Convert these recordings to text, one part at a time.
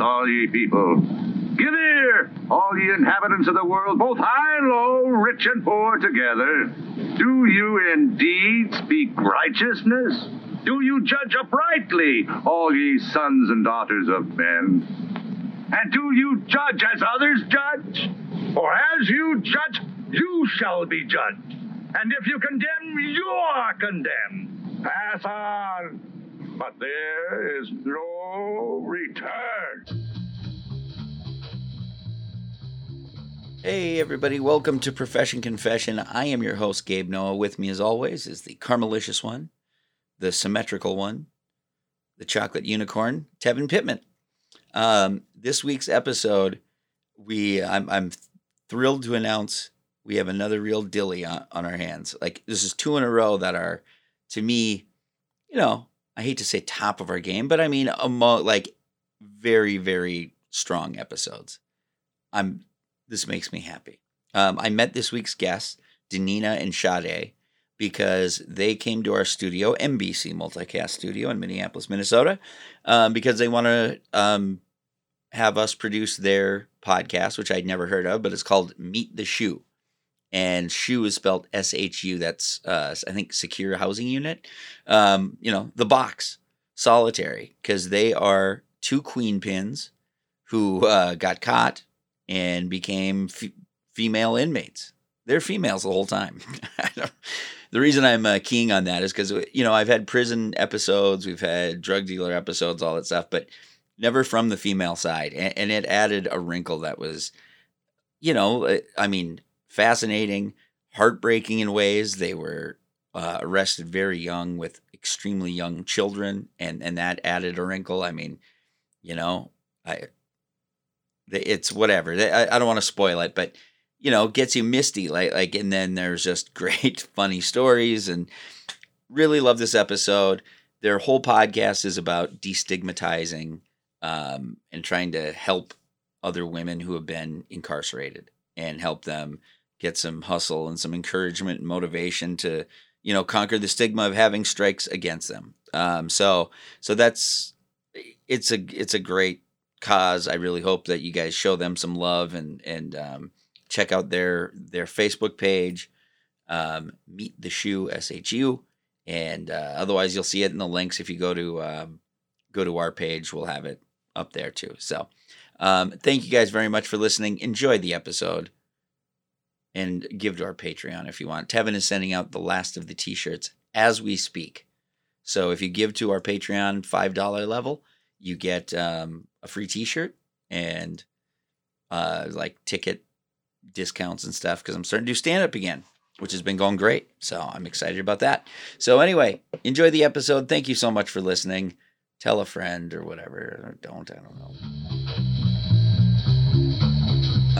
all ye people. Give ear, all ye inhabitants of the world, both high and low, rich and poor together. Do you indeed speak righteousness? Do you judge uprightly, all ye sons and daughters of men? And do you judge as others judge? For as you judge, you shall be judged. And if you condemn, you are condemned. Pass on. But there is no return. Hey, everybody, welcome to Profession Confession. I am your host, Gabe Noah. With me, as always, is the Carmelicious one, the symmetrical one, the chocolate unicorn, Tevin Pittman. Um, this week's episode, we I'm, I'm thrilled to announce we have another real dilly on, on our hands. Like, this is two in a row that are, to me, you know, I hate to say top of our game, but I mean, among like very, very strong episodes. I'm this makes me happy. Um, I met this week's guests, Danina and Sade, because they came to our studio, MBC Multicast Studio in Minneapolis, Minnesota, um, because they want to um, have us produce their podcast, which I'd never heard of, but it's called Meet the Shu. And Shu is spelled S H U. That's, uh, I think, Secure Housing Unit. Um, you know, the box, solitary, because they are two queen pins who uh, got caught and became f- female inmates. They're females the whole time. the reason I'm uh, keying on that is because you know I've had prison episodes, we've had drug dealer episodes, all that stuff, but never from the female side, and, and it added a wrinkle that was, you know, uh, I mean, fascinating, heartbreaking in ways. They were uh, arrested very young with extremely young children, and and that added a wrinkle. I mean, you know, I it's whatever. I, I don't want to spoil it, but you know, gets you misty like like and then there's just great funny stories and really love this episode. Their whole podcast is about destigmatizing um, and trying to help other women who have been incarcerated and help them get some hustle and some encouragement and motivation to you know conquer the stigma of having strikes against them. Um, so so that's it's a it's a great cause. I really hope that you guys show them some love and and um, check out their their Facebook page, um, Meet the Shu S H U, and uh, otherwise you'll see it in the links if you go to um, go to our page. We'll have it up there too. So um, thank you guys very much for listening. Enjoy the episode. And give to our Patreon if you want. Tevin is sending out the last of the t shirts as we speak. So if you give to our Patreon $5 level, you get um, a free T-shirt and uh, like ticket discounts and stuff because I'm starting to do stand up again, which has been going great. So I'm excited about that. So anyway, enjoy the episode. Thank you so much for listening. Tell a friend or whatever. Or don't. I don't know.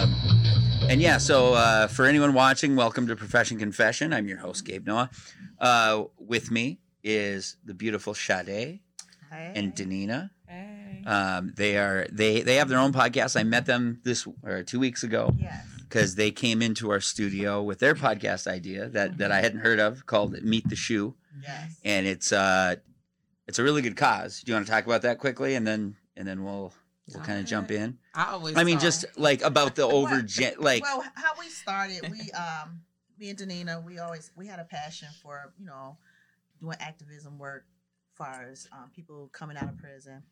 Um, and yeah, so uh, for anyone watching, welcome to Profession Confession. I'm your host, Gabe Noah. Uh, with me is the beautiful Sade and Danina. Hey. Um, they are they they have their own podcast. I met them this or two weeks ago yes. because they came into our studio with their podcast idea that that I hadn't heard of called Meet the Shu, Yes. and it's uh it's a really good cause. Do you want to talk about that quickly, and then and then we'll we'll kind of jump in. I always. I mean, just like about the over like well, how we started, we um, me and Danina, we always we had a passion for you know doing activism work, far as um, people coming out of prison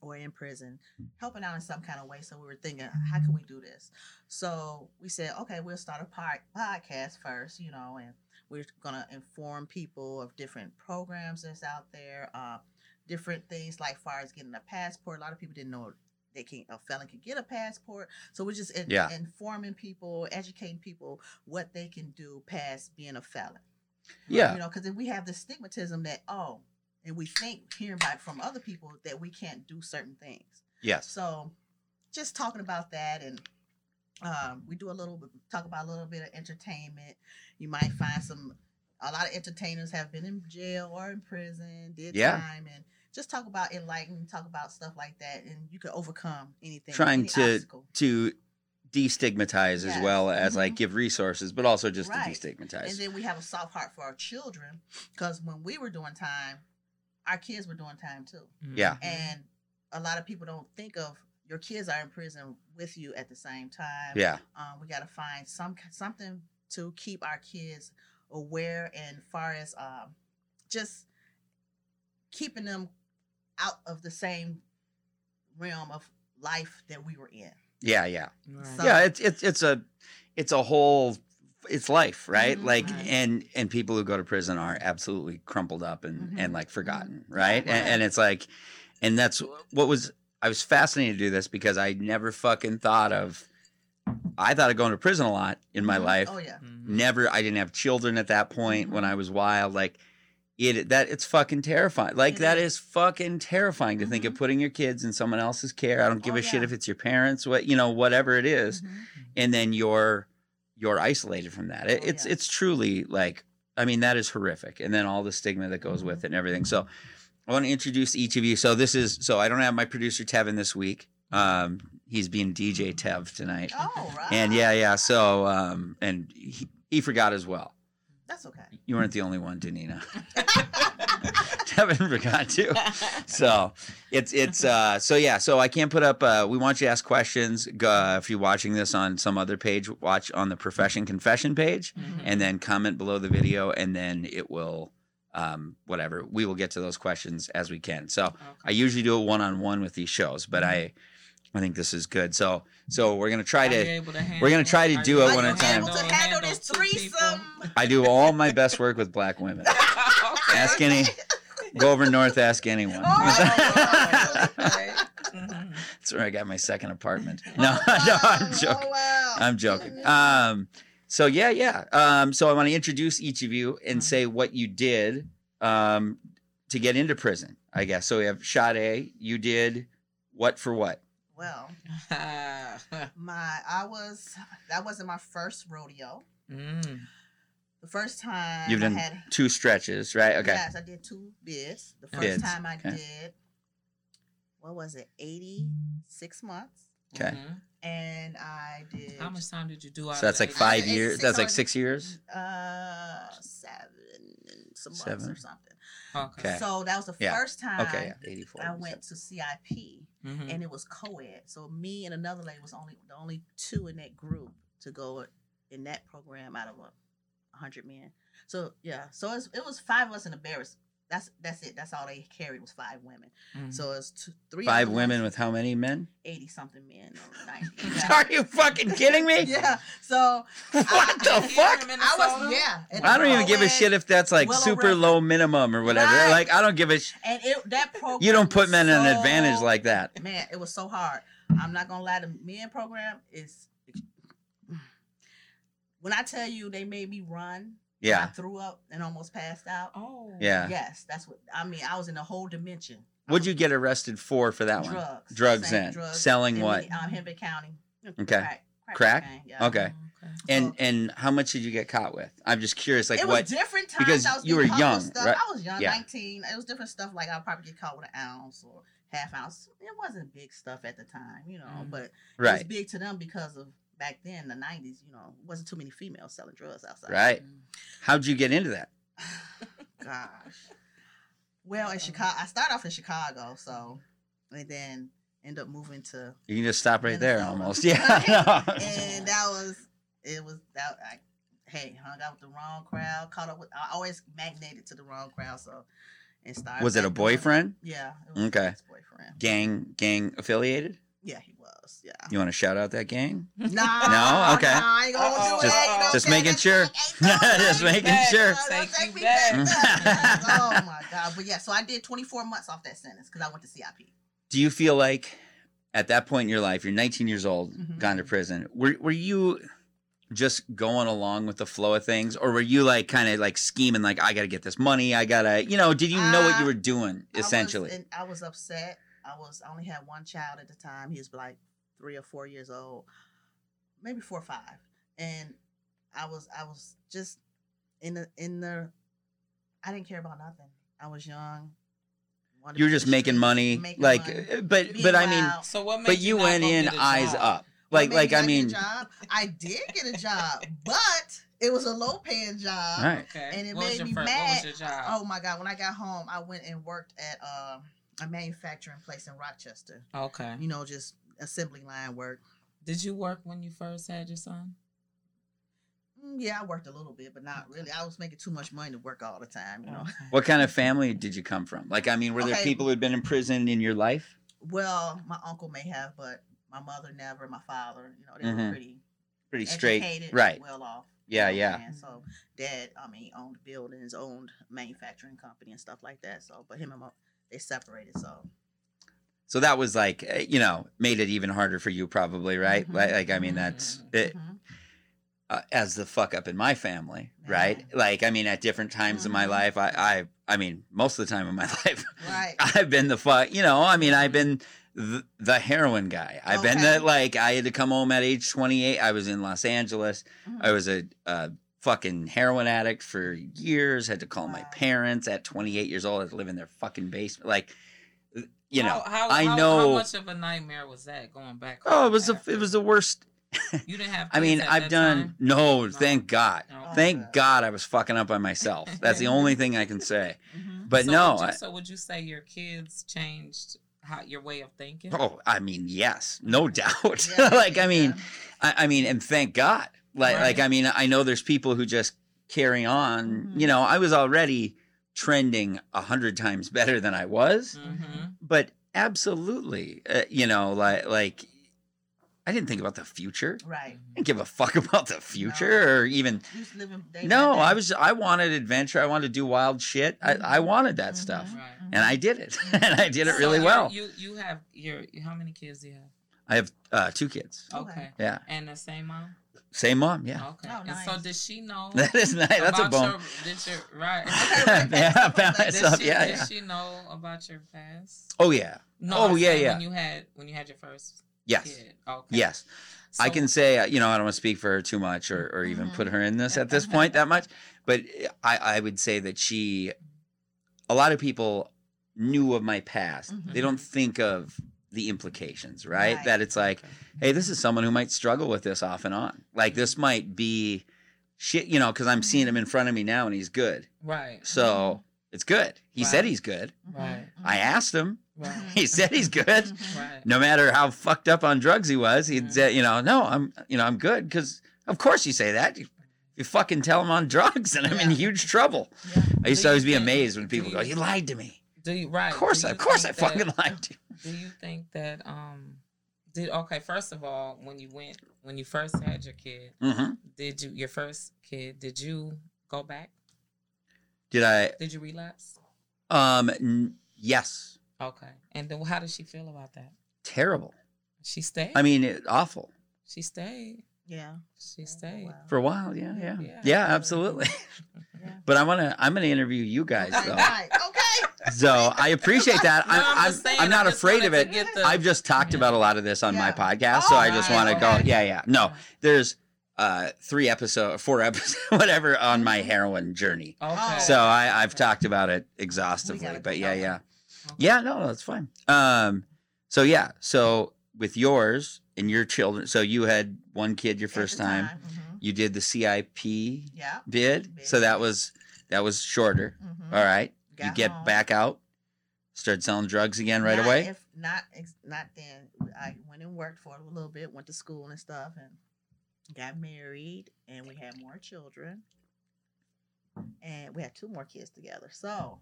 or in prison, helping out in some kind of way. So we were thinking, how can we do this? So we said, okay, we'll start a pod- podcast first, you know, and we're gonna inform people of different programs that's out there, uh, different things like far as getting a passport. A lot of people didn't know they can a felon can get a passport. So we're just in, Yeah. informing people, educating people what they can do past being a felon. yeah You know, because we have the stigmatism that oh, and we think hearing back from other people that we can't do certain things. yes So, just talking about that, and um, we do a little bit, talk about a little bit of entertainment. You might find some. A lot of entertainers have been in jail or in prison, did Yeah. time, and just talk about enlighten, talk about stuff like that, and you can overcome anything. Trying any to- obstacle. to destigmatize as well as like Mhm. give resources, but also just Right. to destigmatize. And then we have a soft heart for our children because when we were doing time, our kids were doing time too. Yeah. And a lot of people don't think of your kids are in prison with you at the same time. Yeah. Um, we got to find some something to keep our kids aware and far as um, just keeping them out of the same realm of life that we were in. Yeah, yeah. Right. So- yeah, it's it's it's a it's a whole it's life, right? Mhm. Like Right. and and people who go to prison are absolutely crumpled up and Mhm. and like forgotten, right? Yeah, And, and it's like and that's what was I was fascinated to do this because I never fucking thought of I thought of going to prison a lot in my Mhm. life. Oh yeah. Mhm. Never I didn't have children at that point when. I was wild like it that it's fucking terrifying. Like It that is. fucking terrifying to think of Mhm. putting your kids in someone else's care. I don't give Oh, a shit if it's your parents, what you know, whatever it is Mhm. and then you're you're isolated from that. It, Oh, it's yeah. it's truly like I mean that is horrific, and then all the stigma that goes with it and everything. So I want to introduce each of you. So this is so I don't have my producer Tevin this week. Um, he's being DJ Tev tonight, Oh right. and yeah, yeah. So um, and he, he forgot as well. That's okay. You weren't the only one, Danina. Tevin forgot too so it's it's uh so yeah so i can't put up uh we want you to ask questions Go, uh, if you're watching this on some other page watch on the profession confession page Mhm. and then comment below the video and then it will um whatever we will get to those questions as we can so i usually do it one-on-one with these shows but i i think this is good so so we're gonna try Are to able to we're gonna try to do it one at a time. able to handle this threesome? i do all my best work with black women Okay. ask any go over north ask anyone Oh, okay. That's where I got my second apartment. No, no, I'm joking. Oh, wow. I'm joking. Um, so yeah, yeah. Um, so I want to introduce each of you and say what you did um, to get into prison. I guess. So we have Sade. You did what for what? Well, my I was that wasn't my first rodeo. Mm. The first time You've I done had two stretches, right? Okay. yes, I did two bids. The first Bids, time I okay. did what was it, eighty six months, Okay. Mhm. and I did How much time did you do? out So that's of like the five It's years. six That's like six years. uh seven and some months Seven. or something. Okay. Okay. So that was the Yeah. first time Okay. Yeah. Eighty-four. I went to CIP. Mhm. and it was co-ed. So me and another lady was only the only two in that group to go in that program out of a hundred men. So yeah, so it was five of us in the barracks. That's that's it. That's all they carried was five women. Mhm. So it's three. other women with how many men? eighty something men. or 90. Are you fucking kidding me? yeah. So What the Here fuck? I was yeah. I don't even give a shit if that's like Willow super River. low minimum or whatever. Right. Like I don't give a. Sh- And it that program. you don't put was men at an advantage like that. man, it was so hard. I'm not gonna lie, the men program is when I tell you they made me run, I threw up and almost passed out. Oh. Yeah. Yes, that's what I mean. I was in a whole dimension. What'd you get arrested for for that one? Drugs. Drugs Same in. drugs Selling in what? the- Um, Hennepin County. Okay. Crack. Crack? cocaine, yeah. Okay. Okay. And So- and how much did you get caught with? I'm just curious. Like it what? was different times. because I was you were young, Stuff. right? I was young, Yeah. 19. It was different stuff. Like I'll probably get caught with an ounce or half ounce. It wasn't big stuff at the time, you know. Mhm. But it was big to them because of back then, the 90s. You know, wasn't too many females selling drugs outside. Right. Mm. How'd you get into that? Gosh. Well, in Chicago, I started off in Chicago, so and then end up moving to, You can just stop right there almost. Yeah. no. and that was it was that I hey hung out with the wrong crowd, caught up with I always magneted to the wrong crowd, so and started. Was it a back doing- boyfriend? Yeah. It was Okay. His boyfriend. Gang gang affiliated? Yeah, he was. Yeah. You want to shout out that gang? Nah, No? Okay. Nah, I ain't gonna Uh-oh. do that. You know, Just making sure. Just making back. sure. Don't Take take you back. back. oh my god! But yeah, so I did 24 months off that sentence because I went to CIP. Do you feel like at that point in your life, you're 19 years old, Mhm. gone to prison, were were you just going along with the flow of things or were you like kind of like scheming like I got to get this money, I got to, you know, did you know what you Uh, were doing I was- essentially? I was upset. I was I only had one child at the time. He was like three or four years old, maybe four or five, and I was I was just in the in the. I didn't care about nothing. I was young. You're just making streets, money making like money, uh, but being but I mean. So what but you not went in eyes job? up. Like like me I not get a mean job? I did get a job, but it was a low paying job. Right. Okay. And it what made me first, What mad. was your job? Oh my god! When I got home, I went and worked at um, a manufacturing place in Rochester. Okay. You know, just assembly line work. Did you work when you first had your son? Mm, Yeah, I worked a little bit, but not really. I was making too much money to work all the time. You know. What kind of family did you come from? Like, I mean, were there Okay. people who'd been in prison in your life? Well, my uncle may have, but my mother never. My father, you know, they Mhm. were pretty Pretty straight, right? Well off. Yeah, you know, yeah. And so dad, I mean, owned buildings, owned manufacturing company and stuff like that. So, but him and my, they separated. So So that was like, eh, you know, made it even harder for you, probably, right? Mhm. Like, like, I mean, that's it, mhm. uh, as the fuck up in my family, right? Like, I mean, at different times in my Mhm. life, I, I, I mean, most of the time in my life, right. I've been the fuck, you know, I mean, I've been the, the heroin guy. I've been that, like, I had to come home at age 28. I was in Los Angeles. I was a, a fucking heroin addict for years. Had to call my parents at 28 years old. I had to live in their fucking basement. Like, you know, How, how, I how, know- How much of a nightmare was that going back? oh, it home was a, it was the worst. You didn't have. I mean, at I've that done time? no, thank God. Okay. Thank Okay. God I was fucking up by myself. That's the only thing I can say. Mhm. But so no, Would you, I, so would you say your kids changed how your way of thinking? oh, I mean, yes, no doubt. Yeah, like, I mean, yeah. I, I mean, and thank God. Like, Right. like, I mean, I know there's people who just carry on. Mhm. You know, I was already trending a hundred times better than I was, Mm-hmm. but absolutely, uh, you know, like, like, I didn't think about the future. right. I didn't give a fuck about the future or even. You was living day No. I was. I wanted adventure. I wanted to do wild shit. I, I Mhm. wanted that Mhm. stuff, Right. and I did it, and I did it So really well. You you have your how many kids do you have? I have uh, two kids. Okay. Yeah, And the same mom. Same mom. Yeah, Okay. Oh, And so nice. did she know? that is nice. That's a bone. Your, did your right? yeah, balance Did up. she, Yeah, did she know about your past? Oh yeah. No, Oh, I'm yeah, yeah. When you had when you had your first Yes. kid. Okay. Yes. I can say, uh, you know, I don't want to speak for her too much or, or even Mhm. put her in this at this point that much, but I, I would say that she, a lot of people knew of my past. They Mhm. don't think of the implications, right? Right. That it's like, hey, this is someone who might struggle with this off and on. Like this might be shit, you know, because I'm seeing him in front of me now and he's good. Right. So it's good. He said he's good. Right. I asked him. Right. He said he's good. Right. No matter how fucked up on drugs he was, he'd Mhm. say, you know, no, I'm, you know, I'm good because of course you say that. You, you fucking tell him on drugs and I'm in huge trouble. Yeah. I used Do to always be amazed when people go, you- "You lied to me." Do you right? Of course, I, of course, I think that- fucking lied to you. Do you think that um did okay? First of all, when you went when you first had your kid, hmm did you your first kid? Did you go back? Did I? Did you relapse? Um, n- yes, Okay. And then how did she feel about that? terrible. She stayed. I mean, it, awful she stayed. Yeah. She stayed. Wow. for a while. Yeah, yeah, Yeah. yeah, absolutely. Yeah. But I want to. I'm going to interview you guys though. Okay. So I appreciate that. No, I'm, I'm saying, I'm not afraid of it. the- I've just talked about a lot of this on my Yeah. podcast, so I just Oh, want to go. Yeah, yeah. No, there's uh three episode, four episode, whatever on my heroin journey. Okay. Oh. So I I've talked about it exhaustively, but yeah, yeah, Okay. yeah. No, that's fine. Um, so yeah, so with yours and your children, so you had one kid your first time. mhm. You did the CIP Yeah. bid, so that was that was shorter. Mhm. All right, you get home. back out, start selling drugs again right Not away. If not, not then. I went and worked for a little bit, went to school and stuff, and got married, and we had more children, and we had two more kids together. So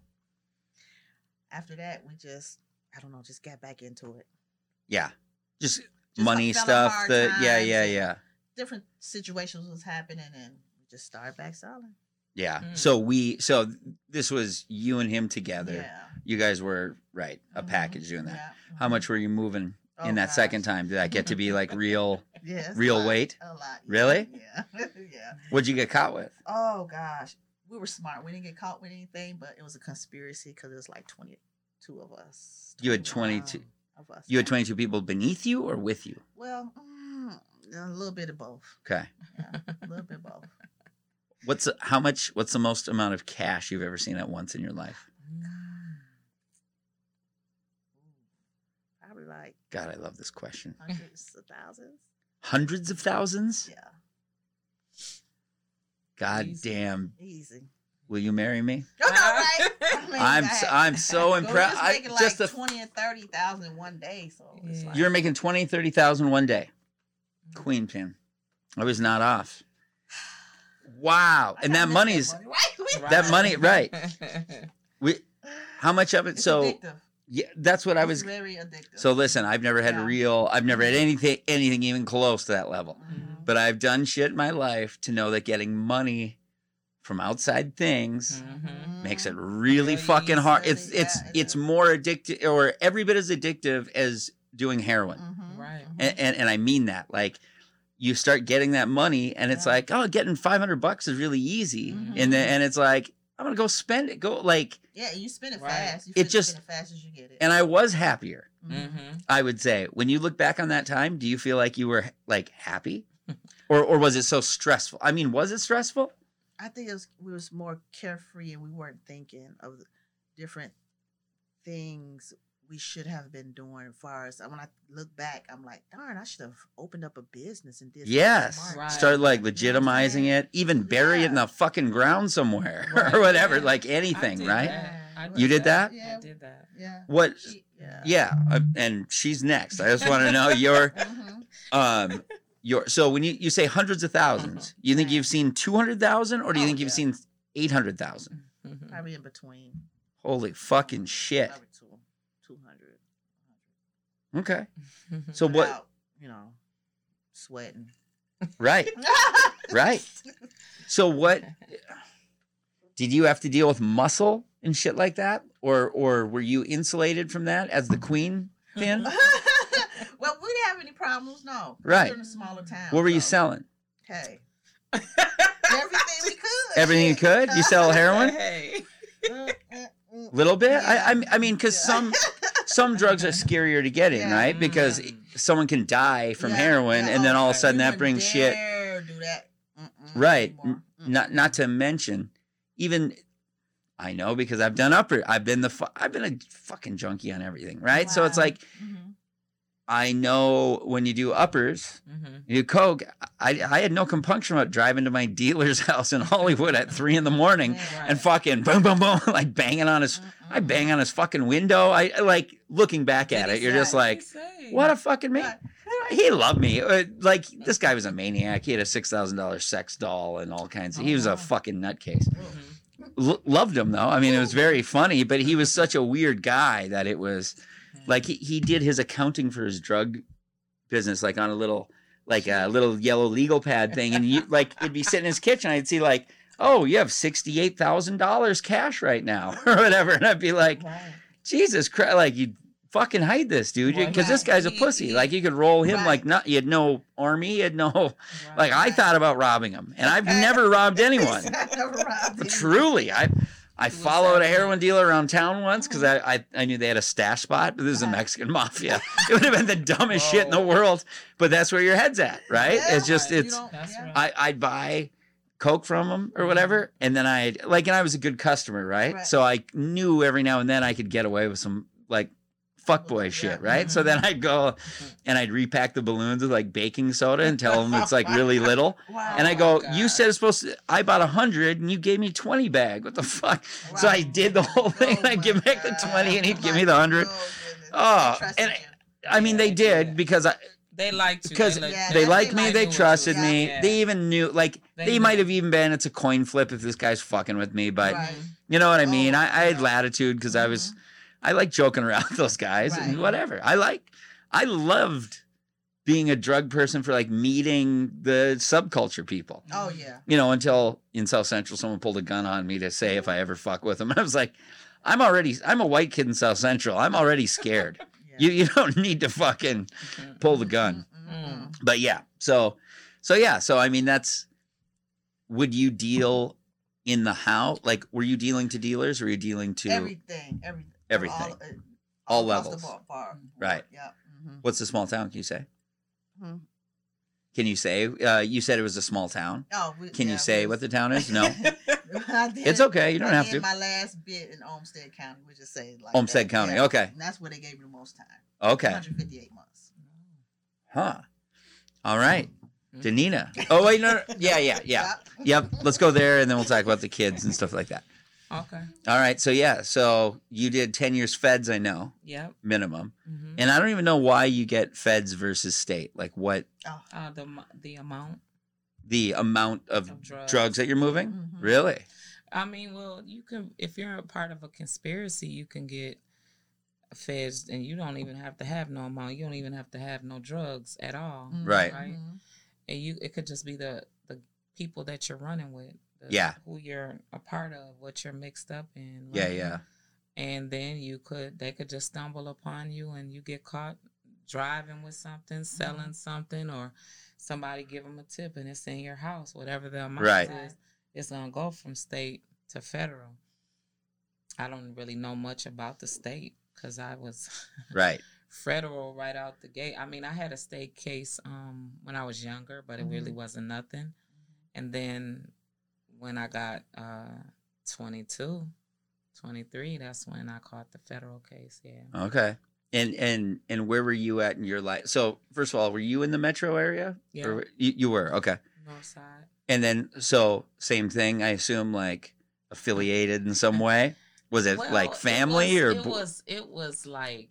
after that, we just, I don't know, just got back into it. Yeah. Just, Just money stuff. The yeah, yeah, yeah. Different situations was happening, and we just started back selling. Yeah. Mm. So we so this was you and him together. Yeah. You guys were right, a Mhm. package doing that. Yeah. How Mhm. much were you moving Oh, in that gosh. second time? Did that get to be like real? Yes, real lot, weight? A lot. yeah, Really? Yeah. yeah. What'd you get caught with? Oh gosh, we were smart. We didn't get caught with anything, but it was a conspiracy because it was like twenty-two of us. You had 22 of us. You had 22 people beneath you or with you? Well, mm, a little bit of both. Okay. Yeah, a little bit of both. What's the- how much? What's the most amount of cash you've ever seen at once in your life? Probably like God, I love this question. hundreds of thousands. Hundreds of thousands. Yeah, God Easy. damn. easy. Will you marry me? All right. mean, I'm that- s- I'm so Girl, impressed. was I making just like the twenty and thirty thousand in one day. So it's Yeah. like, you're making 20, 30,000 one day. Mm. Queen pin. I was not off. Wow. And that miss money's money, right? that money right. We how much of it It's so addictive. yeah, that's what I was very addictive. So listen, I've never had a Yeah. real I've never had anything anything even close to that level. Mhm. But I've done shit in my life to know that getting money from outside things Mhm. makes it really Really fucking hard. easy. It's Yeah, it's it it's more addictive or every bit as addictive as doing heroin. Mhm. Right. And, and and I mean that. Like you start getting that money and it's Yeah. like, oh, getting 500 bucks is really easy. Mhm. And then and it's like I'm going to go spend it. Go like yeah, you spend it Right. fast. You It just- spin it fast as you get it. and I was happier. Mhm. Mm-hmm. I would say when you look back on that time, do you feel like you were like happy? or or was it so stressful? I mean, was it stressful? I think it was we was more carefree and we weren't thinking of different things we should have been doing. As far as when I look back, I'm like, darn, I should have opened up a business and did. Yes. Right. Start like You know what I'm legitimizing saying? it, even bury it in the fucking ground somewhere Right. or whatever, Yeah. like anything, right? that. I You did that? Yeah. I did that. Yeah. What? She- yeah. Yeah, uh, and she's next. I just want to know your Mhm. um your so when you you say hundreds of thousands, you think Yeah. you've seen 200,000 or do you Oh, think you've yeah. seen 800,000? Mhm. Probably in between. Holy fucking shit. Probably two, 200. Okay. So what Without, you know, sweating. right. Right. So what did you have to deal with muscle and shit like that or or were you insulated from that as the queen pin? well, we didn't have any problems, no. Right. We're in a smaller town. What were you selling? Hey. Everything we could. Everything you could? You sell heroin? Hey. Little bit? Yeah. I I, mean cuz Yeah. some some drugs are scarier to get in, Yeah. right? Because Mm. someone can die from heroin and then oh, all of a sudden that brings shit that. Right. anymore. Mm. not not to mention even I know because I've done upper I've been the fu- I've been a fucking junkie on everything, right? So it's Wow. like Mhm. I know when you do uppers, Mhm. you do coke. I I had no compunction about driving to my dealer's house in Hollywood at three in the morning Yeah. and fucking boom boom boom like banging on his I Mm-mm. bang on his fucking window. I I, like looking back at it, you're say? just like, say? what a fucking man. He loved me. Uh, Like this guy was a maniac. He had a six thousand dollars sex doll and all kinds. Of, he Oh, was a fucking nutcase. Mhm. L- loved him though. I mean, it was very funny, but he was such a weird guy that it was like he, he did his accounting for his drug business like on a little like a little yellow legal pad thing, and you like it'd be sitting in his kitchen. I'd see like, oh, you have sixty eight thousand dollars cash right now or whatever, and I'd be like, Right. Jesus Christ, like you fucking hide this, dude, because this guy's a pussy. Like you could roll him Right. like not. You had no army, you had no like. I thought about robbing him, and I've never robbed anyone. Never robbed anyone. Truly, I I was followed a heroin dealer around town once because I, I I knew they had a stash spot. But this is a Uh-huh. Mexican mafia. It would have been the dumbest shit in the world. But that's where your head's at, right? Yeah, it's just it's yeah. I I'd buy coke from them or whatever, and then I'd like, and I was a good customer, right? Right. So I knew every now and then I could get away with some like fuckboy Yeah. shit, right? So then I'd go and I'd repack the balloons with like baking soda and tell them it's like really little. Wow. And I Oh, go, my you said it's supposed to. I bought a hundred, and you gave me twenty bag. What the fuck? So I did the whole thing. Oh I'd give my back the twenty, and he'd give me the hundred. Oh, oh and- you. I mean, they they did did. because I They liked you. because they, Yeah, they liked they me, they trusted Yeah. me, Yeah. they even knew. Like They they, might have even been. It's a coin flip if this guy's fucking with me, but Right. you know what I Oh, mean. I, I had yeah. latitude because I was. I like joking around with those guys and whatever. I like. I loved being a drug person for like meeting the subculture people. Oh yeah. you know, until in South Central someone pulled a gun on me to say if I ever fuck with them. I was like, I'm already, I'm a white kid in South Central. I'm already scared. yeah. you, you don't need to fucking pull the gun. Mm-mm. Mm. But yeah, so, so yeah, so I mean, that's, would you deal in the house? Like, were you dealing to dealers or were you dealing to, Everything. Everything. Everything. All, uh, All levels. The bar, bar, Right. Yep. mhm. what's the small town? Can you say? Mhm. Can you say, uh, you said it was a small town. Oh, we, Can yeah, you say we what the town is? No. Did- It's okay. You don't I have did to. My last bit in Olmsted County, we just say like Olmsted that. County, Yeah. okay. And that's where they gave me the most time. Okay. 158 months. Huh. All right. Danina. Oh wait, no, no. Yeah, yeah, yeah. Yep. Yep. Let's go there and then we'll talk about the kids and stuff like that. Okay. All right. So yeah. So you did ten years feds. I know Yep. minimum, hmm and I don't even know why you get feds versus state. Like what Oh. Uh, the the amount the amount of, of drugs. drugs. that you're moving? Mhm. Really? I mean, well, you can if you're a part of a conspiracy, you can get feds, and you don't even have to have no amount. You don't even have to have no drugs at all, Mhm. Right. Right. and you it could just be the the people that you're running with. The, Yeah. Who you're a part of, what you're mixed up in. Yeah. Yeah. and then you could they could just stumble upon you and you get caught driving with something selling something or somebody give them a tip and it's in your house whatever the amount Right. is it's gonna go from state to federal i don't really know much about the state because i was Right. federal right out the gate i mean i had a state case um when i was younger but it really Mhm. wasn't nothing and then when i got uh 22 23 that's when i caught the federal case yeah Okay. And and and where were you at in your life? So first of all, were you in the metro area? Yeah. Or you, you were okay. north side And then so same thing. I assume like affiliated in some way. Was it Well, like family it or was, it bo- was it was like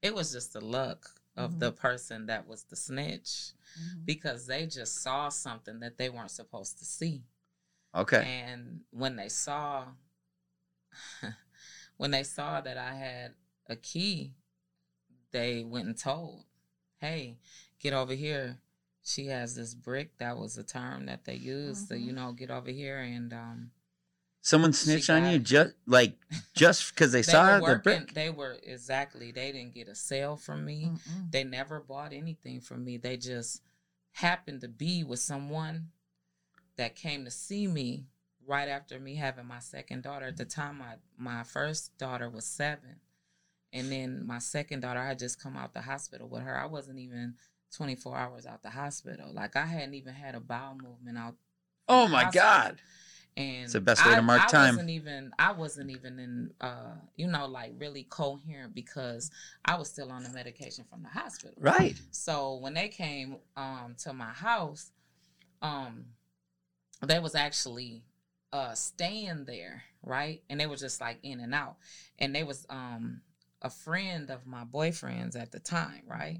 it was just the luck of Mhm. the person that was the snitch Mhm. because they just saw something that they weren't supposed to see okay? and when they saw when they saw that i had a key they went and told hey get over here she has this brick that was a term that they used so you know get over here and um Someone she snitched on you just like just because they, they saw were the brick. they were exactly they didn't get a sale from me Mm-mm. they never bought anything from me they just happened to be with someone that came to see me right after me having my second daughter at the time my my first daughter was seven and then my second daughter i had just come out the hospital with her i wasn't even 24 hours out the hospital like i hadn't even had a bowel movement out Oh my hospital. god! and It's the best way to mark I time. wasn't even I wasn't even in uh you know like really coherent because I was still on the medication from the hospital. Right. So when they came um to my house, um they was actually uh staying there, right? And they were just like in and out. And they was um a friend of my boyfriend's at the time, right?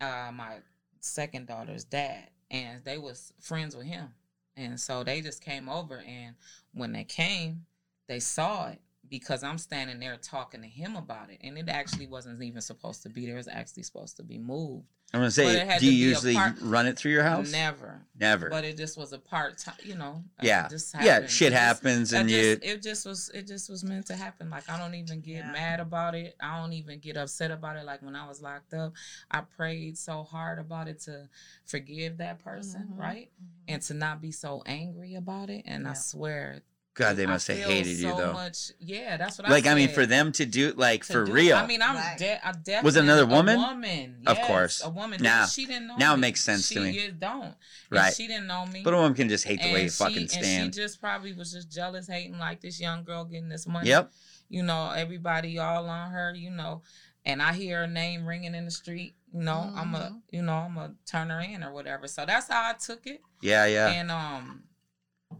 Uh my second daughter's dad. And they was friends with him. And so they just came over and when they came, they saw it because I'm standing there talking to him about it. And it actually wasn't even supposed to be there. It was actually supposed to be moved. I'm gonna say, do you usually part- run it through your house? Never. Never. But it just was a part time, you know. uh, yeah. Just Yeah. Shit It just- happens, that and just- you. it just was it just was meant to happen. Like I don't even get Yeah. mad about it. I don't even get upset about it. Like when I was locked up, I prayed so hard about it to forgive that person, Mhm. right? Mhm. And to not be so angry about it. And I swear, God, they I must have feel hated you though. Much, yeah, that's what I was. Like I I mean, for them to do like To for do- real. I mean, I'm Right. de- I definitely Was it another woman? A woman, Of course. a woman. Now- she didn't know. now it me. makes sense to me. You don't, And right. she didn't know me. But a woman can just hate the way you And fucking she, And she just probably was just jealous, hating like this young girl getting this money. Yep. You know, everybody all on her. You know, and I hear her name ringing in the street. You know, I'm a, Mhm. you know, I'm a turn her in or whatever. So that's how I took it. Yeah. Yeah. And um,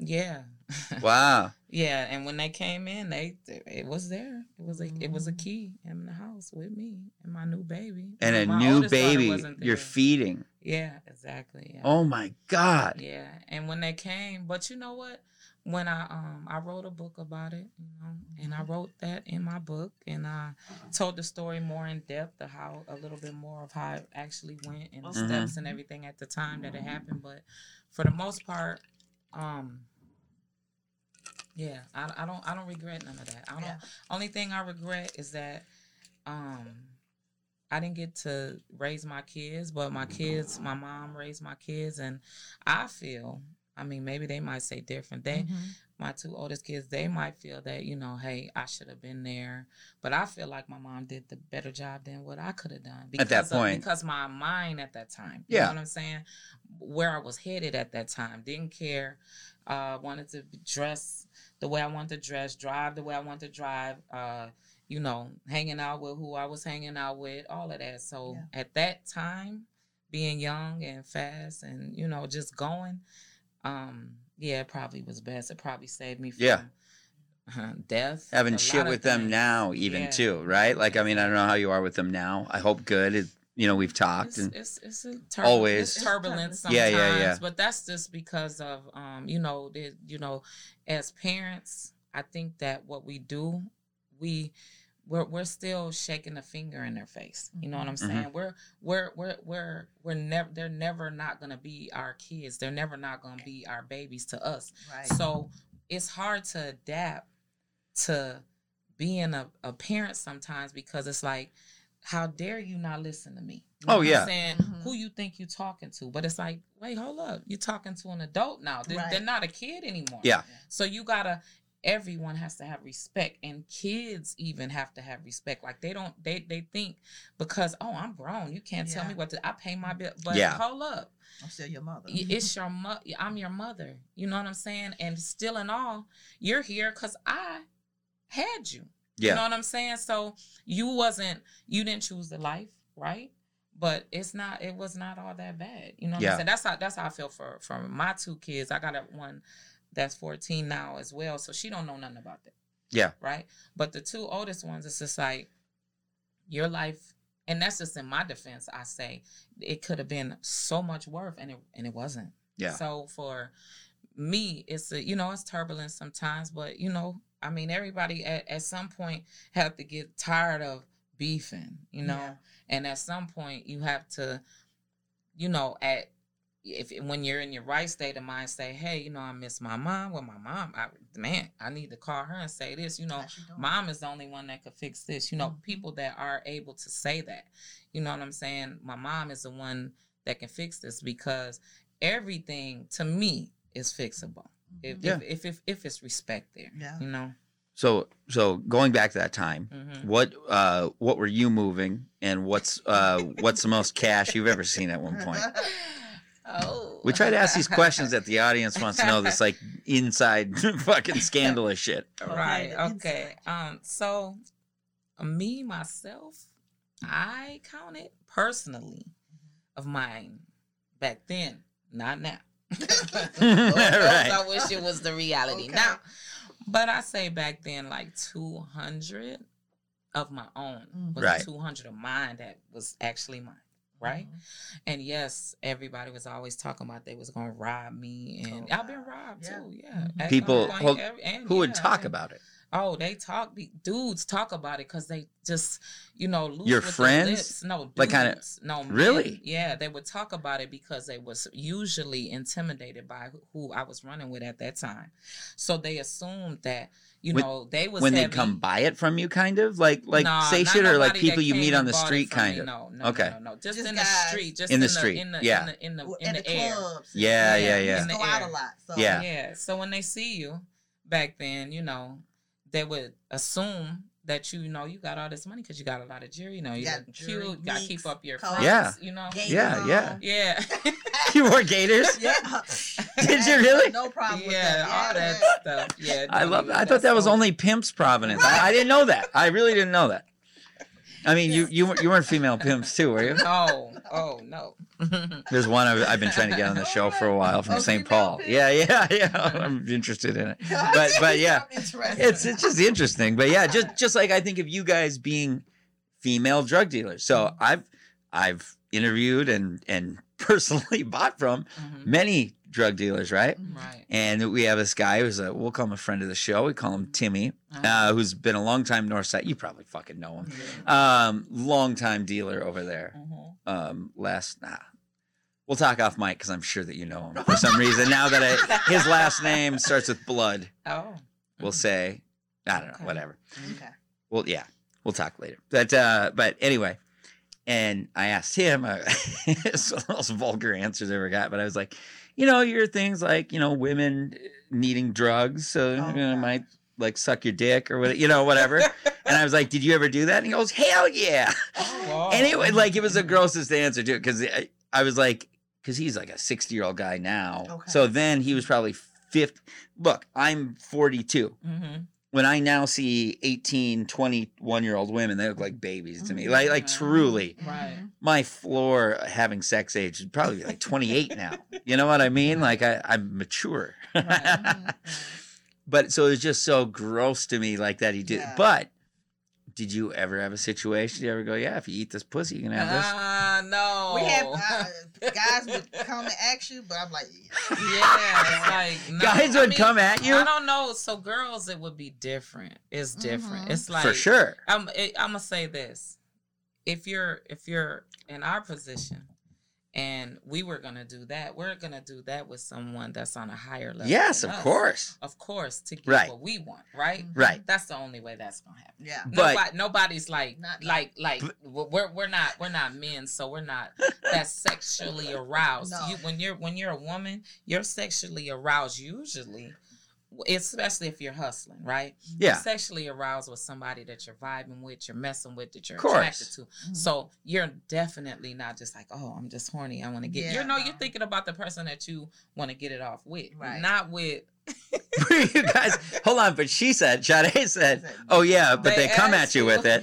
yeah. wow. Yeah, and when they came in, they it was there. It was a it was a Mhm. key in the house with me and my new baby. And a new baby you're feeding. Yeah, exactly. Yeah. Oh my God. Yeah, and when they came, but you know what? When I um I wrote a book about it, you know, and I wrote that in my book, and I told the story more in depth of how a little bit more of how it actually went and the Mhm. steps and everything at the time that it happened. But for the most part, um, yeah, I, I don't I don't regret none of that. I don't. Yeah. Only thing I regret is that um I didn't get to raise my kids, but my kids, my mom raised my kids, and I feel. I mean, maybe they might say different. They, Mhm. My two oldest kids, they might feel that you know, hey, I should have been there, but I feel like my mom did the better job than what I could have done At that of- point. because my mind at that time, you Yeah. know what I'm saying, where I was headed at that time, didn't care, uh, wanted to dress the way I wanted to dress, drive the way I wanted to drive, uh, you know, hanging out with who I was hanging out with, all of that. So Yeah. at that time, being young and fast and you know just going, um, yeah, it probably was best. It probably saved me from Yeah. uh, death, having shit with them things. now, even Yeah. too, right? Like, I mean, I don't know how you are with them now. I hope good. It, you know, we've talked It's, and it's, it's turbulent, Always. it's turbulent sometimes, Yeah, yeah, yeah. but that's just because of um, you know, the, you know, as parents, I think that what we do, we we're we're still shaking a finger in their face. You know what I'm Mhm. saying? We're we're we're we're we're never they're never not gonna be our kids. They're never not gonna be our babies to us. Right. So it's hard to adapt to being a, a parent sometimes because it's like, how dare you not listen to me? You Oh, what I'm yeah. saying Mhm. who you think you're talking to, but it's like, wait, hold up, you're talking to an adult now. They, Right. They're not a kid anymore. Yeah. So you gotta. Everyone has to have respect, and kids even have to have respect. Like they don't, they they think because oh, I'm grown, you can't tell me what to. I pay my bill, but Yeah. hold up, I'm still your mother. It's your mother i'm your mother you know what i'm saying and still in all you're here because i had you yeah. you know what i'm saying so you wasn't you didn't choose the life right but it's not it was not all that bad you know what Yeah. i'm saying that's how that's how i feel for for my two kids i got a one that's 14 now as well so she don't know nothing about that Yeah. right but the two oldest ones it's just like your life and that's just in my defense i say it could have been so much worse and it and it wasn't Yeah. so for me it's a you know it's turbulent sometimes but you know i mean everybody at, at some point have to get tired of beefing you know Yeah. and at some point you have to you know at if when you're in your right state of mind say hey you know i miss my mom well my mom I, man i need to call her and say this you know How's she doing? mom is the only one that could fix this you know Mhm. people that are able to say that you know what i'm saying my mom is the one that can fix this because everything to me is fixable if, Mhm. Yeah. if, if, if if it's respect there Yeah. you know So, so going back to that time, Mhm. what, uh, what were you moving, and what's, uh, what's the most cash you've ever seen at one point? oh We try to ask these questions that the audience wants to know. This like inside fucking scandalous shit. right Okay, um so me myself i counted personally of mine back then not now Right. i wish it was the reality Okay. now but i say back then like 200 of my own but Right. 200 of mine that was actually mine right Mhm. and yes everybody was always talking about they was gonna rob me and Oh, i've been robbed Yeah. too yeah Mhm. People- gunpoint, well, every- and Who would talk and- about it? Oh, they talk. the Dudes talk about it because they just, you know, loose Your with their friends? lips. No, Like kinda- no, men. Really? Yeah, they would talk about it because they was usually intimidated by who- who I was running with at that time. So they assumed that, you When- know, they was When they come buy it from you, kind of like like Nah, say shit or like people you meet on the street, from me. kind of. No, no, Okay. no, no, no. Just, Just in guys. the street, just In in, the the, street, in the, yeah. in the in the, Well, in the, the air. clubs. Yeah, yeah, We yeah. just In go the out a air. lot. So Yeah. Yeah. So when they see you back then, you know, they would assume that you, you know you got all this money because you got a lot of jewelry. You know, you Got look jewelry, cute. You got to keep up your cars. Yeah. You know. Gator Yeah, yeah. Yeah. you wore gators. Yeah. Did you really? No problem with yeah. that. All that stuff. Yeah. I love. even- I thought that was so- only pimps Providence. I, I didn't know that. I really didn't know that. I mean, you you weren't you weren't female pimps too, were you? Oh. Oh no. There's one I've, I've been trying to get on the show for a while from Oh, St. Paul. pimp? Yeah, yeah, yeah. I'm interested in it. But but yeah, it's it's just interesting. But yeah, just just like I think of you guys being female drug dealers. So I've I've interviewed and and personally bought from Mhm. many drug dealers, right? Right. And we have this guy who's a we'll call him a friend of the show. We call him Timmy, Uh-huh. uh, who's been a long time Northside. You probably fucking know him. Um, long time dealer over there. Mhm. Um, last nah. We'll talk off mic because I'm sure that you know him for some reason. Now that I, his last name starts with blood, Oh. we'll say I don't know, whatever. Okay. Well, yeah, we'll talk later. But uh, but anyway, and I asked him. Uh, it's of the most vulgar answers I ever got. But I was like, you know, your things like you know women needing drugs, so Oh, you know, might like suck your dick or what, you know, whatever. and I was like, did you ever do that? And he goes, hell yeah. Oh. Anyway, like it was the grossest answer to it. because I, I was like, because he's like a 60 year old guy now. Okay. So then he was probably 50. Look, I'm 42 Mm-hmm. When I now see 18, 21 year old women, they look like babies to me. Mhm. Like, like truly, Right. my floor having sex age would probably be like 28 now. You know what I mean? Like I, I'm mature. Right. But so it was just so gross to me like that he did. Yeah. But did you ever have a situation? Did you ever go, yeah, if you eat this pussy, you can have this? Ah, no. We have uh, guys would come and ask you, but I'm like, Yeah, it's like no. Guys I would mean, come at you I don't know. So girls, it would be different. It's different. Mhm. It's like for sure. I'm. It, I'm gonna say this: if you're if you're in our position, and we were gonna do that, we're gonna do that with someone that's on a higher level. Yes, of us. course. of course, to get Right. what we want, right? Mm-hmm. Right. That's the only way that's gonna happen. yeah. But- Nobody, nobody's like Not- like like we're we're not we're not men, so we're not that sexually aroused. No. You, when you're when you're a woman, you're sexually aroused usually, especially if you're hustling, right? Yeah. You're sexually aroused with somebody that you're vibing with, you're messing with, that you're Of course. attracted to. Mhm. So you're definitely not just like, oh, I'm just horny. I want to get. Yeah, you know, you're thinking about the person that you want to get it off with, Right. not with. you guys, hold on. But she said, Sade said, oh, yeah, but they, They come at you you. with it.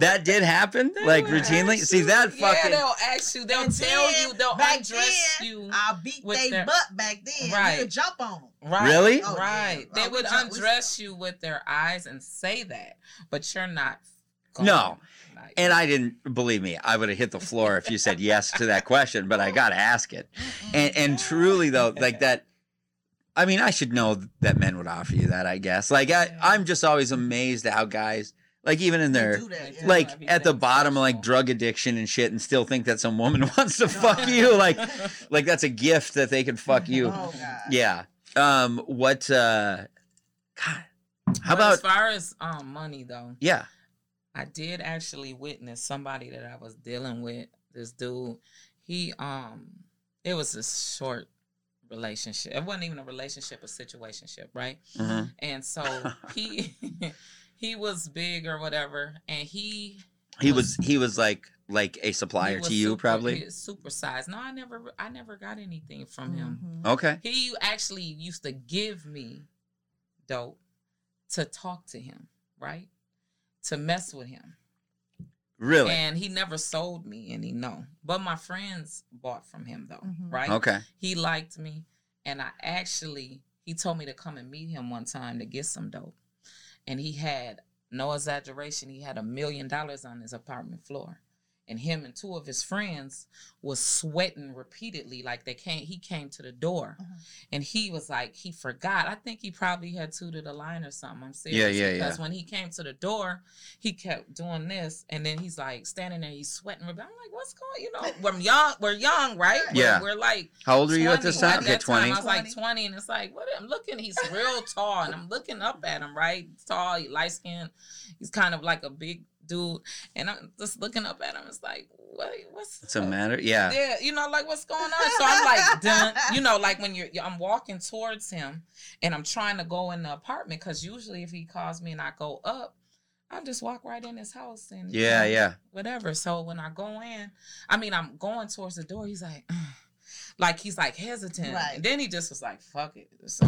That did happen, They like routinely. ask See you- that Yeah, fucking. they'll ask you. They'll And tell then, you. They'll back undress then, you. I'll beat they their- butt back then. Right. You'll jump on them. Right. Really? Oh, right. Oh, They we would undress you with their eyes and say that, but you're not. going, No. like- And I didn't believe me. I would have hit the floor if you said yes to that question, but I got to ask it. And, and truly, though, like that, I mean, I should know that men would offer you that, I guess. Like, I, I'm just always amazed at how guys, like, even in their, that, yeah. like, Everything at the bottom of like drug addiction and shit, and still think that some woman wants to fuck you. Like, like that's a gift that they can fuck you. Oh God. Yeah. Um. What? uh God. How But as far as um money though, Yeah. I did actually witness somebody that I was dealing with. This dude, he um, it was a short relationship. It wasn't even a relationship, a situationship, right? Mhm. And so he he was big or whatever, and he He was. He was like like a supplier to you, super- probably. he was super sized. No, I never I never got anything from him. Mhm. Okay. He actually used to give me dope to talk to him, right? To mess with him. Really. And he never sold me any, no. But my friends bought from him though, Mhm. right? Okay. He liked me. And I actually, he told me to come and meet him one time to get some dope. And he had, no exaggeration, he had a million dollars on his apartment floor. And him and two of his friends was sweating repeatedly. Like they came, he came to the door Mhm. and he was like, he forgot. I think he probably had tooted a line or something. I'm serious. Yeah, yeah, Because yeah. when he came to the door, he kept doing this, and then he's like standing there, he's sweating. I'm like, what's going? You know, we're young, we're young, right? We're- Yeah. We're, like, How old are you at this time? At Okay, twenty. time, I was like 20. 20, and it's like, what? I'm looking, he's real tall, and I'm looking up at him, right? Tall, he light skinned. He's kind of like a big dude, and I'm just looking up at him. It's like, what? What's What's the matter? Yeah. yeah, you know, like what's going on? So I'm like, done. You know, like when you're, I'm walking towards him, and I'm trying to go in the apartment because usually if he calls me and I go up, I just walk right in his house and you Yeah. know, Yeah. whatever. So when I go in, I mean, I'm going towards the door. He's like, like he's like hesitant, Right. and then he just was like, "Fuck it." So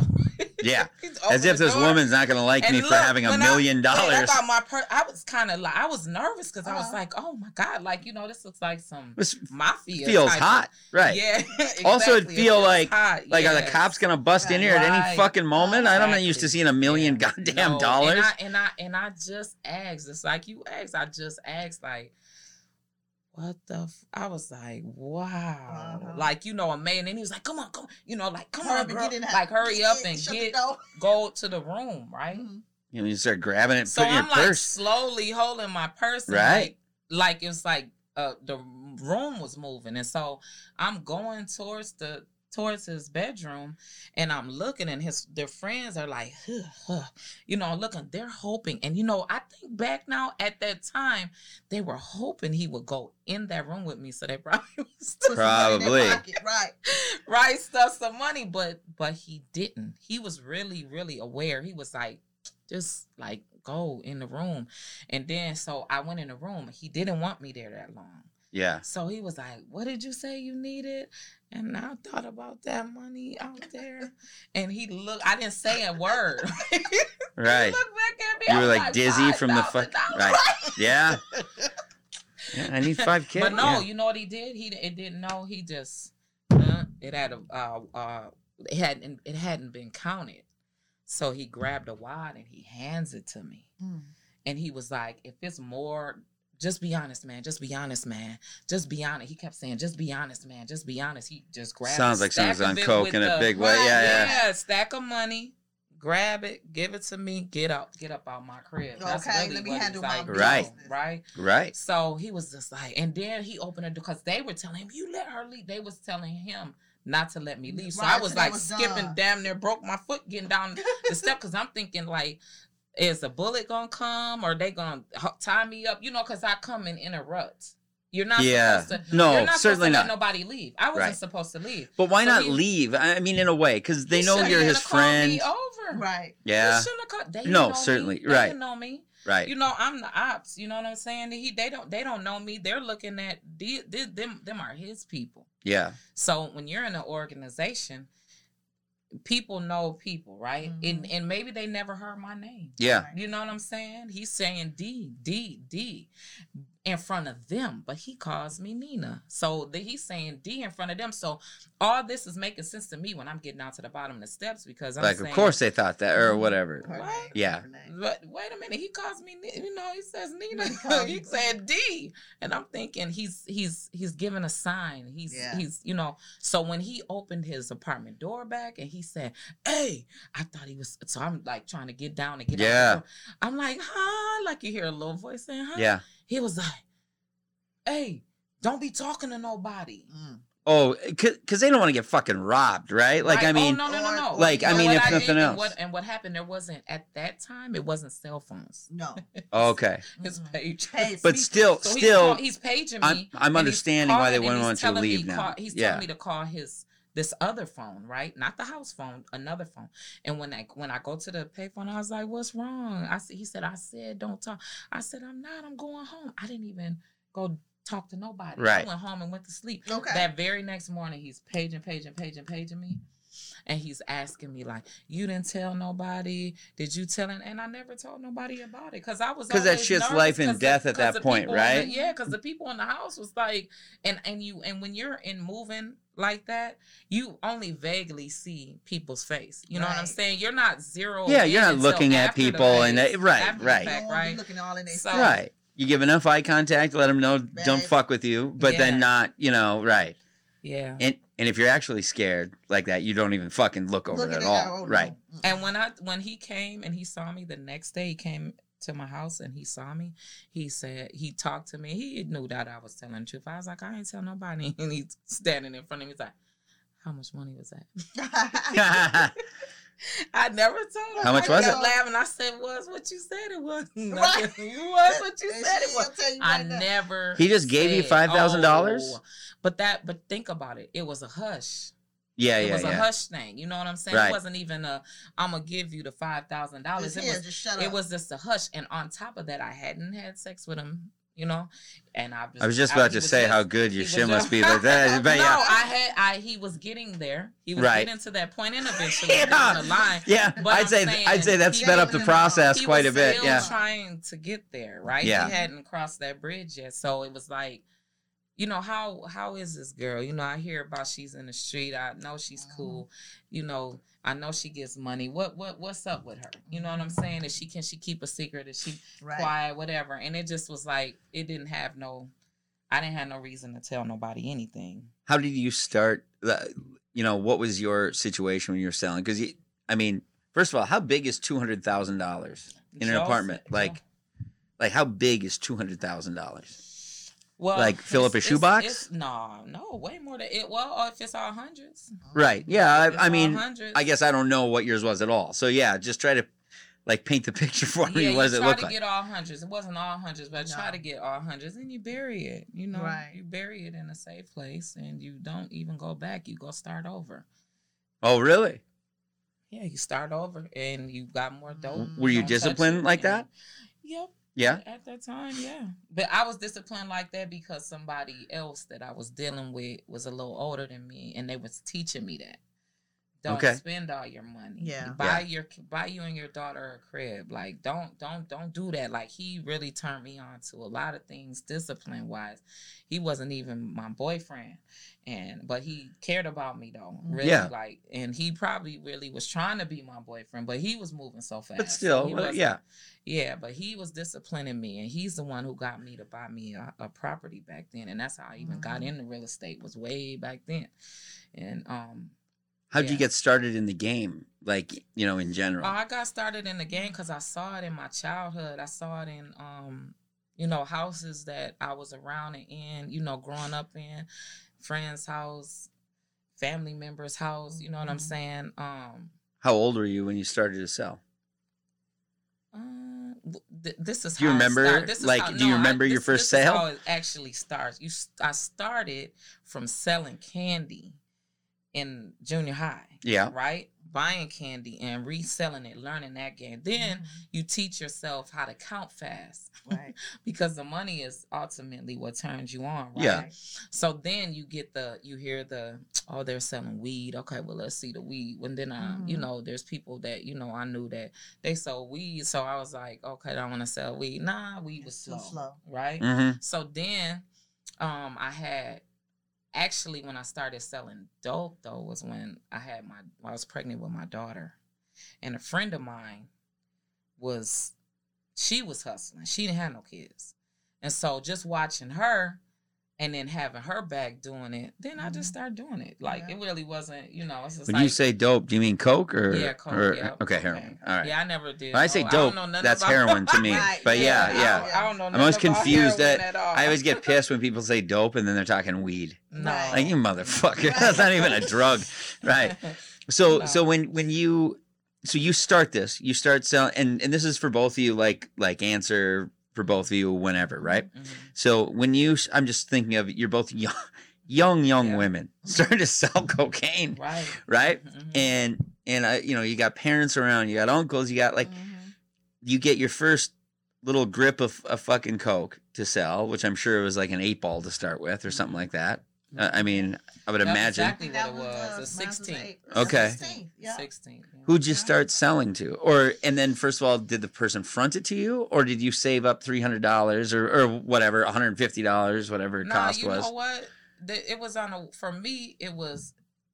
Yeah. As if this door. woman's not gonna like And me for having a when I- million I dollars. thought my per- I was kind of like I was nervous because I was Uh-huh. like, oh my god, like you know, this looks like some This mafia. feels type of- hot, right? Yeah. Also, it'd feel feels like- hot, Like, are the cops gonna bust in here at any Right. fucking moment? I don't know. Used to seeing a million Yeah. goddamn No, dollars. And I, and I and I just asked. It's like you asked. I just asked like, what the? F-? I was like, wow. Uh-huh. Like you know, a man. And he was like, come on, come. on. You know, like come Hurry on, girl. get Like hurry up and get go to the room, right? Mhm. You know, you start grabbing it, So putting I'm your like purse. slowly holding my purse, Right. Like, like it was like uh, the room was moving, and so I'm going towards the towards his bedroom, and I'm looking, and his their friends are like, huh, huh, you know, looking. They're hoping, and you know, I think back now at that time, they were hoping he would go in that room with me, so they probably was Put some money in their Probably. pocket, Right. right stuff some money but but he didn't he was really really aware he was like just like go in the room and then so i went in the room he didn't want me there that long yeah. so he was like what did you say you needed and i thought about that money out there and he looked i didn't say a word Right. he looked back at me You were was like dizzy from the fuck. Right. Yeah. Yeah. I need five kids. But no, you know what he did? He it didn't know. He just uh, it had a uh, uh it hadn't it hadn't been counted. So he grabbed a wad and he hands it to me. Mm. And he was like, if it's more, just be honest, man. Just be honest, man. Just be honest. He kept saying, just be honest, man. Just be honest. He just grabbed Sounds like stack was on coke in a the- big way. Yeah, yeah. yeah, stack of money. Grab it, give it to me, get up, get up out my crib. That's Okay, really let me handle he's my like, Right. Right. Right. So he was just like, and then he opened it because they were telling him, "You let her leave." They was telling him not to let me leave. So Right, I was like was skipping, done. damn near broke my foot getting down the step because I'm thinking like, is a bullet gonna come or they gonna tie me up? You know, because I come and interrupt. You're not Yeah. supposed to. No, you're not certainly to not. Let nobody leave. I wasn't Right. supposed to leave. But why So not he- leave? I mean, in a way, because they He know you're his called me friend. Over. Right. Yeah. Shouldn't have called. They No, know me. certainly, They right. know me. Right. You know, I'm the ops. You know what I'm saying? He they don't they don't know me. They're looking at the, the, them them are his people. Yeah. So when you're in an organization, people know people, right? And Mhm. and maybe they never heard my name. Yeah. You know what I'm saying? He's saying D D D in front of them, but he calls me Nina. So the, he's saying D in front of them. So all this is making sense to me when I'm getting down to the bottom of the steps because I'm Like, saying, of course they thought that, or whatever. What? Yeah. But wait a minute, he calls me. Ni- You know, he says Nina. He called he you said D, and I'm thinking he's he's he's giving a sign. He's Yeah. he's you know. So when he opened his apartment door back and he said, "Hey," I thought he was. So I'm like trying to get down and get. out Yeah. I'm like, huh? Like you hear a little voice saying, huh? Yeah. He was like, "Hey, don't be talking to nobody." Mm. Oh, because they don't want to get fucking robbed, right? Like, Right? I mean, oh, no, no, no, no. like, I mean, if did nothing and else. what, and what happened? There wasn't at that time. It wasn't cell phones. No. okay. His page. Hey, But still, So he's, still, call, he's paging me. I'm, I'm and he's understanding why they wouldn't want you to telling me leave now. Call, he's yeah. telling me to call his this other phone, right? Not the house phone, another phone. And when I when I go to the payphone, I was like, "What's wrong?" I said, "He said, I said, don't talk." I said, "I'm not. I'm going home." I didn't even go talk to nobody. Right. I went home and went to sleep. Okay. That very next morning, he's paging, paging, paging, paging me. And he's asking me like, "You didn't tell nobody? Did you tell?" him? And I never told nobody about it because I was 'Cause that always shit's nervous life and the- death at that point, people the- right? yeah, because the people in the house was like, and and you and when you're in moving like that, you only vaguely see people's face. You know what I'm saying? You're not zero. Yeah, you're not looking at people and that- right, right. Fact, You won't be right. looking all in their So- Right. You give enough eye contact, let them know don't fuck with you, but then not, you know, right. Yeah. And and if you're actually scared like that, you don't even fucking look over Looking it at at all. oh. Right. And when I when he came and he saw me the next day, he came to my house and he saw me. He said he talked to me. He knew that I was telling the truth. I was like, I ain't tell nobody. And he's standing in front of me. He's like, How much money was that? I never told him. How much I was it? Laughing. I said, "Was what you said it was. Right. it was what you said it was." will I now. never. He just gave you said, $5,000? "Oh." But that, but think about it. It was a hush. Yeah, it yeah, was a yeah. hush thing. You know what I'm saying? Right. It wasn't even a. I'm gonna give you the five thousand dollars. It was. just shut It was just a hush, and on top of that, I hadn't had sex with him. You know, and I. I was just about he to say just- how good your shit must be, but that, but no, yeah, I had. I he was getting there. He was Right. getting to that point, and eventually Yeah. down the line. yeah. But I'd I'm say saying I'd say that sped up the process he quite a bit. still Yeah, trying to get there, right? Yeah. He hadn't crossed that bridge yet, so it was like, you know, how how is this girl? You know, I hear about she's in the street. I know she's Mhm. cool. You know, I know she gets money. What what what's up with her? You know what I'm saying? Is she can she keep a secret? Is she right. quiet? Whatever. And it just was like it didn't have no. I didn't have no reason to tell nobody anything. how did you start? the- You know, what was your situation when you were selling? Because I mean, first of all, how big is two hundred thousand dollars in an Joe apartment? said- Like, like how big is two hundred thousand dollars? Well, Like fill up a shoebox? it's- it's- No, no, way more than it. Well, if it's all hundreds, Right. Yeah. I, I mean, hundreds, I guess I don't know what yours was at all. So yeah, just try to like paint the picture for me. yeah, what does it try look to get all hundreds. It wasn't all hundreds, but I try to get all hundreds, and you bury it. You know, Right. you bury it in a safe place, and you don't even go back. You go start over. oh, really? Yeah, you start over, and you got more dope. Mm. Were you Don't disciplined like that? Yep. Yeah. At that time, yeah. But I was disciplined like that because somebody else that I was dealing with was a little older than me, and they was teaching me that. Don't Okay. spend all your money. Yeah. Buy your buy you and your daughter a crib. Like don't don't don't do that. Like he really turned me on to a lot of things discipline wise. He wasn't even my boyfriend. And but he cared about me though. Really Yeah. like and he probably really was trying to be my boyfriend, but he was moving so fast. But still, He well, yeah. yeah, but he was disciplining me, and he's the one who got me to buy me a, a property back then, and that's how I even got Mhm. into real estate. Was way back then, and um, How'd you get started in the game? Like, you know, in general. I got started in the game because I saw it in my childhood. I saw it in um, you know, houses that I was around and in, you know, growing up in, friends' house, family members' house. You know what I'm Mhm. saying? Um, How old were you when you started to sell? Uh, th- this is Do you how remember. This is like, how- do you no, I- remember your this- first this is sale? how it actually starts. You, I started from selling candy in junior high. Yeah. Right, buying candy and reselling it, learning that game. Then Mhm. you teach yourself how to count fast Right. because the money is ultimately what turns you on. Right? Yeah. So then you get the you hear the oh they're selling weed. Okay, well let's see the weed. When then um you Mhm. know there's people that you know I knew that they sold weed. So I was like okay I don't want to sell weed. Nah, weed was It's too slow, slow. right? Mm-hmm. So then um I had actually when I started selling dope though was when I had my I was pregnant with my daughter, and a friend of mine was she was hustling. She didn't have no kids. And so just watching her and then having her back doing it, then I just Mhm. started doing it. Like Yeah. it really wasn't, you know, it's just When like you say dope, do you mean coke or? yeah, coke, or- yeah, okay, cocaine. heroin. All right. Yeah, I never did. When I say dope, don't know that's about- heroin to me. Right, But yeah, I yeah. don't, I don't know. I'm always nothing about confused that at all. I always get pissed when people say dope and then they're talking weed. no. Like you motherfucker, Right. that's not even a drug, right? So No. so when when you so you start this, you start selling, and and this is for both of you, like like answer for both of you whenever, right? Mhm. So when you, I'm just thinking of you're both young, young young Yeah. women starting to sell cocaine, Right. right? Mhm. And and uh, you know you got parents around, you got uncles, you got like Mhm. you get your first little grip of, of fucking coke to sell, which I'm sure it was like an eight ball to start with or something like that. Uh, I mean, I would That's imagine. exactly what That it was. uh, A was 16. eight. Okay. 16, Yeah. 16. yeah. Who'd you start selling to? Or and then first of all, did the person front it to you, or did you save up three hundred dollars or or whatever, one hundred and fifty dollars, whatever it No, cost you was? know what? The- It was on a for me. It was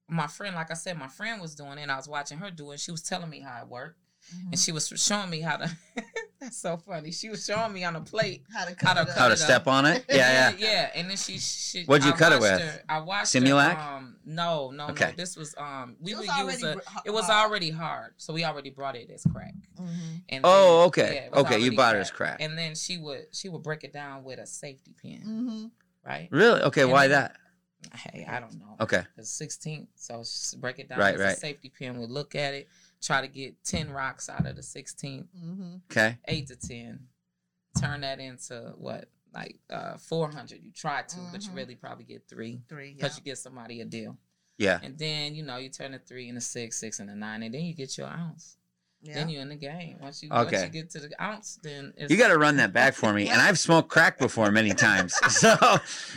my friend. Like I said, my friend was doing it. and I was watching her do it. She was telling me how it worked, Mhm. and she was showing me how to. that's so funny. She was showing me on a plate. How to how cut to it up. How to it step on it? Yeah, yeah. yeah. And then she, she What'd you I cut it with? Her, I watched Similac? Her, um, no, no, Okay. no. This was um, we It was would use already a. It was hard. already hard, so we already brought it as crack. Mhm. And Oh, then- okay. yeah, Okay, you already bought it as crack. And then she would she would break it down with a safety pin, Mhm. right? Really? Okay, And why then- that? Hey, I don't know. Okay. It's 16, so s- break it down. Right, as right. A safety pin. We look at it, try to get 10 rocks out of the 16, Mhm. Okay. 8 to 10. Turn that into what? Like uh 400. You try to, but you Mhm. really probably get three Three. Yeah. because you get somebody a deal. Yeah. And then, you know, you turn a three and a six, six and a nine, and then you get your ounce. Yeah. Then you're in the game. Once you, once you get to the ounce, then it's You got to run that back for me. And I've smoked crack before many times. So,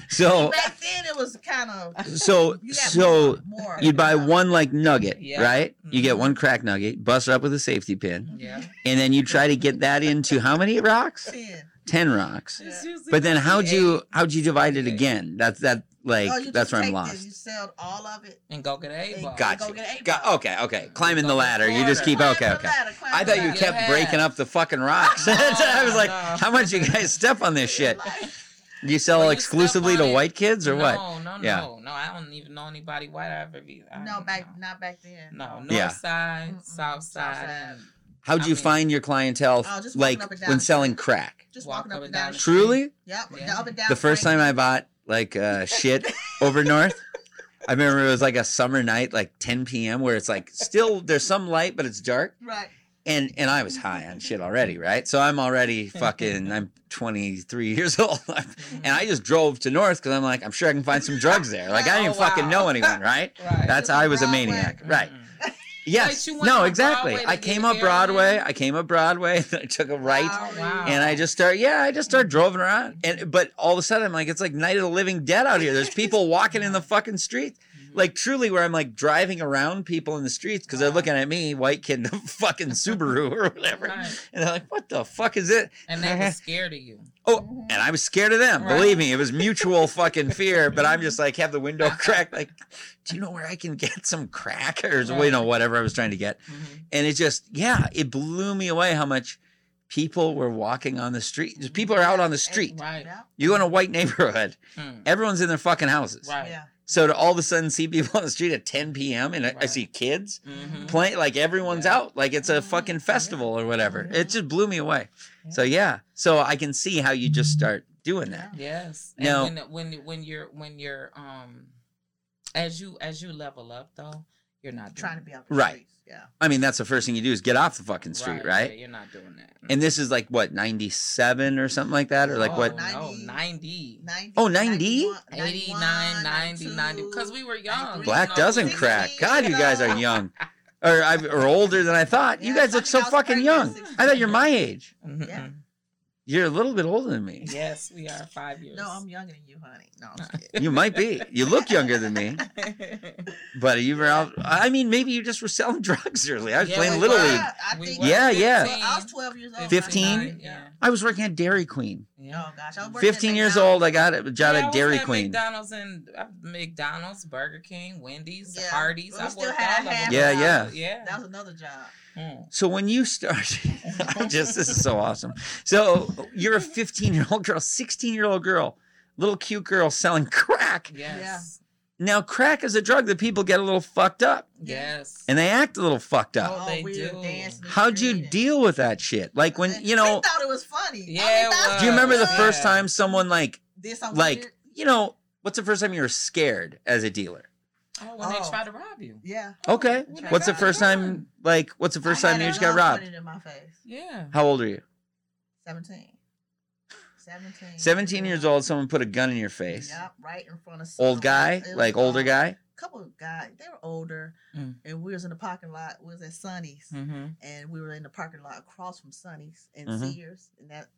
so, Back then it was kind of. so, You so more, you'd buy one like nugget, Yeah. right? You get Mhm. one crack nugget, bust it up with a safety pin, Yeah. and then you try to get that into how many rocks? Ten. Ten rocks. Yeah. But then how'd you how'd you divide it again? That's that like Oh, that's where I'm lost. this, You sell all of it. and go get a and ball. Gotcha. Go get Got okay, okay. Climbing the Double ladder. You just keep Climb okay, okay. ladder, I thought you kept Yeah. breaking up the fucking rocks. I was like, no. how much you guys step on this shit? You sell Well, you exclusively to it. white kids or what? No, no, Yeah. no, no. I don't even know anybody white I ever be. I No, back know. not back then. No, north Yeah. side, Mm-mm. south side, South side. And How'd you mean- find your clientele Oh, just like up and down when selling crack? Just Walk walking up up and and down. down the the street. Truly? Yep. Yeah. Up and down. The first time I bought like uh shit over north, I remember it was like a summer night, like 10 p.m., where it's like still there's some light, but it's dark. Right. and and I was high on shit already, right? So I'm already fucking. I'm 23 years old, and I just drove to North because I'm like, I'm sure I can find some drugs there. Like I didn't Oh, fucking know anyone, right? right. That's I was a Broadway. maniac, right? Yes, no, exactly. I came up Broadway. I came up Broadway. I took a right. Wow. Wow. And I just start, yeah, I just start driving around, and but all of a sudden I'm like, it's like night of the living dead out here. There's people walking in the fucking street, like truly where I'm like driving around people in the streets because they're looking at me, white kid in a fucking Subaru or whatever. Right. And they're like, what the fuck is it? And they were scared of you. Oh, and I was scared of them. Right. Believe me, it was mutual fucking fear. But I'm just like, have the window cracked. Like, do you know where I can get some crack or you know whatever I was trying to get? Mhm. And it just, yeah, it blew me away how much people were walking on the street. People are out on the street. Right. You go in a white neighborhood, Mm. everyone's in their fucking houses. Right. Yeah. So to all of a sudden see people on the street at 10 p.m. and I, I see kids Mhm. playing, like everyone's Yeah. out, like it's a fucking festival or whatever. Yeah. It just blew me away. Yeah. So yeah, so I can see how you just start doing that. Yes. Now- And when when when you're when you're um as you as you level up though, you're not Trying to be out the Right. streets. Yeah. I mean, that's the first thing you do is get off the fucking it. street, Yeah, right? you're not doing that. And this is like what 97 or something like that, or like oh, what? No, 90. 90. 90, Oh, 90? 91, 89, 90, 90. Because we were young. Black you know, doesn't crack. God, you guys are young, or I, or older than I thought. You guys look so fucking young. I thought you're my age. Yeah. Mm-hmm. You're a little bit older than me. Yes, we are five years. No, I'm younger than you, honey. No, I'm just kidding. You might be. You look younger than me, but you were out. I mean, maybe you just were selling drugs early. I was Yeah, playing little were. league. I We think were Yeah, yeah. I was 12 years old. 15? Yeah. I was working at Dairy Queen. yeah. Oh gosh, I was 15 years old, I got a job Yeah, I at was Dairy at Queen. McDonald's and uh, McDonald's, Burger King, Wendy's, Yeah. Hardee's. I still worked had all of half them. Yeah, yeah. yeah. That was another job. Mm. So when you start, I'm just this is so awesome. So you're a 15 year old girl, 16 year old girl, little cute girl selling crack. Yes. Now crack is a drug that people get a little fucked up Yes. and they act a little fucked up. Oh, they do. were dancing in the How'd you deal with that shit? Like when you know, we thought it was funny. Yeah, I mean, it that's- do you remember the Yeah. first time someone like did something like weird? you know what's the first time you were scared as a dealer? Oh, when they Oh. try to rob you. Yeah. Okay. When What's the first rob time like what's the first time you just got gun robbed? pointed in my face. Yeah. How old are you? 17. 17. 17 years old, someone put a gun in your face. Yep, right in front of Old guy, like older um, guy? couple of guys. They were older, Mm. and we was in the parking lot. We was at Sonny's, Mm-hmm. and we were in the parking lot across from Sonny's and Mhm. Sears, and that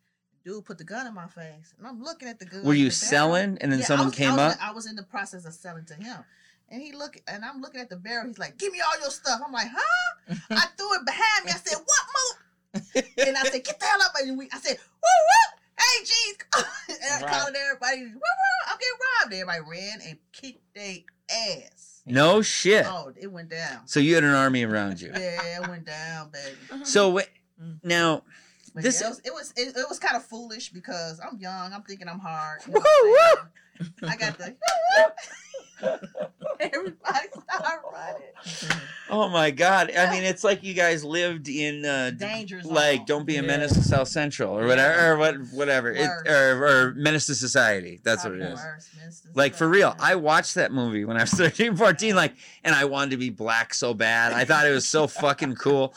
dude put the gun in my face, and I'm looking at the gun. Were you selling and then Yeah, someone was- I came was- up? I was in the process of selling to him. And he look and I'm looking at the barrel. He's like, "Give me all your stuff." I'm like, "Huh?" I threw it behind me. I said, "What, mother?" And I said, "Get the hell up!" And we, I said, "Woo woo!" Hey, jeez! and I Right. called everybody. Woo woo! I'm getting robbed. Everybody ran and kicked their ass. No shit. Oh, it went down. So you had an army around you. Yeah, it went down, baby. So wh- Mm. now, But This- yeah, it was it was, it, it was kind of foolish because I'm young. I'm thinking I'm hard. you know what I'm? I got the everybody started running. oh my god! I mean, it's like you guys lived in uh, d- Dangerous. like don't be a Yeah. menace to South Central or whatever or what whatever it, or, or menace to society. That's what it Probably is. worse, Mr. Like for real, I watched that movie when I was 13, 14, like, and I wanted to be black so bad. I thought it was so fucking cool.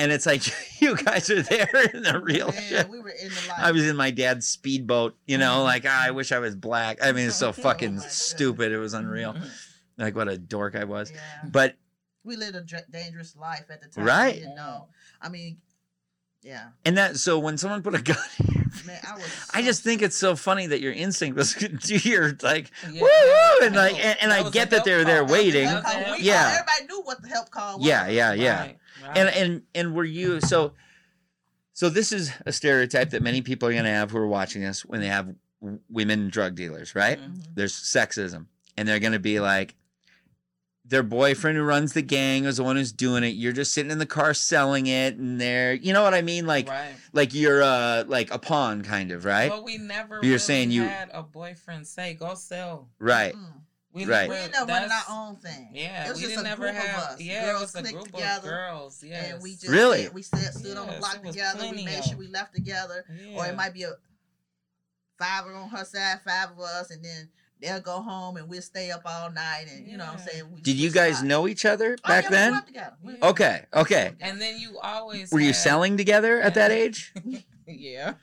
And it's like you guys are there in the real Man, shit. we were in the light. I was in my dad's speedboat, you know, mm-hmm. like ah, I wish I was black. I mean, it's so fucking my uh, stupid. It was unreal. Mm-hmm. Like what a dork I was. Yeah. But We lived a dangerous life at the time. Right. We didn't know. I mean, yeah. and that so when someone put a gun, in Man, I was. I just think it's so funny that your instinct was to do your like Yeah. woo woo and like and, and I get a that they're help there call. That was the waiting. help call. We- Yeah. Everybody knew what the help call was. Yeah, yeah, yeah. Right, and and and were you so so this is a stereotype that many people are going to have who are watching this when they have women drug dealers right Mhm. Mhm. there's sexism and they're going to be like their boyfriend who runs the gang is the one who's doing it you're just sitting in the car selling it and they're you know what i mean like right. like you're uh like a pawn kind of right But we never. You're really saying you- had a boyfriend say, "Go sell." right Mm. We Right. We never- ended up running our that's- own thing. Yeah, it was we just didn't a ever group have. of us. Yeah, girls it was a clicked group together, of girls. Yes. and we just Really? said- we stood, stood on the block together. We plenty made sure we left together, yeah. or it might be a five on her side, five of us, and then they'll go home and we'll stay up all night, and you know what I'm saying. We did you guys spots. know each other Oh, back yeah, then grew up together. We- Yeah. okay okay And then you always were you selling together at that age Yeah.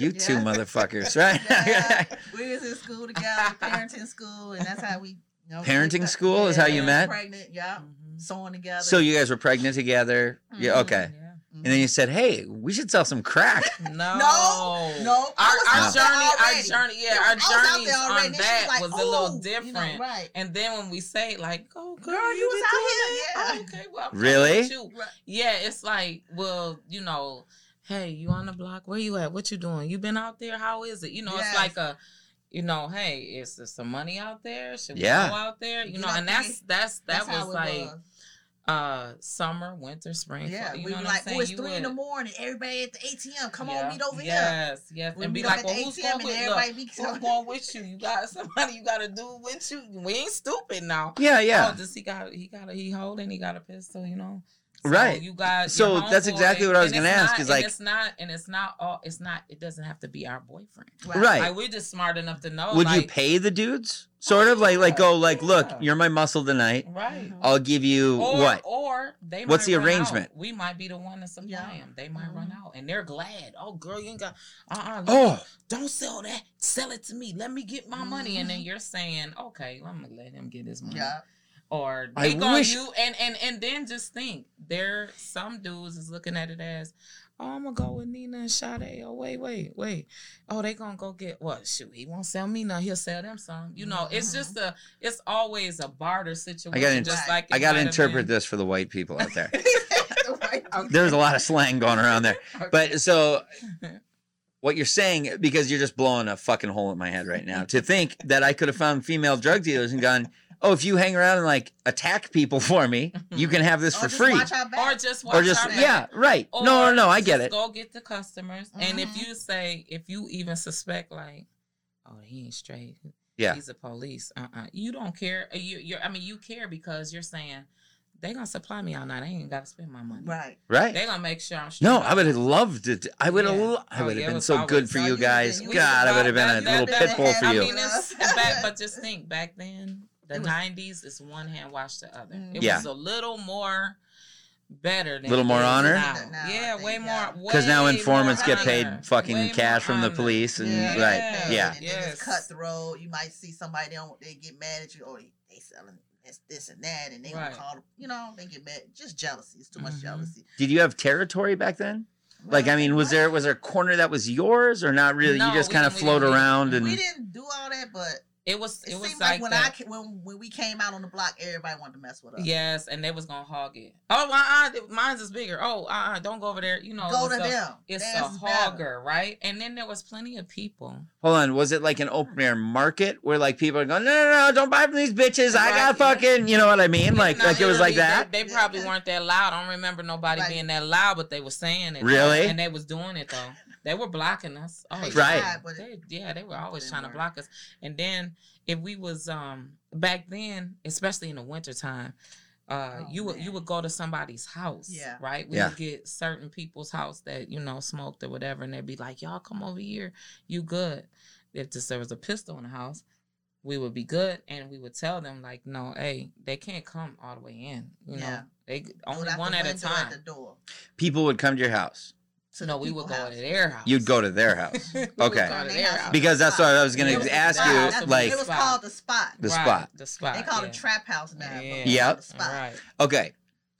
You two Yeah. motherfuckers right Yeah, we was in school together, parenting school, and that's how we. You know, Parenting clicked up- school is how you met? Pregnant, yeah, Mhm. sewing together. So you guys were pregnant together? Yeah. Mhm. Okay. Yeah. and then you said, "Hey, we should sell some crack." No, No, no, I Our, was our journey, our journey, yeah, Yeah, our I was journeys on that was like, was a little "Oh," different. you know, right. And then when we say like, "Oh, girl, Girl, you, you was out here, yeah. Oh, okay, well, I'm Really? you. Right. Yeah, it's like, well, you know, hey, you on the block? Where you at? What you doing? You been out there? How is it? You know, Yes. it's like a, you know, hey, is there some money out there? Should we Yeah. go out there? You Get know, out and that's that's that That's was like was. uh summer, winter, spring. Yeah, fall, you we know were what I'm like, saying? oh, it's You three in the morning. Everybody at the ATM. Come Yeah. on, meet over here. Yes, yes. We and be like, well, at the who's ATM going and with everybody look, be who's going with you? You got somebody you gotta do with you. We ain't stupid now. Yeah, yeah. Oh, does he got he got a he holding, he got a pistol, you know? Right. You guys. So that's exactly what I was gonna ask, not- is like- it's not and it's not all it's not it doesn't have to be our boyfriend. Right. Like we're just smart enough to know Would you pay the dudes? Sort of like like go like, look, you're my muscle tonight. Right. I'll give you Or, what? or they What's might the run out. arrangement? We might be the one to supply Yeah. them. They might run Mhm. out, and they're glad. Oh, girl, you ain't got. Uh, uh Oh, don't sell that. Sell it to me. Let me get my money. And Mm-hmm. then you're saying, okay, I'm gonna let him get his money. Yeah. Or I they gonna wish- you and and and then just think there some dudes is looking at it as. Oh, I'm gonna go with Nina and Sade. Oh, wait, wait, wait. Oh, they gonna go get what? Shoot, he won't sell me none. He'll sell them some. You know, it's Mhm. just a. It's always a barter situation. in- just like I got to interpret this for the white people out there. Right. There's a lot of slang going around there. But so what you're saying because you're just blowing a fucking hole in my head right now to think that I could have found female drug dealers and gone, "Oh, if you hang around and like attack people for me, you can have this Or for just free." watch our back. or just watch Or just our back. yeah, right. Or no, no, no, I get just it. Go get the customers, and if Mhm. you say, if you even suspect, like, oh, he ain't straight. Yeah. he's a police. Uh, uh you don't care. Uh, You, you're. I mean, you care because you're saying they gonna supply me all night. I ain't got to spend my money. Right. Right. They gonna make sure I'm straight. No, I would have loved it. I would have. Yeah. lo- I Oh, would have yeah, been was so good for No, you you guys. God, I would have been a That- that- little that- pit bull for I you. mean, it's back, but just think back then, the It '90s is one hand wash the other. It Yeah. was a little more better. Than Little more honor? now. Now, yeah, think, way yeah. more. Because now informants get paid fucking Way cash from the police and Yeah. right. Yeah. And Yes. it's cutthroat. You might see somebody they don't they get mad at you. Oh, they, they selling this, this and that, and they Right. gonna call. You know, they get mad. Just jealousy. It's too much Mhm. jealousy. Did you have territory back then? Like, I mean, was there was there a corner that was yours or not really? No, you just kind of float we- around and We didn't do all that, but It was. it, It, was seemed like, like, when that. I when when we came out on the block, everybody wanted to mess with us. Yes, and they was gonna hog it. Oh, uh, uh mine's is bigger. Oh, uh, uh don't go over there. You know, Go it's to a- them. It's Theirs a is better. hogger, right? And then there was plenty of people. hold on. Was it like an open air market where like people are going, no, no, no, don't buy from these bitches. I got fucking, you know what I mean? Like, Now, like it was like that. They, they probably weren't that loud. I don't remember nobody Right. being that loud, but they were saying it. though, Really? And they was doing it though. They were blocking us. Oh, They yeah. Right. tried, but They, yeah, they were always Didn't trying to block us. And then if we was um back then, especially in the wintertime, uh Oh, you would you would go to somebody's house. Yeah. Right? We Yeah. would get certain people's house that, you know, smoked or whatever, and they'd be like, Y'all come over here, you good. If just there was a pistol in the house, we would be good and we would tell them like, no, hey, they can't come all the way in. You know, Yeah. they only out the one at a window time. the door. People would come to your house. To no, we would go house. to their house. You'd go to their house. Okay. go to their house. Because that's what I was gonna was ask you. Like, it was called the spot. The Right, spot. The spot. They call yeah. it trap house now. Yeah. we Yep. the spot. Right. okay.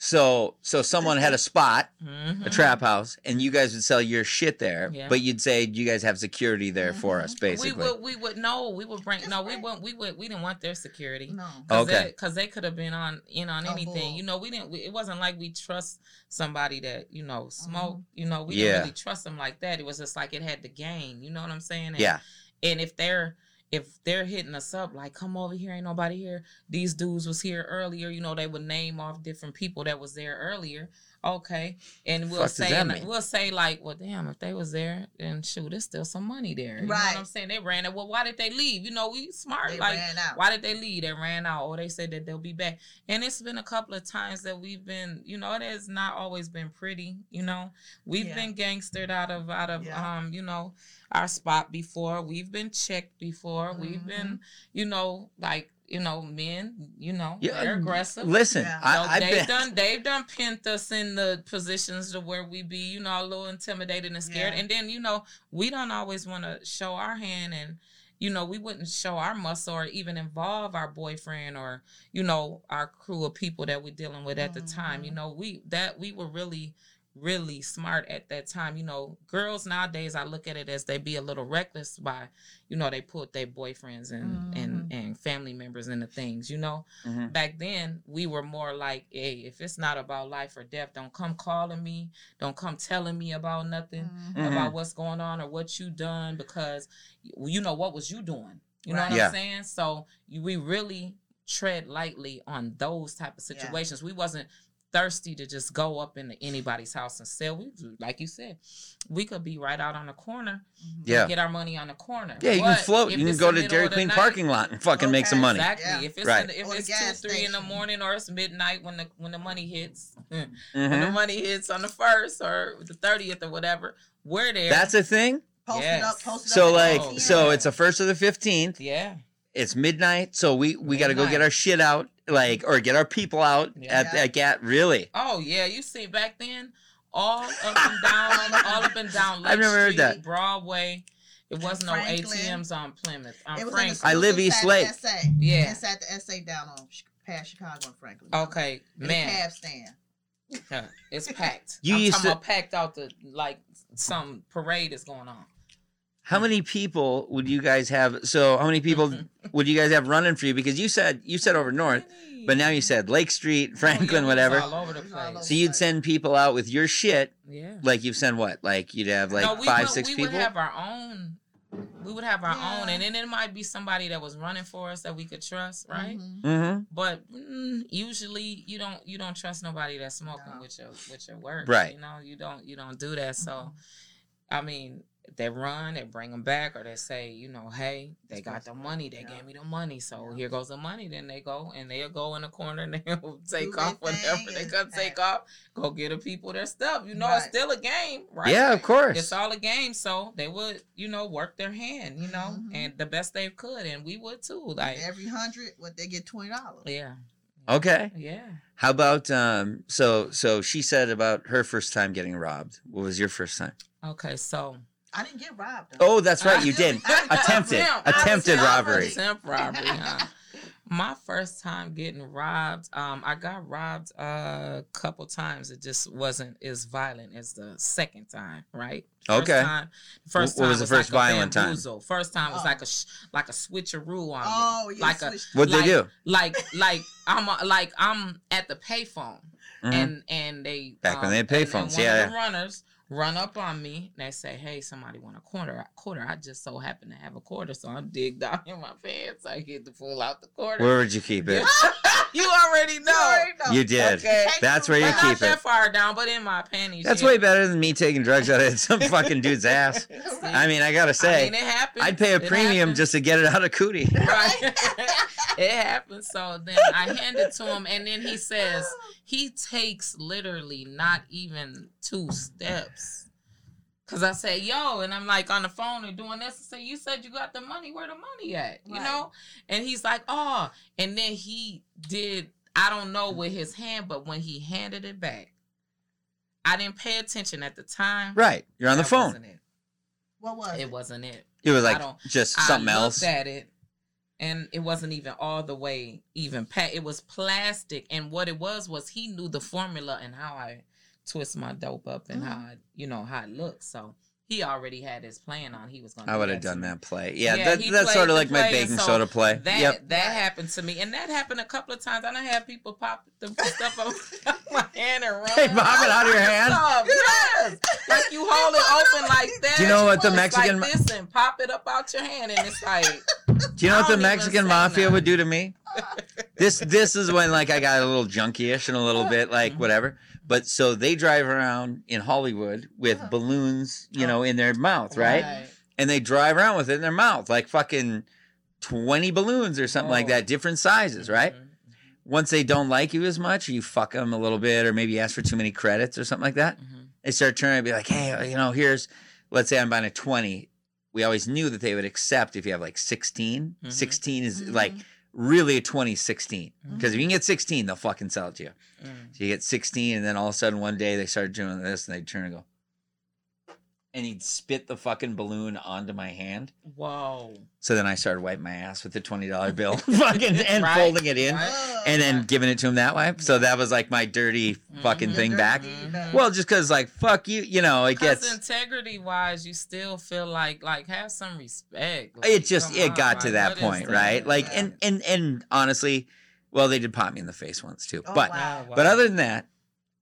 So, so someone had a spot, Mhm. a trap house, and you guys would sell your shit there, Yeah. but you'd say you guys have security there for Mhm. us, We basically. would, we would no, we would bring no, we wouldn't, we would, we didn't want their security. No. Cause Okay. because they, could have been on in on anything. bull. You know, we didn't. We, it wasn't like we trust somebody that you know smoke. Mhm. You know, we Yeah. didn't really trust them like that. It was just like it had the game. You know what I'm saying? And, yeah. And if they're if they're hitting us up like, come over here, ain't nobody here. These dudes was here earlier. You know, they would name off different people that was there earlier. Okay, and we'll Fuck say, and we'll say like, well, damn, if they was there, then shoot, there's still some money there. You know Right. what I'm saying? They ran it. Well, why did they leave? You know, we smart. They like, ran out. why did they leave? They ran out, or they said that they'll be back. And it's been a couple of times that we've been, you know, it has not always been pretty. You know, we've Yeah. been gangstered out of out of Yeah. um, you know, our spot before. We've been checked before. We've Mm-hmm. been, you know, like you know, men, you know, Yeah, they're aggressive. Listen, Yeah. You know, I, I've they've been. done they've done pinned us in the positions to where we be, you know, a little intimidated and scared. Yeah. And then, you know, we don't always want to show our hand and you know, we wouldn't show our muscle or even involve our boyfriend or, you know, our crew of people that we're dealing with at the time. You Mhm. know, we that we were really really smart at that time. You know, girls nowadays, I look at it as they be a little reckless by, you know, they put their boyfriends and and and family members into things. You know, Mhm. back then we were more like, hey, if it's not about life or death, don't come calling me, don't come telling me about nothing Mhm. Mhm. about what's going on or what you done because you you know what was you doing. You know Right. what Yeah. I'm saying? So we really tread lightly on those type of Yeah. situations. We wasn't thirsty to just go up into anybody's house and sell. We like you said, we could be right out on the corner. Yeah. and get our money on the corner. Yeah, you can float. You can go to middle Dairy Queen night- parking lot and fucking make some money. Exactly. Yeah. If it's Right. in the, if Or it's two, gas three in the morning, or it's midnight when the when the money hits, when Mhm. the money hits on the first or the thirtieth or whatever, we're there. That's a thing. Post it Yes. up, post it So up. like, so it's the first or the fifteenth. yeah. It's midnight, so we we got to go get our shit out, like, or get our people out Yeah. at that Gat. Really, Oh yeah, you see back then, all up and down, all up and down. Lake I've never heard that. Broadway. It wasn't no Franklin. ATMs on Plymouth. On It was Franklin. in the I live East Lake. the SA. Yeah. Inside the SA down on Ch- past Chicago and Franklin. Okay, In the man, cab stand. yeah, it's packed. You I'm used talking to- about packed out the like some parade is going on. How many people would you guys have? So how many people would you guys have running for you? Because you said you said over north, but now you said Lake Street, Oh, yeah, Franklin, whatever. all over the We was all place. So you'd send people out with your shit, Yeah. like you've sent what? Like you'd have like no, we five, would, six we people. would have our own. We would have our Yeah. own, and then it might be somebody that was running for us that we could trust, right? Mhm. mm-hmm. But mm, usually you don't you don't trust nobody that's smoking No. with your with your work, Right. You know you don't you don't do that. So, Mhm. I mean, they run, they bring them back, or they say, you know, hey, they It's got the money, they Yeah. gave me the money, so Yeah. here goes the money. Then they go and they'll go in the corner and they'll take Do off their whatever they and gonna take off. Go get the people their stuff. You know, it's still a game, right? Yeah, of course. It's all a game, so they would, you know, work their hand, you know, Mhm. and the best they could, and we would too. Like, Every hundred, what they get twenty dollars. yeah, Okay. yeah. How about um? So so she said about her first time getting robbed. What was your first time? Okay, so I didn't get robbed. Though. Oh, that's right, you did. Attempted, Attempt. Attempted robbery. Attempt robbery. Huh? My first time getting robbed, um, I got robbed a couple times. It just wasn't as violent as the second time, right? First Okay. Time, first What time was the first like violent time? bamboozle. First time was Oh. like a sh- like a switcheroo on Oh, me, you like a. What'd like, they do? like like I'm a, like I'm at the payphone Mhm. and and they Back when they had and- and payphones, yeah, the runners run up on me and they say, "Hey, somebody want a quarter? Quarter? I just so happen to have a quarter, so I dig down in my pants. I get to pull out the quarter. Where would you keep it? you already know. You already know. You did. Okay. That's where you But not keep that it. far down, but in my panties. That's yeah. way better than me taking drugs out of some fucking dude's ass. See? I mean, I gotta I say, mean, it happens. I'd pay a It premium happens. just to get it out of cootie. right. it happened. So then I hand it to him, and then he says he takes literally not even two steps. Cause I say, yo, and I'm like on the phone and doing this. I say, you said you got the money. Where the money at? You Right. know? And he's like, oh. And then he did. I don't know with his hand, but when he handed it back, I didn't pay attention at the time. Right, you're on the That phone. wasn't it. What was It it? wasn't it. It was I like don't- just I something looked else. at it, and it wasn't even all the way even packed. It was plastic, and what it was was he knew the formula and how I twist my dope up and mm-hmm. how I, you know how it looks. So he already had his plan on. He was going. To I would have done that play. Yeah, Yeah, that, that's sort of like my baking so soda play. That yep. that happened to me, and that happened a couple of times. And I had people pop the stuff out of my hand and run. Hey, pop it out of your hand? Stuff, Yes, like you hold it open like that. Do you know what the Mexican- like this and pop it up out your hand, and it's like. Do you know what the Mexican mafia nothing. would do to me? This this is when like I got a little junky-ish and a little bit like whatever. But so they drive around in Hollywood with Uh-huh. balloons, you know, in their mouth, right? Right. And they drive around with it in their mouth, like fucking twenty balloons or something like Oh. that, different sizes, right? Mhm. Once they don't like you as much, or you fuck them a little bit, or maybe ask for too many credits or something like that. Mhm. They start turning and be like, hey, you know, here's, let's say I'm buying a 20. We always knew that they would accept if you have like 16. Mhm. 16 is Mhm. like really a 20 16. Mhm. Because if you can get 16, they'll fucking sell it to you. Mm. So you get 16, and then all of a sudden one day they start doing this and they turn and go, and he'd spit the fucking balloon onto my hand. Whoa. So then I started wiping my ass with the twenty dollar bill, fucking and Right. folding it in, Right. and then giving it to him that way. So that was like my dirty fucking Mhm. thing back. Well, just because like fuck you, you know, it gets. integrity wise, you still feel like like have some respect. Like, It just it on, got to that what is point, that? right? Like, Yeah. and and and honestly, well, they did pop me in the face once too, Oh, but wow. Oh, but other than that,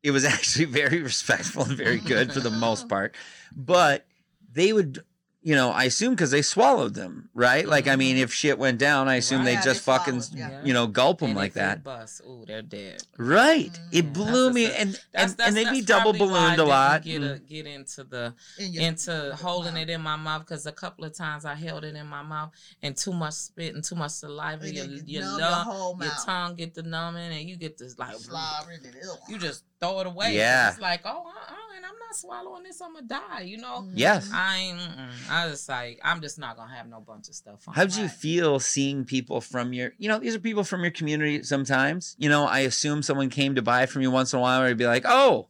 it was actually very respectful and very good for the most part. But they would, you know, I assume because they swallowed them, right? Like, I mean, if shit went down, I assume Right. they just they fucking, yeah. you know, gulp them And like that. Bust, ooh, they're dead. Right. It Mm. blew That's me, a- and That's, and, that's, and they'd be double probably why I ballooned a lot. didn't Get, a, get into the In your- into holding mouth. it in my mouth because a couple of times I held it in my mouth and too much spit and too much saliva. And Your it your, numb your whole your tongue get the numbing and you get this like slobbering you just throw it away. Yeah. it's like oh, uh-uh, and I'm not swallowing this. I'm gonna die. You know. Mhm. Yes. I'm. I just like I'm just not gonna have no bunch of stuff on. How'd you feel seeing people from your, you know, these are people from your community sometimes. You know, I assume someone came to buy from you once in a while, or you'd be like, oh,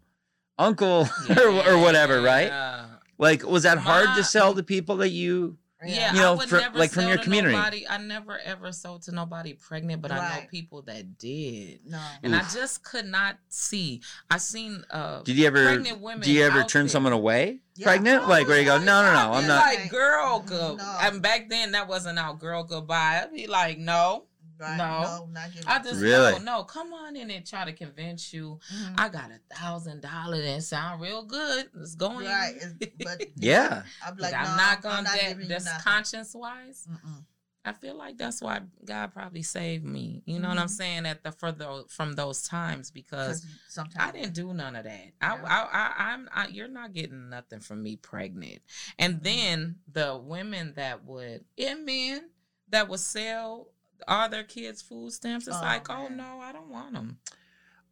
uncle, or, or whatever, right? Yeah. Like, was that hard My- to sell to people that you, Yeah, You know, I would fr- never like from your community. Nobody, I never ever sold to nobody pregnant, but I know people that did, No. and I just could not see. I seen uh, did you ever, pregnant women. do you ever turn there. someone away Yeah. pregnant? Oh, like, where you go, no, no, no, I'd I'm not. Like girl, No. good. And back then that wasn't out. Girl, goodbye. I'd be like, no, Right. No. No. Not giving I just Really? no, no. Come on in and try to convince you. Mhm. I got a thousand dollars and sound real good. Let's go in. Right. it's- But Yeah. I'm But like, I'm not gonna. I'm not that, that's conscience wise. Mm-mm. I feel like that's why God probably saved me. You know what I'm Mhm. saying? At the for those from those times because sometimes I didn't do none of that. I, Yeah. I, I, I'm, I, you're not getting nothing from me pregnant. And then the women that would, and men that would sell all their kids food stamps, it's Oh, like, oh no, I don't want them.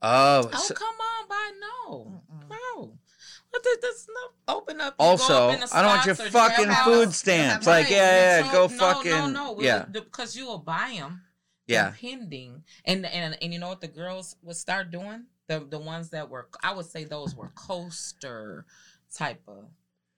Oh, Oh so- come on, by no, Mm-mm. no. What the, that's no open up. also, up in the I don't want your spots or do you fucking have food house? stamps. Right, Like, yeah, yeah, So- go no, fucking, No, no, yeah, because you will buy them yeah. pending, and and and you know what the girls would start doing the the ones that were i would say those were coaster type of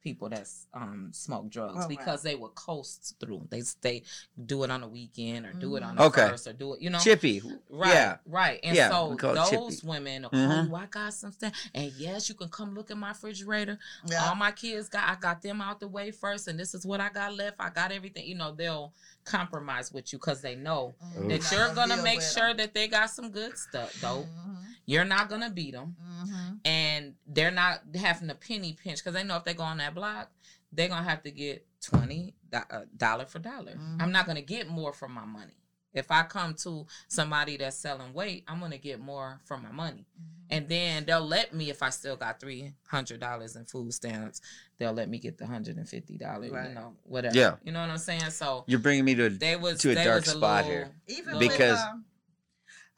people that's um smoke drugs Oh, wow. because they would coast through they they do it on the weekend or do it on Mhm. the Okay. first or do it you know Chippy. Right, Yeah. right. And Yeah, so we call it those chippy. women will Mhm. call you, I got some stuff. And yes, you can come look in my refrigerator. Yeah. All my kids got I got them out the way first, and this is what I got left. I got everything. You know, they'll compromise with you because they know Mhm. that you're gonna make sure that they got some good stuff, though. Mhm. You're not gonna beat them, Mhm. and they're not having a penny pinch because they know if they go on that block, they're gonna have to get twenty uh, dollar for dollar. I'm not gonna get more for my money. If I come to somebody that's selling weight, I'm gonna get more for my money. Mhm. And then they'll let me if I still got three hundred dollars in food stamps, they'll let me get the hundred and fifty dollars, Right. you know, whatever. Yeah. You know what I'm saying? So You're bringing me to a they was to a they dark was a spot little, here. Even Because- with, um,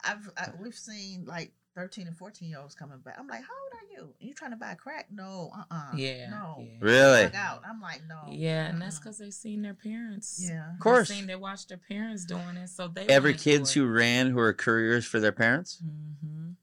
I've I, we've seen like thirteen and fourteen year olds coming back. I'm like, how old are you? you trying to buy crack? No, uh, uh Yeah, no. yeah. Really? Out. I'm like, no. Yeah, and that's uh-uh. because they've seen their parents. yeah. Of course. They seen they watched their parents doing it, so they Every kids who ran who are couriers for their parents. Mhm.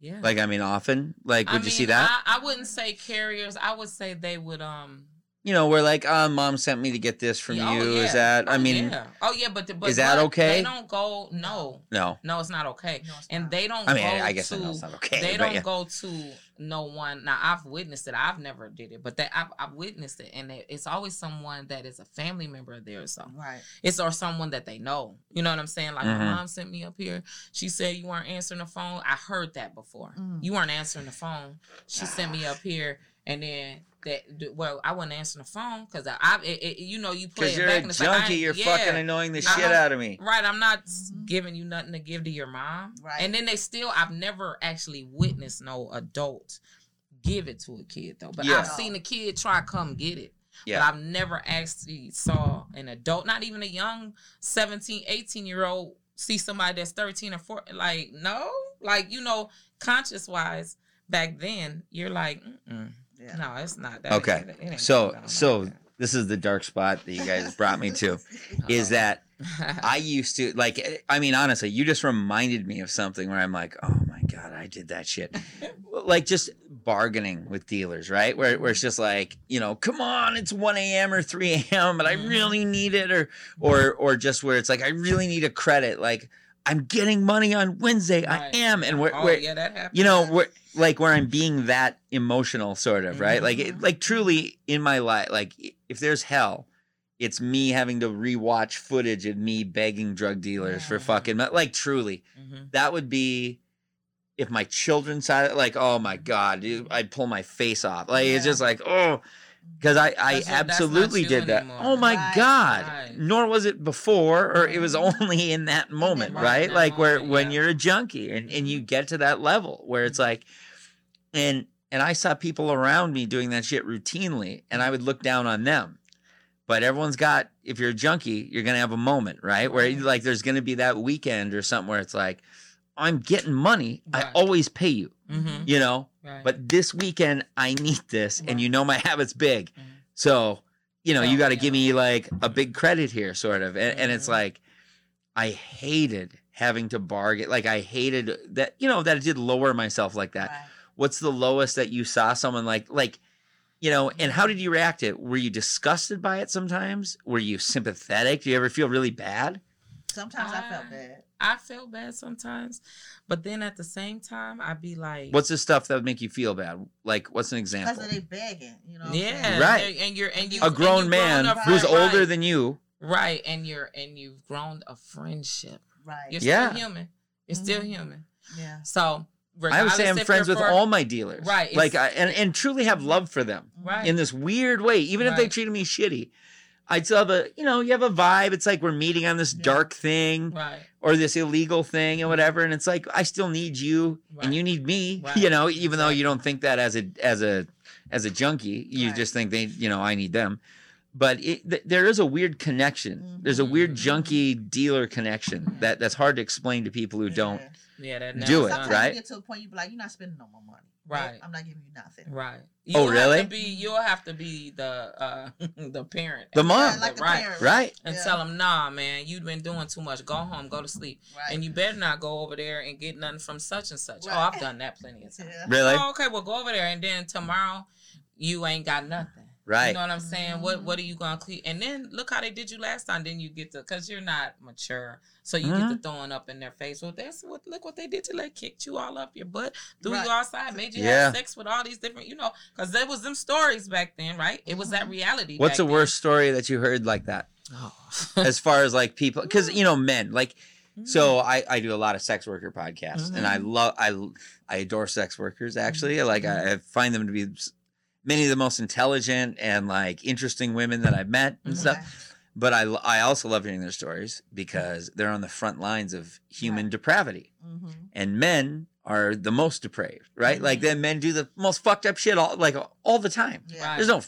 Yeah. Like, I mean, often. Like, I would you see that? I, I wouldn't say carriers. I would say they would um you know, where like, uh, mom sent me to get this from oh, you. yeah. Is that? I Oh, mean, yeah. oh yeah, but, the, but is that but okay? They don't go. No, no. no, it's not okay. No, it's and not. they don't. I mean, go I guess to, I know it's not okay. They don't yeah. go to no one. Now I've witnessed it. I've never did it, but that I've, I've witnessed it, and it, it's always someone that is a family member of theirs. So Right. it's or someone that they know. You know what I'm saying? Like Mhm. my mom sent me up here. She said you weren't answering the phone. I heard that before. Mm. You weren't answering the phone. She sent me up here, and then that well, I wasn't answering the phone because I, I it, it- you know, you play Because it you're back a and it's like, junkie. You're yeah. fucking annoying the Uh-huh. shit out of me. Right, I'm not Mhm. giving you nothing to give to your mom. Right. And then they still, I've never actually witnessed no adult give it to a kid though. But Yeah. I've seen a kid try to come get it. Yeah. But I've never actually saw an adult, not even a young 17, 18 year old, see somebody that's 13 or 14. Like, no, like, you know, conscious wise, back then, you're like, Mm-mm. Yeah. no, it's not that. Okay. it ain't So, so this is the dark spot that you guys brought me to. is that I used to like I mean honestly, you just reminded me of something where I'm like, "Oh my god, I did that shit." like just bargaining with dealers, right? Where where it's just like, you know, come on, it's 1 a.m. or 3 a.m., but I Mhm. really need it, or or or just where it's like, I really need a credit. Like, I'm getting money on Wednesday. I am. And where, oh where yeah, that happened. you know, where like where I'm being that emotional, sort of, right? Like it, Mhm. like truly in my life, like if there's hell, it's me having to rewatch footage of me begging drug dealers for fucking like truly Mhm. that would be if my children saw it like oh my god dude, i'd pull my face off like it's just like oh because i i 'Cause you're- that's absolutely did that anymore. oh my Right, god right. nor was it before or it was Mhm. only in that moment right that like where moment, when yeah. you're a junkie and and you get to that level where it's like and and i saw people around me doing that shit routinely and i would look down on them but everyone's got if you're a junkie you're gonna have a moment right where Right. like there's gonna be that weekend or something where it's like i'm getting money i always pay you Mhm. you know Right. but this weekend i need this and you know my habit's big Mhm. so you know you Oh, got to yeah. give me like a big credit here sort of and, and it's Mhm. like i hated having to bargain like i hated that you know that it did lower myself like that Right. what's the lowest that you saw someone like like you know and how did you react to it were you disgusted by it sometimes were you sympathetic do you ever feel really bad Sometimes I felt bad. I feel bad sometimes, but then at the same time, I'd be like, what's the stuff that would make you feel bad like what's an example?" Because example they begging, you know. Yeah. Right. and- And you're and you a and grown you've man grown who's friend- older than you right, and you're and you've grown a friendship. Right. You're Yeah. still human. You're still Mhm. human. yeah. So i would say i'm friends with for- all my dealers Right, like I, and, and truly have love for them right in this weird way, even if they Right. treated me shitty. I'd still have a, you know, you have a vibe. It's like we're meeting on this Yeah. dark thing right. or this illegal thing and whatever. And it's like I still need you Right. and you need me, Right. you know, even though you don't think that as a as a as a junkie, you Right. just think they, you know, I need them. But it, th- there is a weird connection. There's a weird Mhm. junkie dealer connection that that's hard to explain to people who don't. Yeah. Yeah, that Do it. Sometimes right? you get to a point you be like, you're not spending no more money. Right. I'm not giving you nothing. Right. Oh, You'll really? Have to be, you'll have to be the uh the parent. The mom. Yeah, like the right. parent. Right? And Yeah. tell them, nah, man, you've been doing too much. Go home, go to sleep. Right. And you better not go over there and get nothing from such and such. Oh, I've done that plenty of times. Yeah. Really? Oh, okay, well, go over there, and then tomorrow, you ain't got nothing. You know what I'm saying? What Mhm. What are you gonna clean? And then look how they did you last time. Then you get to because you're not mature, so you Mhm. get to throwing up in their face. Well, that's what. Look what they did to like kicked you all up your butt, threw Right. you outside, made you Yeah. have sex with all these different. You know, because there was them stories back then, right? It was that Mhm. reality. What's the back worst story that you heard like that? Oh. As far as like people, because you know, men like So Mm-hmm. I, I do a lot of sex worker podcasts, and I love I I adore sex workers. Actually, like I, I find them to be s- many of the most intelligent and like interesting women that I've met and Mhm. stuff. But I I also love hearing their stories because they're on the front lines of human Right. depravity, Mm-hmm. and men are the most depraved, right? Like Mhm. then men do the most fucked up shit all like all the time. Yeah. Right. There's no.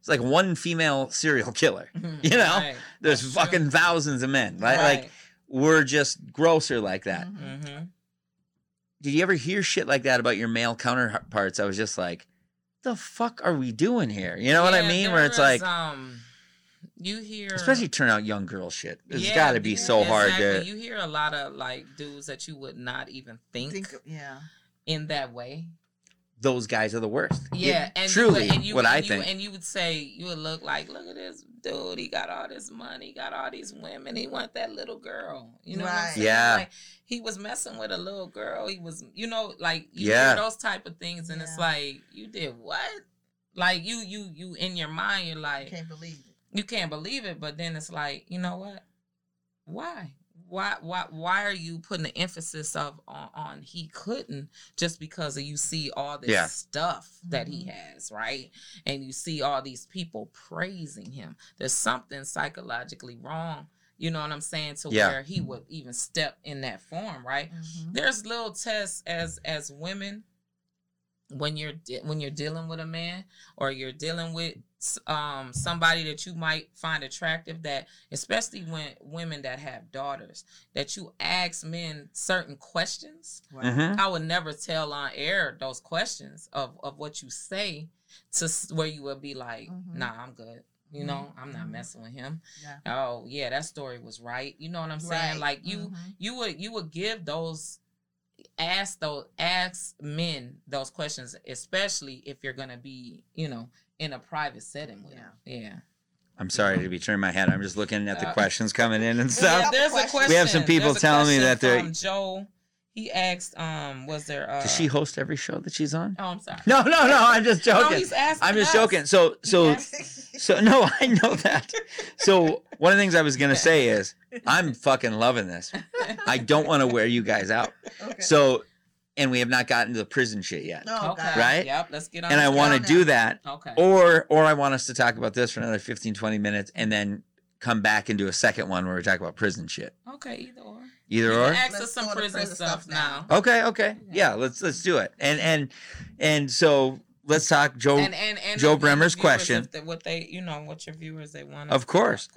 It's like one female serial killer. You know, Right. There's That's fucking true. thousands of men. Right? Right. Like we're just grosser like that. Mhm. Mhm. Did you ever hear shit like that about your male counterparts? I was just like, the fuck are we doing here? You know what I mean? Where it's there is, like, um, you hear, especially turn out young girl shit. It's Yeah, got to be you- so hard exactly. to. You hear a lot of like dudes that you would not even think, Think, yeah. in that way. Those guys are the worst. Yeah, and truly, you, and you, what and I you, think. and you would say you would look like, look at this dude. He got all this money, he got all these women. He want that little girl. You know what I'm Right. saying? Yeah. Like, he was messing with a little girl. He was, you know, like you Yeah. those type of things, and it's like you did what? Like you, you, you in your mind, you're like, Can't believe it. you can't believe it, but then it's like, you know what? Why? Why why why are you putting the emphasis of on, on he couldn't just because of you see all this Yeah. stuff that he Mhm. has, right? And you see all these people praising him. There's something psychologically wrong. You know what I'm saying? To Yeah. where he would even step in that form, right? Mhm. there's little tests as as women when you're de- when you're dealing with a man or you're dealing with s- um somebody that you might find attractive that especially when women that have daughters that you ask men certain questions Right. Mhm. i would never tell on air those questions of of what you say to where you would be like Mhm. nah i'm good you know i'm not Mhm. messing with him Yeah. oh yeah that story was right you know what i'm saying Right. like you Mhm. you would you would give those ask those ask men those questions, especially if you're gonna be, you know, in a private setting with them. Yeah. I'm sorry to be turning my head. I'm just looking at the Uh, questions coming in and Yeah, stuff. there's a question. We have some people telling me that they're- from Joe. He asked, um, was there uh Does she host every show that she's on? Oh, I'm sorry. No, no, no. I'm just No, joking. he's asking I'm just us. joking. So, so, so. No, I know that. So, one of the things I was gonna say is, I'm fucking loving this. I don't want to wear you guys out. Okay. So, and we have not gotten to the prison shit yet. Oh, okay. Right? Yep. Let's get on. And I want to do that, Okay. or, or I want us to talk about this for another 15, 20 minutes, and then come back and do a second one where we talk about prison shit. Okay. Either or. Either You or. can ask Let's some prison, prison stuff stuff now. now. Okay, okay, yeah. Let's let's do it. And and and so let's talk Joe. And, and, and Joe Bremer's question. they- what they, you know, what your viewers they want. Of course.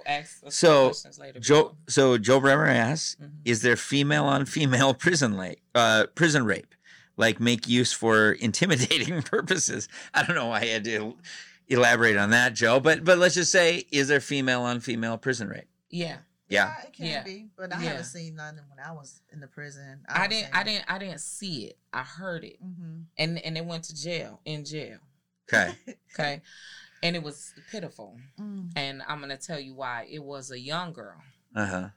So, later. Joe. So Joe Bremer asks, Mhm. is there female on female prison rape? Uh, prison rape, like make use for intimidating purposes. I don't know why I had to elaborate on that, Joe. But but let's just say, is there female on female prison rape? Yeah. Yeah. it can Yeah. be, but I Yeah. haven't seen none when I was in the prison. I didn't. I didn't. I didn't see it. I heard it, hmm and and it went to jail. In jail. Okay. Okay. And it was pitiful. Mm. And I'm gonna tell you why. It was a young girl, Uh huh.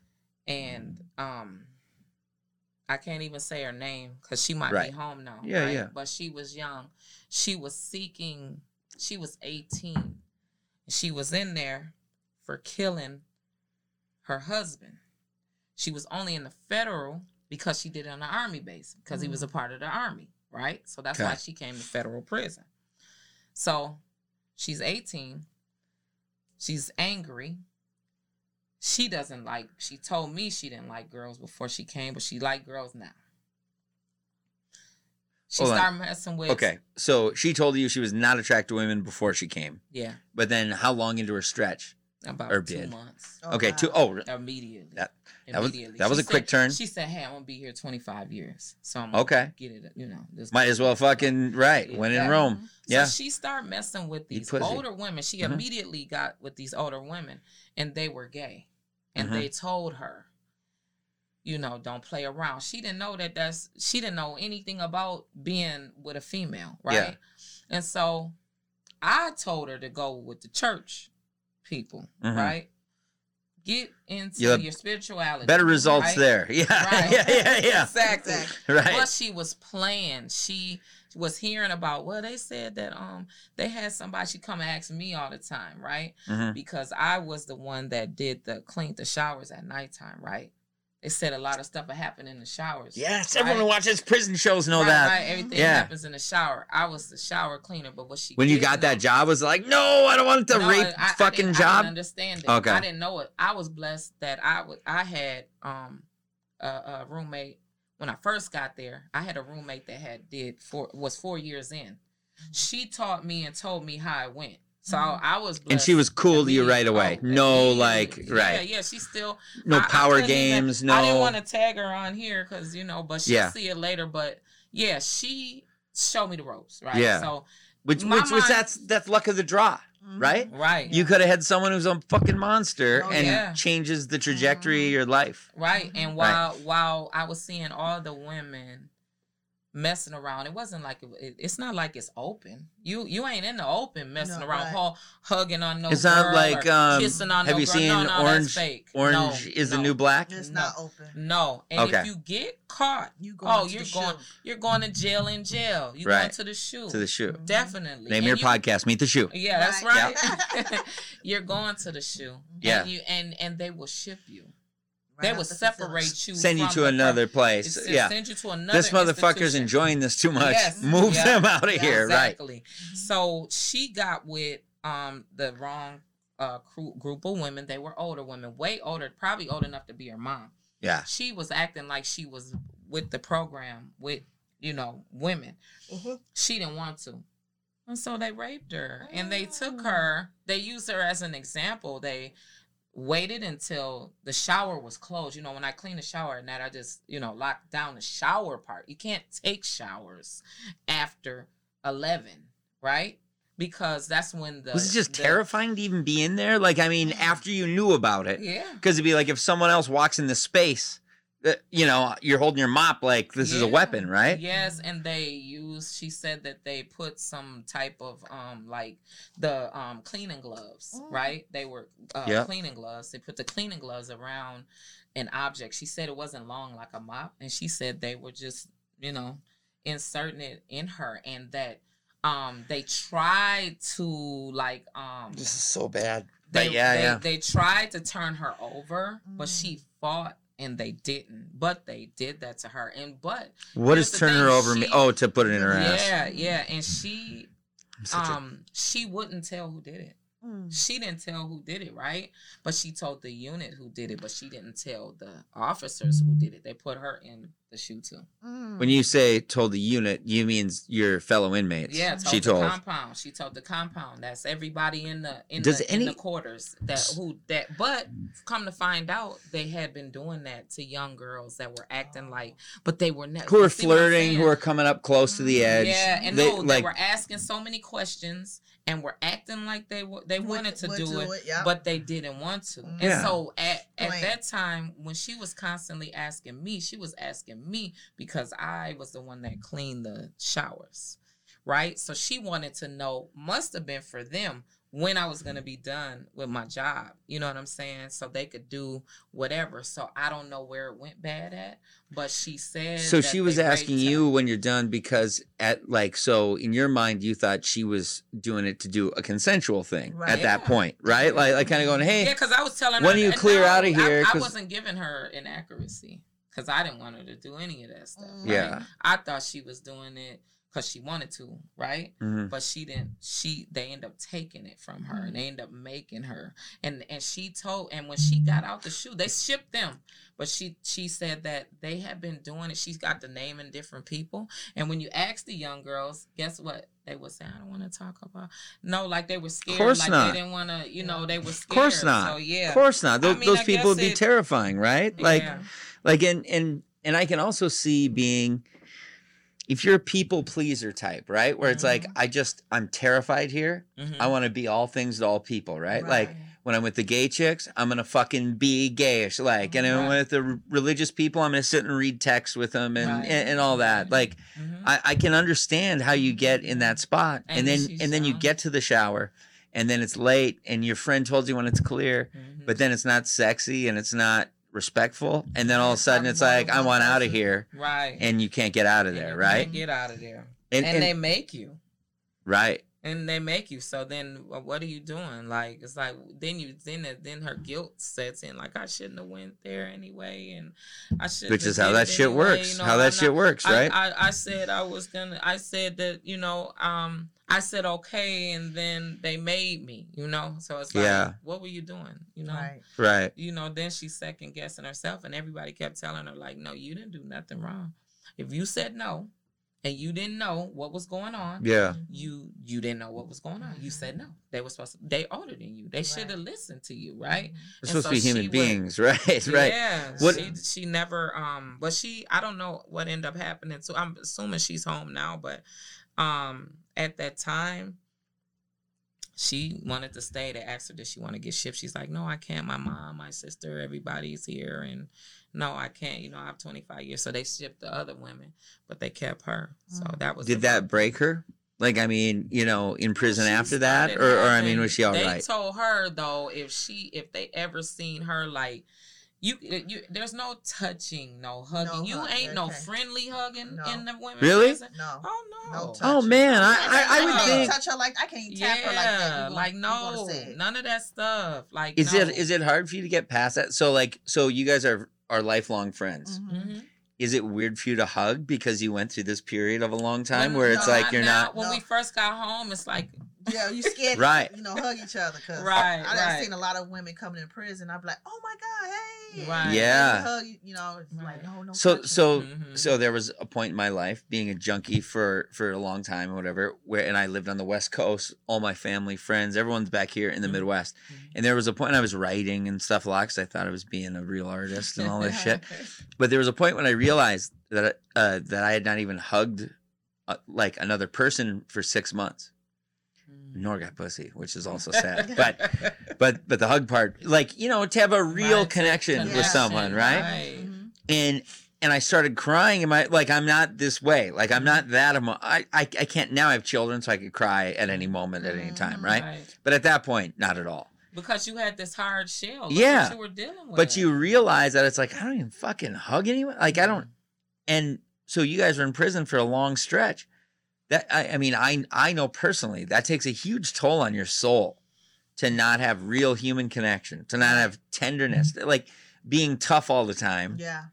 and um, I can't even say her name because she might Right. be home now. Yeah, right? yeah. But she was young. She was seeking. She was 18. She was in there for killing her husband. She was only in the federal because she did it on the army base because he was a mm. part of the army, right? So that's why she came to federal prison. So she's 18. She's angry. She doesn't like, she told me she didn't like girls before she came, but she like girls now. She Hold on. started messing with. Okay. So she told you she was not attracted to women before she came, Yeah, but then how long into her stretch? About Or two did. months. Oh, okay. wow. Two. Oh, Immediately. That- that was- that was She a quick said- turn. She said, "Hey, I'm gonna be here 25 years, so I'm gonna Okay. get it. You know, this might as well fucking right. When in Yeah. Rome. So Yeah. she started messing with these older women. She Mhm. immediately got with these older women, and they were gay, and Mhm. they told her, you know, don't play around. She didn't know that. That's she didn't know anything about being with a female, right? Yeah. And so, I told her to go with the church people, Mhm. right? Get into You'll your spirituality. Better results right? there. Yeah. Right. yeah. Yeah. Yeah. exactly. Right. What she was playing, she was hearing about. Well, they said that um they had somebody. She come and ask me all the time, right? Mhm. Because I was the one that did the clean the showers at nighttime, right? They said a lot of stuff would happen in the showers. Yes. right? Everyone who watches prison shows know Right, that. right, Everything Yeah. happens in the shower. I was the shower cleaner, but what she When you got that job, was like, no, I don't want the No, rape I- I fucking I job. didn't understand it. Okay. I didn't know it. I was blessed that I would. I had um a, a roommate when I first got there. I had a roommate that had did four was four years in. She taught me and told me how it went. So Mhm. I was. and she was cool to you right away. Oh, no, like, Yeah, right. Yeah, yeah, she still No I- I power couldn't even- games. I didn't want to tag her on here because you know, but she'll Yeah. see it later. But yeah, she showed me the ropes, right? Yeah. So which, my which was that's that's luck of the draw, Mhm. right? right, You could have had someone who's a fucking monster Oh, and yeah. changes the trajectory of Mhm. your life. right. And while while I was seeing all the women messing around, it wasn't like it, it- it's not like it's open. You you ain't in the open messing No, around, right. hu- hugging on no. It's not girl like, or um, kissing on have no you girl. seen no, no, Orange- That's fake. Orange No, is the no, new black. It's No. not open. No, and Okay. if you get caught, You go. oh, to you're the going, shoe. you're going to jail in jail. You're going Right. to the shoe. To the shoe. Mhm. Definitely. Name And your you- podcast. Meet the Shu. Yeah, that's Right. right. you're going to the shoe. Yeah. And you and and they will ship you. Right they out will separate you. Send you from to another per- place. it's- Yeah. Send you to another. This motherfucker's enjoying this too much. Yes. Move Yeah. them out of Yeah, here. Right. Exactly. So she got with um the wrong uh group of women. They were older women, way older, probably old enough to be her mom. Yeah. She was acting like she was with the program with you know women. Mhm. She didn't want to. And so they raped her and they took her, they used her as an example. They waited until the shower was closed. You know, when I clean the shower at night, I just, you know, lock down the shower part. You can't take showers after 11, right? Because that's when the. Was it just the- terrifying to even be in there? Like, I mean, after you knew about it, Yeah. because it'd be like if someone else walks in the space, you know, you're holding your mop like this is a weapon, right? Yes, and they use. She said that they put some type of um like the um cleaning gloves, Mm. right? They were uh, Yep. cleaning gloves. They put the cleaning gloves around an object. She said it wasn't long like a mop, and she said they were just you know inserting it in her, and that um they tried to like um This is so bad. they, But yeah, they, yeah. they tried to turn her over, but Mm. she fought and they didn't. But they did that to her. And but What Here's does turn her thing, over me? Oh, to put it in her ass. yeah, yeah. And she I'm a- um she wouldn't tell who did it. Mm. She didn't tell who did it, right? But she told the unit who did it, but she didn't tell the officers who did it. They put her in the shoe too. Mm. when you say told the unit, you means your fellow inmates. Yeah, told she the told. compound. She told the compound. That's everybody in the in, Does the, in the quarters that who that. But come to find out, they had been doing that to young girls that were acting like, but they were never Who are flirting, who are coming up close to the edge. yeah, and they, no, they like were asking so many questions and were acting like they were they Would- wanted to would do, it, yeah. but they didn't want to. Mhm. Yeah. And so at at Right. that time, when she was constantly asking me, she was asking me because I was the one that cleaned the showers, right? So she wanted to know, must have been for them when I was gonna be done with my job. You know what I'm saying? So they could do whatever. So I don't know where it went bad at, but she said. so that she was asking raped her. you when you're done because at like so in your mind you thought she was doing it to do a consensual thing Right. at that point, right? Like like kind of going, hey, Yeah, because I was telling when her. do you clear no, of here? I, I 'Cause- wasn't giving her inaccuracy because I didn't want her to do any of that stuff. Mm. right? Yeah. I thought she was doing it because she wanted to, right? mhm. But she didn't. She they end up taking it from her, and they end up making her. And and she told, and when she got out the shoe, they shipped them. But she she said that they had been doing it. She's got the name in different people. And when you ask the young girls, guess what? They would say, I don't want to talk about. No, like they were scared. Of course like not. they didn't want to. You know, they were scared. of course not. So yeah. Of course not. Those, I mean, those people would be it- terrifying, right? Like Yeah. like and and and I can also see being if you're a people pleaser type, right? Where it's like Mhm. I just I'm terrified here. Mhm. I want to be all things to all people, right? Like when I'm with the gay chicks, I'm gonna fucking be gayish, like, and then Right. with the r- religious people, I'm gonna sit and read texts with them and Right. and, and all that. Like, Mhm. I, I can understand how you get in that spot, and, And then and then you get to the shower, and then it's late, and your friend told you when it's clear, Mhm. but then it's not sexy and it's not respectful, and then all of a sudden it's like I want out of here, right. and you can't get out of there, you right? can't Get out of there. And, And, and- they make you. right, and they make you so then what are you doing like it's like then you then then her guilt sets in like i shouldn't have went there anyway and i should which is how that shit works. how that shit works, I, right? I, I said i was gonna i said that you know um i said okay and then they made me you know so it's like Yeah. what were you doing you know Right. right. you know, then she's second guessing herself, and everybody kept telling her, like, no, you didn't do nothing wrong. If you said no and you didn't know what was going on, Yeah. you you didn't know what was going on. You said no. They were supposed to they older than you. They should have listened to you, right? We're supposed so to be human she would- beings, right? right. Yeah. What- She she never um but she I don't know what ended up happening. So I'm assuming she's home now, but um at that time she wanted to stay. They asked her, did she want to get shipped? She's like, no, I can't. My mom, my sister, everybody's here. And no, I can't. You know, I have 25 years. So they shipped the other women, but they kept her. So Mm. that was Did that break her? Like, I mean, you know, in prison She after that, or, or I mean, was she all they right? told her though, if she, if they ever seen her like, you, you, there's no touching, no hugging. No you hug, ain't no friendly hugging No. in the women's Really? prison. No. Oh no. No. Oh man, I I, I would think. touch her like I can't Yeah, tap her like that. You gonna- like no, gonna say it. none of that stuff. Like Is no. it is it hard for you to get past that? So like, so you guys are are lifelong friends. Mhm. Mhm. Is it weird for you to hug because you went through this period of a long time When- where it's like you're now, not When No. we first got home, it's like Yeah, you scared Right. to, you know, hug each other. Cause Right, I, I done right. seen a lot of women coming in prison. I'd be like, oh my God, hey. Right. Yeah. hug, you, you know, it's like, no, no. so touching. so Mhm. so there was a point in my life being a junkie for for a long time or whatever where and I lived on the west coast all my family friends everyone's back here in the Mhm. Midwest Mhm. and there was a point I was writing and stuff a lot because I thought I was being a real artist and all this shit but there was a point when I realized that uh, that I had not even hugged uh, like another person for six months. Nor got pussy which is also sad but but but the hug part like you know to have a real Right, connection with someone right right. Mhm. and and I started crying. And my like I'm not this way. Like I'm not that. Emo- I, I I can't now. I have children, so I could cry at any moment, at any time, Mhm. right? But at that point, not at all. Because you had this hard shell. Look Yeah. What you were dealing with. But you realize that it's like I don't even fucking hug anyone. Like I don't. And so you guys were in prison for a long stretch. That I, I mean, I I know personally that takes a huge toll on your soul to not have real human connection, to not have tenderness, mm-hmm. like being tough all the time. Yeah.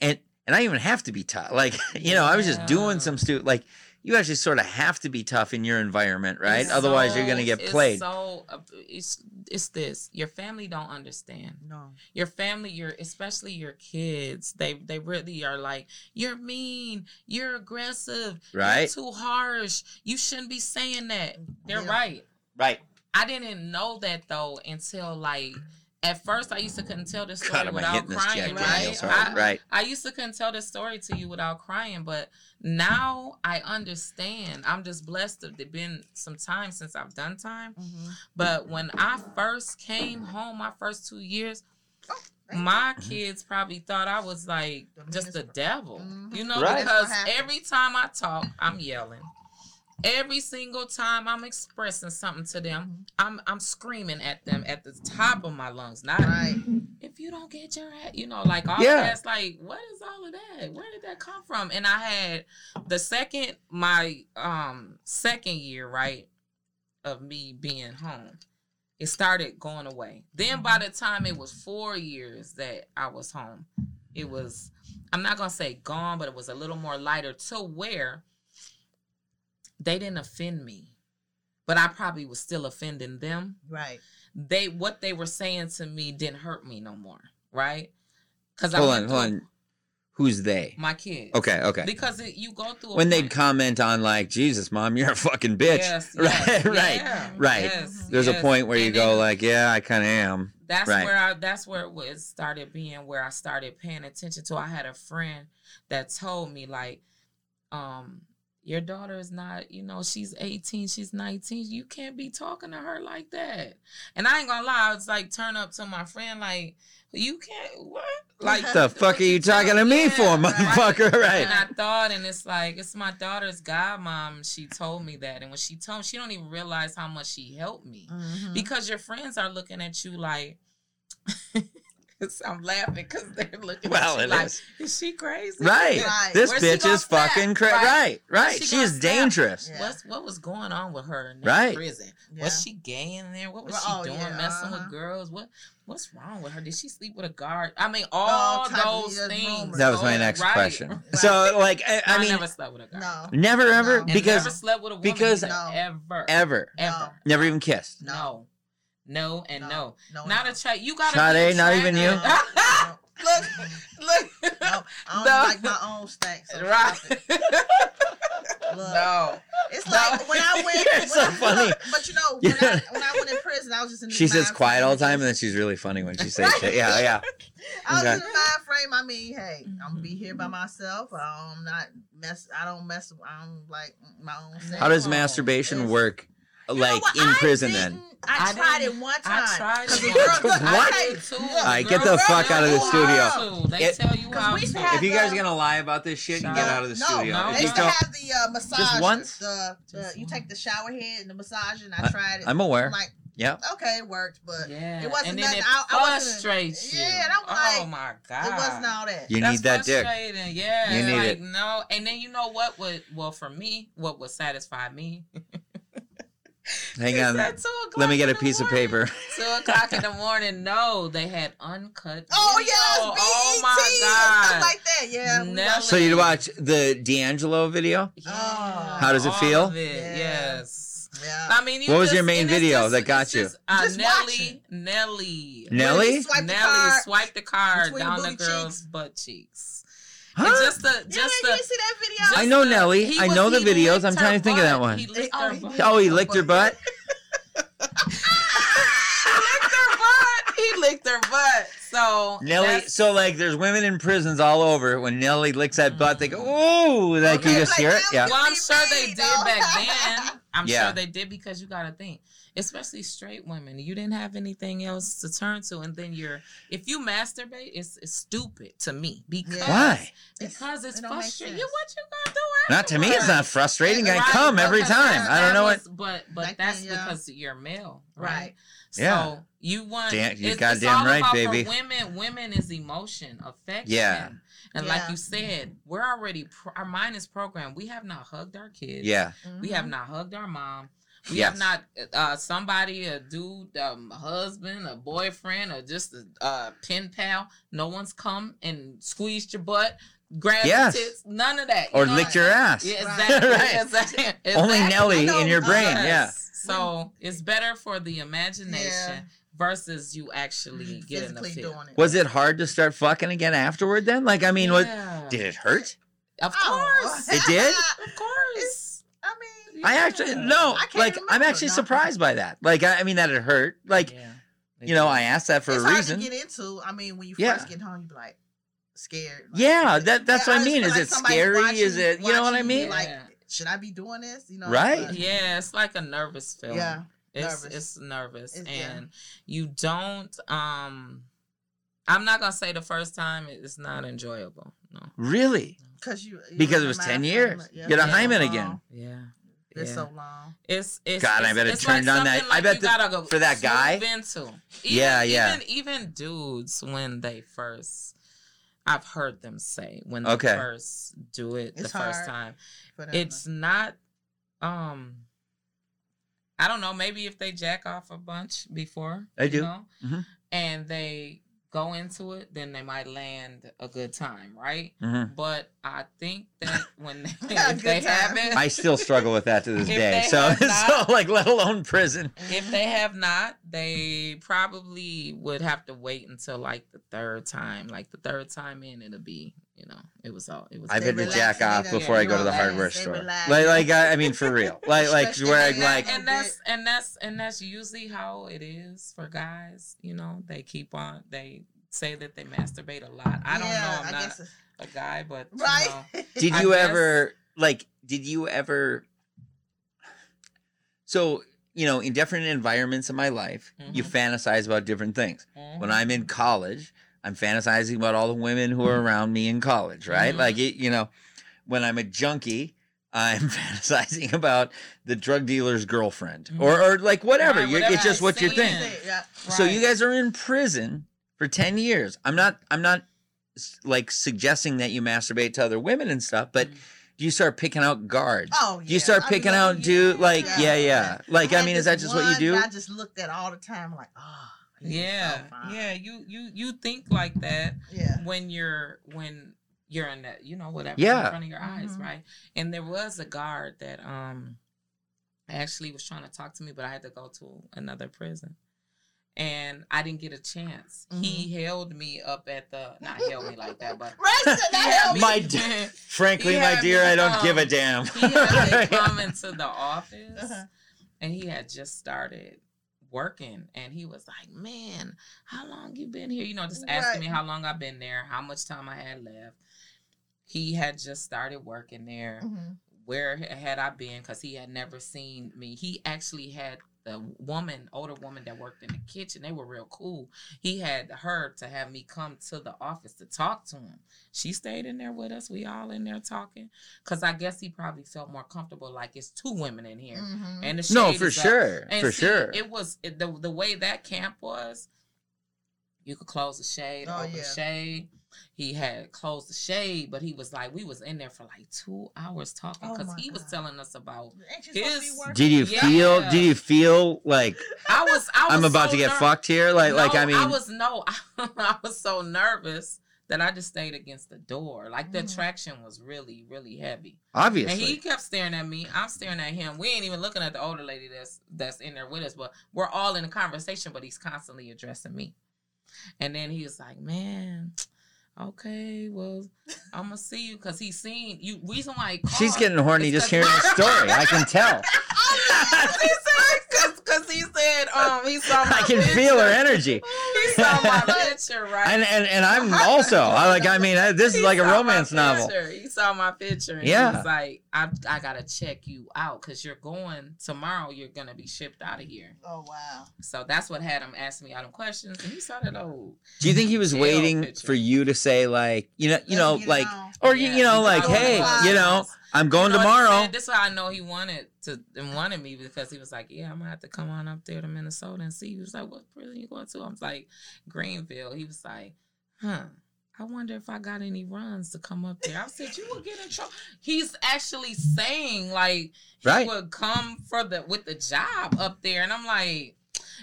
And and I even have to be tough. Like you know, I was just doing some stupid like you actually sort of have to be tough in your environment, right? It's Otherwise, you're gonna get it's played. So it's it's this. Your family don't understand. No. Your family, your especially your kids, they they really are like, you're mean, you're aggressive, Right. You're too harsh. You shouldn't be saying that. They're Yeah. right. right. I didn't know that though until like at first I used to couldn't tell this story God, without crying, Jack right? Daniels hard? I, right. I used to couldn't tell this story to you without crying, but now I understand. I'm just blessed that it's been some time since I've done time. Mm-hmm. But when I first came home, my first two years, Thank my kids probably thought I was like just the meanest- devil. Mhm. You know, Right. because That's what happened. every time I talk, I'm yelling. Every single time I'm expressing something to them, I'm I'm screaming at them at the top of my lungs. Not Right. if you don't get your ass, you know, like all Yeah. that's like, what is all of that? Where did that come from? And I had the second, my um second year, right, of me being home, it started going away. Then by the time it was four years that I was home, it was I'm not gonna say gone, but it was a little more lighter to where they didn't offend me. But I probably was still offending them Right. they what they were saying to me didn't hurt me no more, right? Because I Hold went on, hold on. Who's they? my kids. Okay, okay. Because it, you go through a when they'd point- comment on like, "Jesus, mom, you're a fucking bitch," Yes, right, yes, right, yeah, right. yes, There's a point where you And go then like, "Yeah, I kind of am." That's right. where I. That's where it was started being where I started paying attention to. I had a friend that told me like, um. Your daughter is not, you know, she's 18, she's 19. You can't be talking to her like that. And I ain't gonna lie, I was like, turn up to my friend, like, you can't, what? Like, The fuck are you talking to me for, motherfucker? Right. And I thought, and it's like, it's my daughter's godmom. She told me that. And when she told me, she don't even realize how much she helped me. Mhm. Because your friends are looking at you like, I'm laughing because they're looking Well, at you like, is. is she crazy? Right. Right. This bitch is snap? fucking crazy. Right. Right, right. she She, is snap? dangerous. Yeah. What's what was going on with her in Right. prison? Yeah. Was she gay in there? What was she Oh, doing? yeah, Messing uh-huh. with girls? What What's wrong with her? Did she sleep with a guard? I mean, all type of- those things. rumors. That was my next right. question. Right. So, like, I, I I, mean, never slept with a guard. No. never ever No. And because never slept with a woman because- No. ever, ever ever, never even kissed. no, no, and no. No. Not no. a child. You gotta. Sade, be not even you? No. look, look. No, I don't No. like my own stack. So Right. Look, no. it's No. like when I went. You're when so I- funny. But you know, when I, when I went in prison, I was just in. She this sits mind quiet all the time, and then she's really funny when she says Right. shit. Yeah, yeah. I was Okay. in the mind frame. I mean, hey, I'm gonna be here by mm-hmm. myself. I'm not mess. I don't mess. I don't like my own. How does masturbation it's- work, You know like what? in I prison? Then I, I tried it one time. I tried 'Cause it the once. look, What? I I tell too. look, All right, get the tell fuck out of the studio. They It- tell you 'Cause how to to. if you guys are gonna lie about this shit, you get out of the no, studio. no, If they you used to don't, have the uh, massage. once? The, the Just you take the shower head and the massage, and I, I- tried it. I'm aware. I'm like, yeah. okay, it worked, but Yeah, it wasn't and then nothing. it I, I wasn't. frustrates you. Yeah, and I'm like, oh my god, It wasn't all that. You That's need that dick. Yeah, You need like, it. No, and then you know what would well for me, what would satisfy me? Hang on. at 2 Let me get a the piece of paper. Two o'clock in the morning. No, they had uncut. Oh video. yes, BET, Oh my god. stuff like that. Yeah. we Nelly. So it. you watch the D'Angelo video? Yeah, How does it all feel? of it, Yeah. Yes. Yeah. I mean, you What was your main video just- that got it's you? just, Uh, Just watch Nelly, Nelly, Nelly? Swipe the Nelly, card swipe the card down the booty girl's cheeks. butt cheeks. Huh? Just the, just you the, didn't see that video? just I know the- Nelly. he I was- know the videos. I'm trying to think of that butt. one. He licked Oh, her butt. Oh, he licked her butt. licked her butt. He licked her butt. So Nelly. So like, there's women in prisons all over. When Nelly licks that butt, they go, mm-hmm. "Ooh!" Like you just like hear it. Yeah. Well, I'm sure they did back then. I'm Yeah. sure they did because you got to think especially straight women. You didn't have anything else to turn to, and then you're if you masturbate, it's it's stupid to me because Why? because it's it frustrating. sense. What you gonna do? Not to me, it's not afterwards? frustrating. I Right, come every time. I don't know what. But but Back that's then, yeah. because you're male, right? Right. So Yeah. you want Damn- you're it's, it's goddamn all right, about baby. Women, women is emotion, affection. Yeah. And like you said, we're already pro- our mind is programmed. We have not hugged our kids. Yeah. We have Mhm. not hugged our mom. We Yes. have not uh, somebody, a dude, um, a husband, a boyfriend, or just a uh, pen pal. No one's come and squeezed your butt, grabbed Yes. your tits. None of that. Or You know? licked your ass. Yeah, exactly. Right. exactly. Only. Nelly in your brain. Yes. Yeah. So it's better for the imagination Yeah. versus you actually getting the physically feel. doing it. Was it hard to start fucking again afterward then? Like, I mean, what did it hurt? Of Oh. course. It did? Of course. I mean, I actually, no, I can't like, I'm actually no. surprised by that. Like, I, I mean, that it hurt. Like, Yeah. you know, I asked that for it's a hard reason. to get into. I mean, when you Yeah. first get home, you be like scared. Like, Yeah, that- that's what I mean. feel Is it scary? watching- Is it- you know what I watching you, mean? Like, should I be doing this? You know, Right. but- Yeah, it's like a nervous feeling. Yeah. It's nervous. it's nervous. It's- yeah. and you don't um I'm not gonna say the first time it's not enjoyable. No. Really? Because you Because it was 10 frame, years. like, yeah, Get a it's hymen again. Yeah. It's yeah. so long. It's it's God, I it's, bet it it's turned like on that- something I bet you the- go for that guy- move into. Even, Yeah, yeah. Even even dudes when they first I've heard them say when they Okay. first do it It's the first hard. time. It's not um I don't know, maybe if they jack off a bunch before. They you do. know, Mhm. And they go into it, then they might land a good time, right? hmm But I think that when A if they good time. haven't I still struggle with that to this day. So, have so like, let alone prison. if they have not, they probably would have to wait until like the third time. Like the third time in, it'll be, you know, it was all it was. I've They had to jack off before I go to the hardware they store. relax. Like, like I, I mean, for real. Like, like where I like. and that's and that's and that's usually how it is for guys. You know, they keep on. They say that they masturbate a lot. I don't Yeah, know. I'm I not a guy, but you right. know, Did you guess- ever like? Did you ever? So you know, in different environments in my life, you Mhm. fantasize about different things. When Mhm. I'm in college, I'm fantasizing about all the women who are around me in college, right? Mhm. Like it, you know, when I'm a junkie, I'm fantasizing about the drug dealer's girlfriend, or or like whatever. Right, whatever it's just I'm what you're thinking. Yeah. So you guys are in prison for 10 years. I'm not I'm not like suggesting that you masturbate to other women and stuff, but Mm. do you start picking out guards? Oh, Do you yeah. start I picking love- out dude like yeah, yeah, yeah. yeah. Like I, had mean is that just what you do? I just looked at all the time, like, oh, he's so Yeah, yeah. You you you think like that yeah. when you're when you're in that you know whatever Yeah. in front of your eyes, Mhm. right? And there was a guard that um actually was trying to talk to me, but I had to go to another prison. And I didn't get a chance. He held me up at the not held me like that, but Right, so he that had helped me- My d- Frankly, my dear, me, I don't um, give a damn. he had me come into the office Uh-huh. and he had just started working and he was like man how long you been here? You know just asking me how long i've been there how much time i had left. He had just started working there. Mhm. where had i been? Because he had never seen me. He actually had the woman older woman that worked in the kitchen they were real cool he had her to have me come to the office to talk to him she stayed in there with us we all in there talking because i guess he probably felt more comfortable like it's two women in here Mhm. and the no, for sure. And For see, sure. It was it, the the way that camp was. You could close the shade, Oh, open the yeah. shade. He had closed the shade, but he was like, we was in there for like two hours talking Oh because my he was telling us about. Ain't you supposed to be His- did you Yeah. feel did you feel like I was, I was I'm about so to get ner- fucked here? Like like I mean I was no, I was so nervous that I just stayed against the door. Like the Mhm. attraction was really, really heavy. obviously. And he kept staring at me. I'm staring at him. We ain't even looking at the older lady that's that's in there with us, but we're all in a conversation, but he's constantly addressing me. And then he was like, Man, okay, well, I'm gonna see you because he's seen you. Reason why he She's getting horny just hearing the story. I can tell. he because he said, um, he saw my I can feel her energy. He saw my picture, right? And and, and I'm also I like I mean I, this is like a romance novel. picture. He saw my picture and Yeah. he was like, I, I gotta check you out because you're going tomorrow. You're gonna be shipped out of here. Oh wow. So that's what had him asking me all them questions, and he started oh, Do you think he was Jail waiting picture. for you to say like, you know, you know, Let's get it like, on. or you, you know, like, hey, go. you know, I'm going You know tomorrow. This is why I know he wanted to and wanted me because he was like, "Yeah, I'm gonna have to come on up there to Minnesota and see." He was like, "What prison you going to?" I was like, "Greenville." He was like, "Huh." I wonder if I got any runs to come up there. I said you would get in trouble. He's actually saying like he Right. would come for the with the job up there, and I'm like,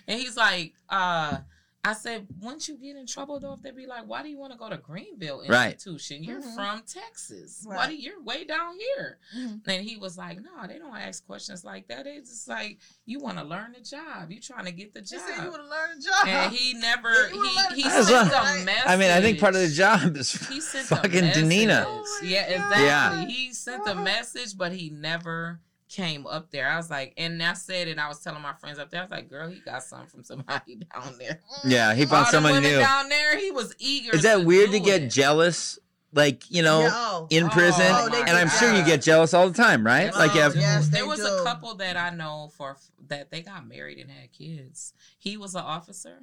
and he's like, uh, I said, wouldn't you get in trouble though if they be like, why do you want to go to Greenville Right. institution? You're Mhm. from Texas. Why do you're way down here? Mhm. And he was like, no, they don't ask questions like that. It's just like you want to learn the job. You trying to get the He job. said you would have learned a job. and he never Yeah, he learned he sent what- a message. I mean, I think part of the job is he sent fucking a message. Danina. Oh yeah, God. exactly. Yeah. He sent a message, but he never came up there. I was like, and I said it. I was telling my friends up there. I was like, girl, he got something from somebody down there. Yeah, he found the someone new. down there. He was eager. Is that weird to get it. jealous? Like, you know, Yeah, oh. in Oh, prison? oh, they and I'm sure you get jealous all the time, right? Yes, like, you have. Yes, there was do. a couple that I know for that they got married and had kids. He was an officer,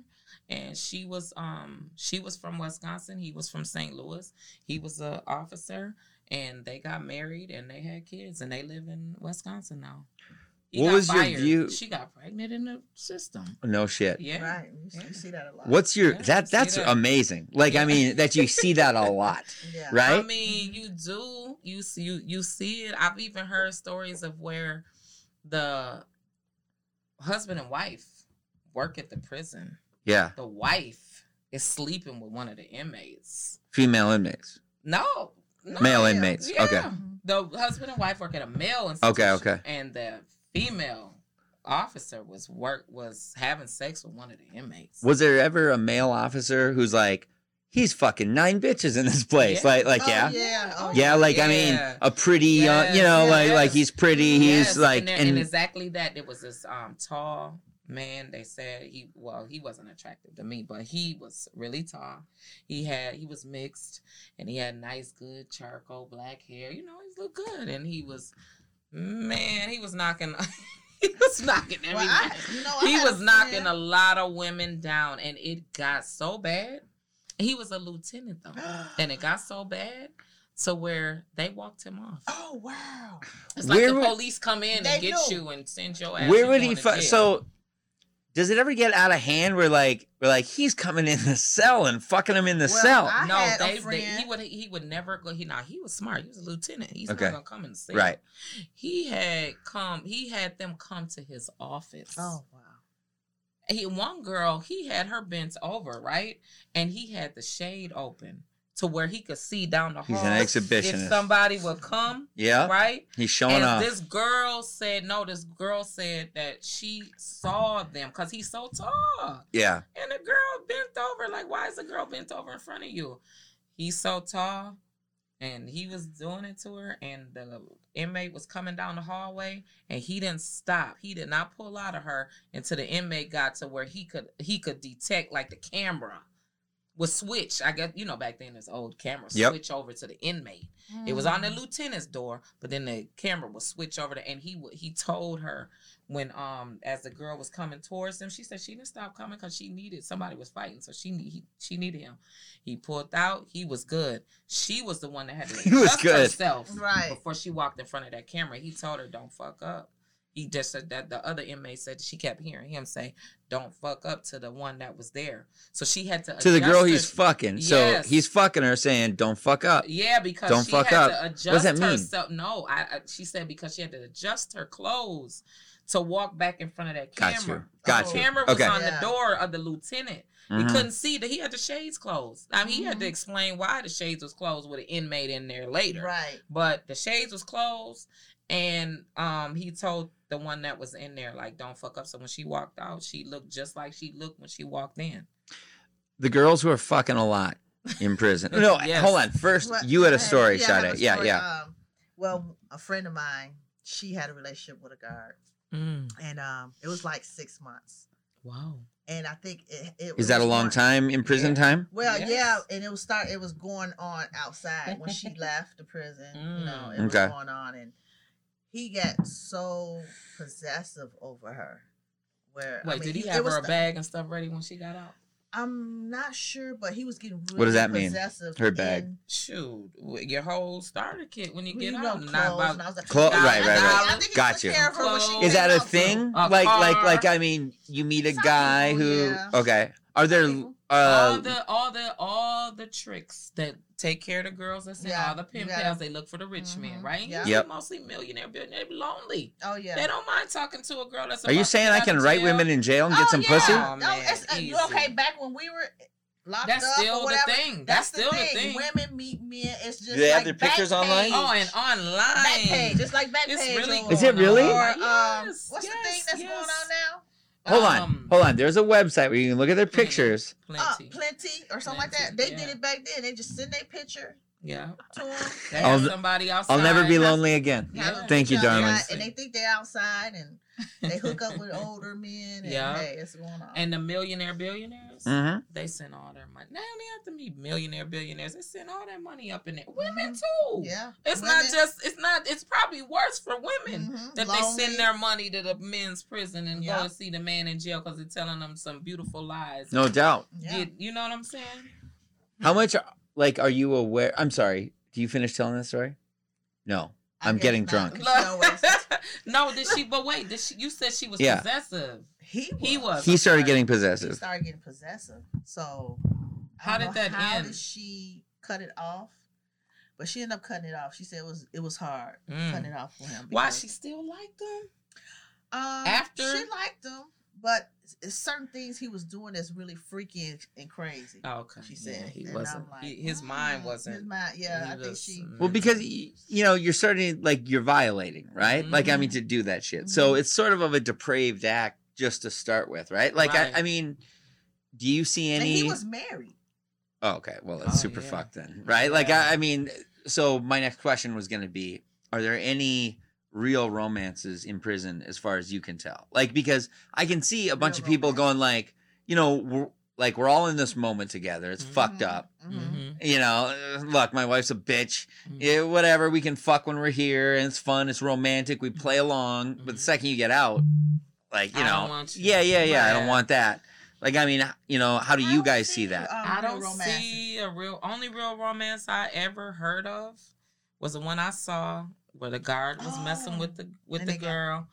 and she was um she was from Wisconsin. He was from St. Louis. He was an officer, and they got married and they had kids, and they live in Wisconsin now. He What got was your view- She got pregnant in the system. no shit. Yeah. Right. You, see- Yeah. see that a lot. What's your Yeah, that that's that. amazing. Like I mean that you see that a lot, Yeah. right? I mean, you do. You see, you you see it. I've even heard stories of where the husband and wife work at the prison. yeah, The wife is sleeping with one of the inmates. female inmates, No, no male yeah, inmates. yeah. Okay. The husband and wife work at a male institution. Okay, okay. And the female officer was work was having sex with one of the inmates. was there ever a male officer who's like, he's fucking nine bitches in this place? Yeah. Like, like Oh, yeah. yeah. Oh, Yeah, like I mean, a pretty, uh, you Yes, know, like like he's pretty. He's like, and, there- and, and exactly that. There was this um tall man. They said he well he wasn't attractive to me, but he was really tall. He had he was mixed, and he had nice, good charcoal black hair. You know, he looked good, and he was man, he was knocking. he was knocking Well, every. I, you know, I he was knocking friend- a lot of women down, and it got so bad. He was a lieutenant though, and it got so bad to where they walked him off. Oh wow. It's like Where the would- police come in and get knew. you and send your ass. where you would going he? to Fu- so, does it ever get out of hand? Where like, where like he's coming in the cell and fucking him in the Well, cell, I no, had a they, they he would he would never go. He now he was smart. He was a lieutenant. He's Okay. not gonna come and say right? He had come. He had them come to his office. Oh wow. he one girl he had her bent over right and he had the shade open to where he could see down the hall. He's an an if somebody would come Yeah, right he's showing up. and off. this girl said no this girl said that she saw them because he's so tall yeah, and the girl bent over like why is the girl bent over in front of you he's so tall and he was doing it to her and the inmate was coming down the hallway and he didn't stop he did not pull out of her until the inmate got to where he could he could detect like the camera would switch i guess you know back then this old camera Yep. switch over to the inmate it was on Mm. the lieutenant's door, but then the camera would switch over to, and he would he told her when um as the girl was coming towards him, she said she didn't stop coming because she needed somebody was fighting, so she need he, she needed him. He pulled out, he was good. She was the one that had to He was good. herself Right. before she walked in front of that camera. He told her, "Don't fuck up." He just said that the other inmate said she kept hearing him say, "Don't fuck up" to the one that was there. So she had to to the adjust girl he's her- fucking. So he's fucking her, saying, "Don't fuck up." Yeah, because Don't she fuck had up. to What does that mean? herself. No, I, I she said because she had to adjust her clothes to walk back in front of that Got camera. you. Got the you. camera was Okay. on Yeah. the door of the lieutenant. He Mhm. couldn't see that he had the shades closed. I mean, he had to Mhm. explain why the shades was closed with an inmate in there later. Right. But the shades was closed, and um, he told the one that was in there like, "Don't fuck up." So when she walked out, she looked just like she looked when she walked in. The girls who are fucking a lot in prison. No, Yes. hold on. First, Well, you had a story, yeah, I have Sade. Yeah, story. yeah. Um, well, a friend of mine, she had a relationship with a guard, Mm. and um, it was like six months. Wow. and I think it, it Is that a long going- time in prison Yeah. time? Well, Yes. yeah, and it was start. It was going on outside when she left the prison. You know, Mm. it was going on, and he got so possessive over her. Where I Wait, mean, did he it have her a the- bag and stuff ready when she got out? I'm not sure, but he was getting really What does that mean? possessive. Her bag? and- Shoot, w- your whole starter kit when you well, get you out. know, Not clothes, about and I was like, Clo- right, right, right. think he Got took you. care of her when she Clothes. Is that a thing? A like like car. like I mean, you meet a Some guy who yeah. okay. Are there people. All uh the all the all the tricks that take care of the girls that's in Yeah, all the you pimp gotta- pals. They look for the rich men, Mhm, right? yeah. Yep. Mostly millionaire, billionaire, lonely. Oh yeah. They don't mind talking to a girl that's. Are you saying I can write women in jail and get oh, some yeah. pussy? Oh, No, man, it's, uh, easy. okay. Back when we were locked That's up still or the thing. That's the still the thing. Women meet men. It's just Do they have their pictures Backpage. online? Oh, and online. Backpage. It's like Backpage. It's really Is it really? on. Or, um, Yes, what's the yes, thing that's yes. going on now? Hold on, Um, hold on. There's a website where you can look at their pictures. Plenty. Uh, plenty or something like that. They yeah. did it back then. They just send their picture yeah. to them. They I'll- have somebody outside. I'll never be lonely again. Yeah. Thank you, darling. And they think they're outside and they hook up with older men. And Yeah. hey, it's going on. And the millionaire billionaires, hmm they send all their money. Now they have to meet millionaire billionaires. They send all that money up in there. Women too. yeah. It's Women- not just. It's not. It's probably worse for women Mhm. that they send their money to the men's prison and Yeah. go and see the man in jail because they're telling them some beautiful lies. No doubt. Yeah. Get- you know what I'm saying? How much like are you aware? I'm sorry. Do you finish telling this story? No. I I'm guess getting not, drunk. 'cause you know what it's- no, did she? But wait, did she? You said she was Yeah. possessive. He was. He was. He started Okay. getting He started getting possessive. So How did know that how end? did she cut it off? But she ended up cutting it off. She said it was it was hard Mm. cutting it off for him. Why she still liked them? um, after- she liked him, but certain things he was doing that's really freaky and, and crazy. Oh, okay. She said Yeah, he and wasn't. Like, he, his mind wasn't. His mind, yeah. he I think she. Well, because you know you're starting like you're violating, right? Like I mean Mhm. to do that shit. So Mhm. it's sort of of a depraved act just to start with, right? Like Right. I, I mean, do you see And any? he was married. oh, okay, well that's Oh, super yeah. fucked then, right? Like I, I mean, so my next question was going to be: Are there any real romances in prison, as far as you can tell? Like because I can see a bunch Real of people romance. going like, you know, we're, like we're all in this moment together. It's fucked Mhm, up. mhm. Mhm. You know, uh, look, my wife's a bitch. Mhm. Yeah, whatever. We can fuck when we're here, and it's fun. It's romantic. We play along. But the Mhm. second you get out, like you I know, don't want you. yeah, yeah, yeah. I don't want that. Like, I mean, you know, how do I you guys see that? um, I don't romances. see a real. Only real romance I ever heard of was the one I saw where the guard was messing Oh, with the with and the they got- girl,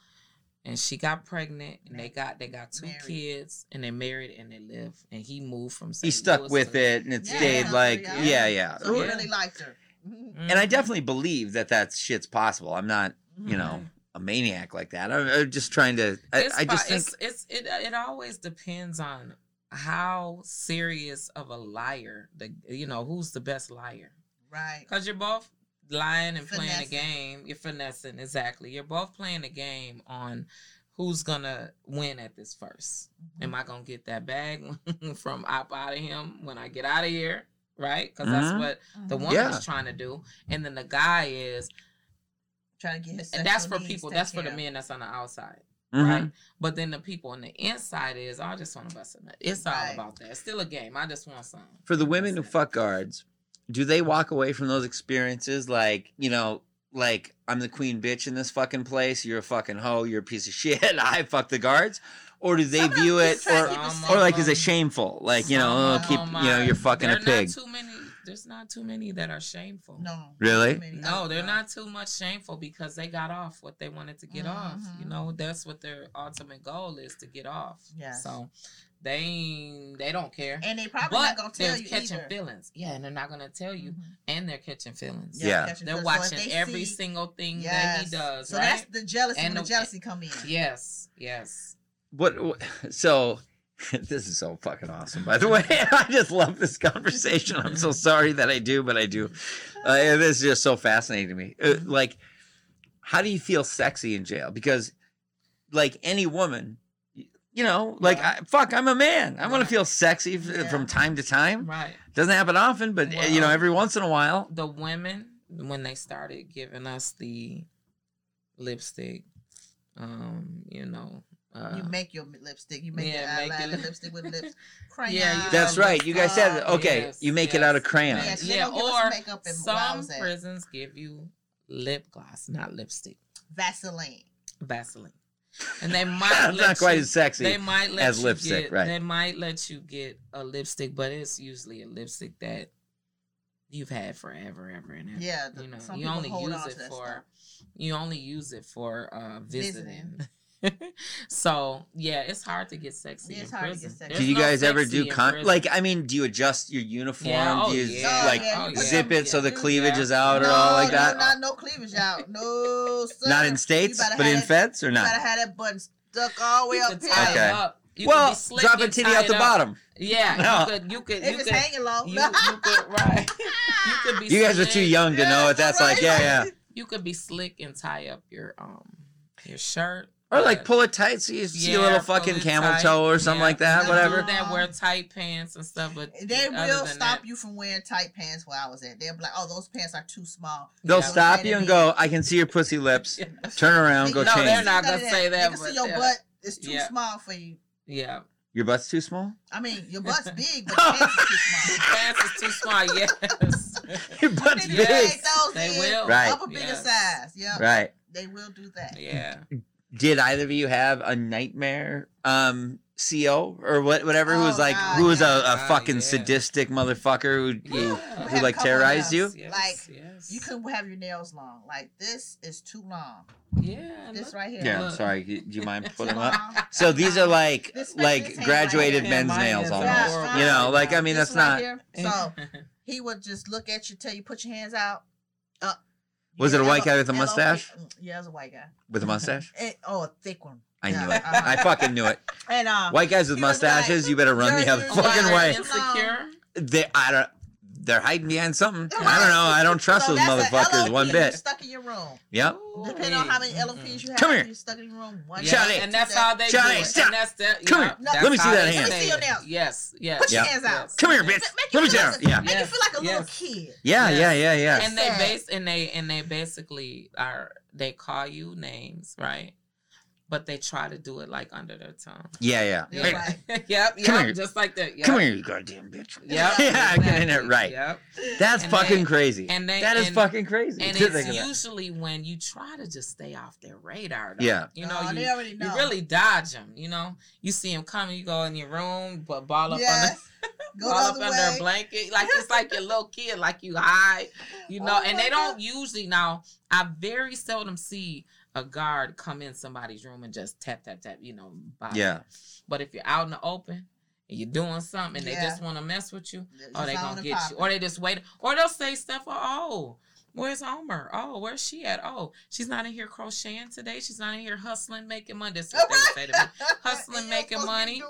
and she got pregnant, and they got they got two Married. kids, and they married and they live, and he moved from. He stuck Louis with to- it, and it Yeah, stayed yeah, like, yeah. yeah, yeah. So he Yeah. really liked her. And I Mhm. definitely believe that that shit's possible. I'm not, you know, a maniac like that. I'm, I'm just trying to. I, it's I just think. it's, it's it it always depends on how serious of a liar the you know who's the best liar Right. because you're both lying and playing a game you're finessing exactly you're both playing a game on who's gonna win at this 1st Mm-hmm. am i gonna get that bag from up out of him when i get out of here right because that's Mhm. what the Mhm. woman Yeah. is trying to do and then the guy is trying to get his and that's for needs people that's for the men that's on the outside Mhm. right? But then the people on the inside is, "Oh, I just want to bust a nut. It's all Right. about that. It's still a game. I just want some. For the women who fuck guards, do they walk away from those experiences like, you know, like I'm the queen bitch in this fucking place, you're a fucking hoe, you're a piece of shit, I fuck the guards? Or do they Some view it just try to or keep it Some or like is it shameful? Like, you know, oh, keep you know, you're fucking a they're pig. Not too many. There's not too many that are shameful. No. Really? No, they're not too much shameful because they got off what they wanted to get off. You know, that's what their ultimate goal is to get off. Yeah. So they they don't care. And they probably but not gonna tell they're you catching either. feelings. Yeah, and they're not gonna tell you. Mhm. And they're catching feelings. Yeah. catching They're feelings. So watching they every see- single thing that he does. So right? that's the jealousy And when the, the- jealousy come in. Yes, yes. What, what so this is so fucking awesome by the way. I just love this conversation. I'm so sorry that i do but i do. Uh, this is just so fascinating to me. Uh, like how do you feel sexy in jail? Because like any woman you know like Right. I, fuck i'm a man. I want to feel sexy f- Yeah. from time to time. Right. doesn't happen often but uh, you know every once in a while. The women, when they started giving us the lipstick, um, you know, Uh, you make your lipstick. You make yeah, your make eyeliner it- lipstick with lips. Crayon. Yeah, you That's right. You guys said uh, okay. yes, you make it out of crayons. Yes. yeah, don't us or makeup in- some was prisons give you lip gloss, not lipstick, Vaseline. Vaseline, and they might It's let not quite you, as sexy. They might let as you lipstick, get, right. They might let you get a lipstick, but it's usually a lipstick that you've had forever, ever and ever. Yeah, the- you know, some you only use on it for stuff. you only use it for uh Visiting. visiting. so yeah, it's hard to get sexy. It's in hard to get sexy. There's do you no guys ever do con like I mean, do you adjust your uniform? Yeah, oh, do you yeah. like Oh, yeah, zip it so the cleavage Yeah. is out or all like no, that? not no cleavage out. No, sir. Not in states, but in feds or You not? gotta have that button stuck all the way up here. Okay. it up. You could well, be slick drop a titty out the up. bottom. Yeah, No. you could. You could. If you it's could. hanging low. You, you could right. You could be. You guys are too young to know what that's like. Yeah, yeah. You could be slick and tie up your um your shirt. Or like pull it tight so you see a little fucking camel tight. toe or something Yeah. like that. Some Whatever. dude that wear tight pants and stuff, but They will stop that- you from wearing tight pants where I was at. They'll be like, oh, those pants are too small. They'll Yeah. stop you and go, I can see your pussy lips. Yes. Turn around, go No, change. No, they're not gonna say that, They can see your butt is too Yeah. small for you. Yeah, Your butt's too small? I mean, your butt's big, but your pants is too the small. pants is too small. Yes, Your butt's They big. take those They in, will. Right. Up a bigger Yes. size. Yeah. Right. They will do that. yeah. Did either of you have a nightmare um CO or what whatever who was Oh, like God, who was a, yeah. a fucking Yeah. sadistic motherfucker who, who who like a couple terrorized you? Yes, Like, yes. You couldn't have your nails long. Like this is too long. Yeah. This look- right here. Yeah, Look. sorry. Do you mind putting them up? So these are like like graduated right men's nails almost. horrible. You know, like I mean This that's right not. here. So he would just look at you, tell you put your hands out. Uh, Was it a yeah, white guy with a LOP. mustache? Yeah, it was a white guy. with a mustache. And, oh, a thick one. I Yeah, knew it. uh-huh. I fucking knew it. And um, White guys with He like, mustaches, you better run the other fucking way. Insecure. They, I don't. They're hiding behind something. I don't know. I don't trust so those motherfuckers LOP one bit. Stuck in your room. Yep. Depending on how many LOPs you have, Come here. you're stuck in your room. One Yeah, Shut it. and that's how they Shut do it. it. Stop. And that's the, Come yeah, here. that's Let me see that hand. say Let me see your nails. Yes, yes. Put your hands out. Come here, Yes. bitch. Make Let me you see feel like, Yeah. Make you feel like a little kid. Yeah, Yes. yeah, yeah, yeah. and they base and they and they basically are they call you names, right? But they try to do it like under their tongue. Yeah, yeah. You're Hey, right. yep, yep, Come here. just like that. Yep. Come here, you goddamn bitch. Yep, Yeah, getting it exactly. right. Yep. That's And fucking they- crazy. and they- that is and- fucking crazy. And it's think that. usually when you try to just stay off their radar. Though. Yeah. You know, Oh, you, they already know. you really dodge them. You know, you see them coming, you go in your room, but ball up Yes. under, Go ball up other under a blanket, like it's like your little kid, like you hide. You know, Oh and my they don't usually now. I very seldom see a guard come in somebody's room and just tap tap tap. You know, body. Yeah. But if you're out in the open and you're doing something and they just want to mess with you, or they oh, gonna get you, or they just wait, or they'll say stuff. Oh, where's Homer? Oh, where's she at? Oh, she's not in here crocheting today. She's not in here hustling, making money. This is what they say to me. Hustling, making supposed to be money. Doing.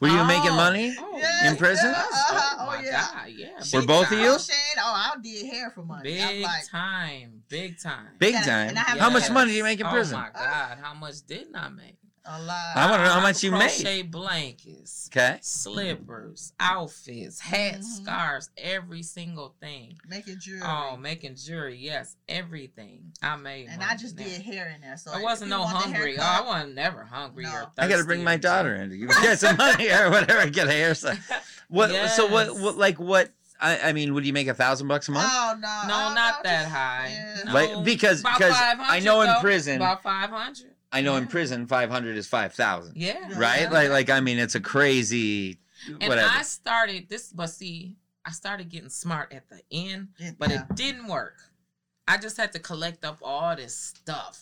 Were you Oh, making money? oh, Yeah, In prison? yeah, uh-huh, Oh, oh, my yeah. God, yeah. Were both of you? Crocheting. Oh, I did hair for money. Big like, time, big time. Big And I- time. and I have How much money did you make in oh prison? my God, how much didn't I make? A lot. I wanna know how much you made. Crochet blankets, Okay. slippers, outfits, hats, Mhm. scarves, every single thing. Making jewelry. Oh, making jewelry, yes, everything. I made. and I just now. did hair in there. So I wasn't no want the hungry. Oh, I wasn't never hungry No. or thirsty. I got to bring my daughter in to get some money or whatever. Get a hairstyle. What? So what, Yes. what? Like what? I, I mean, would you make a thousand bucks a month? Oh no, No, oh, not no, that just- high. yeah. No, Like, because- because I 500 know in though. prison- about five hundred. I know in prison, five hundred is five thousand. Yeah. Right? Yeah. Like, like I mean, it's a crazy. And whatever. I started this, but see, I started getting smart at the end, but yeah. it didn't work. I just had to collect up all this stuff.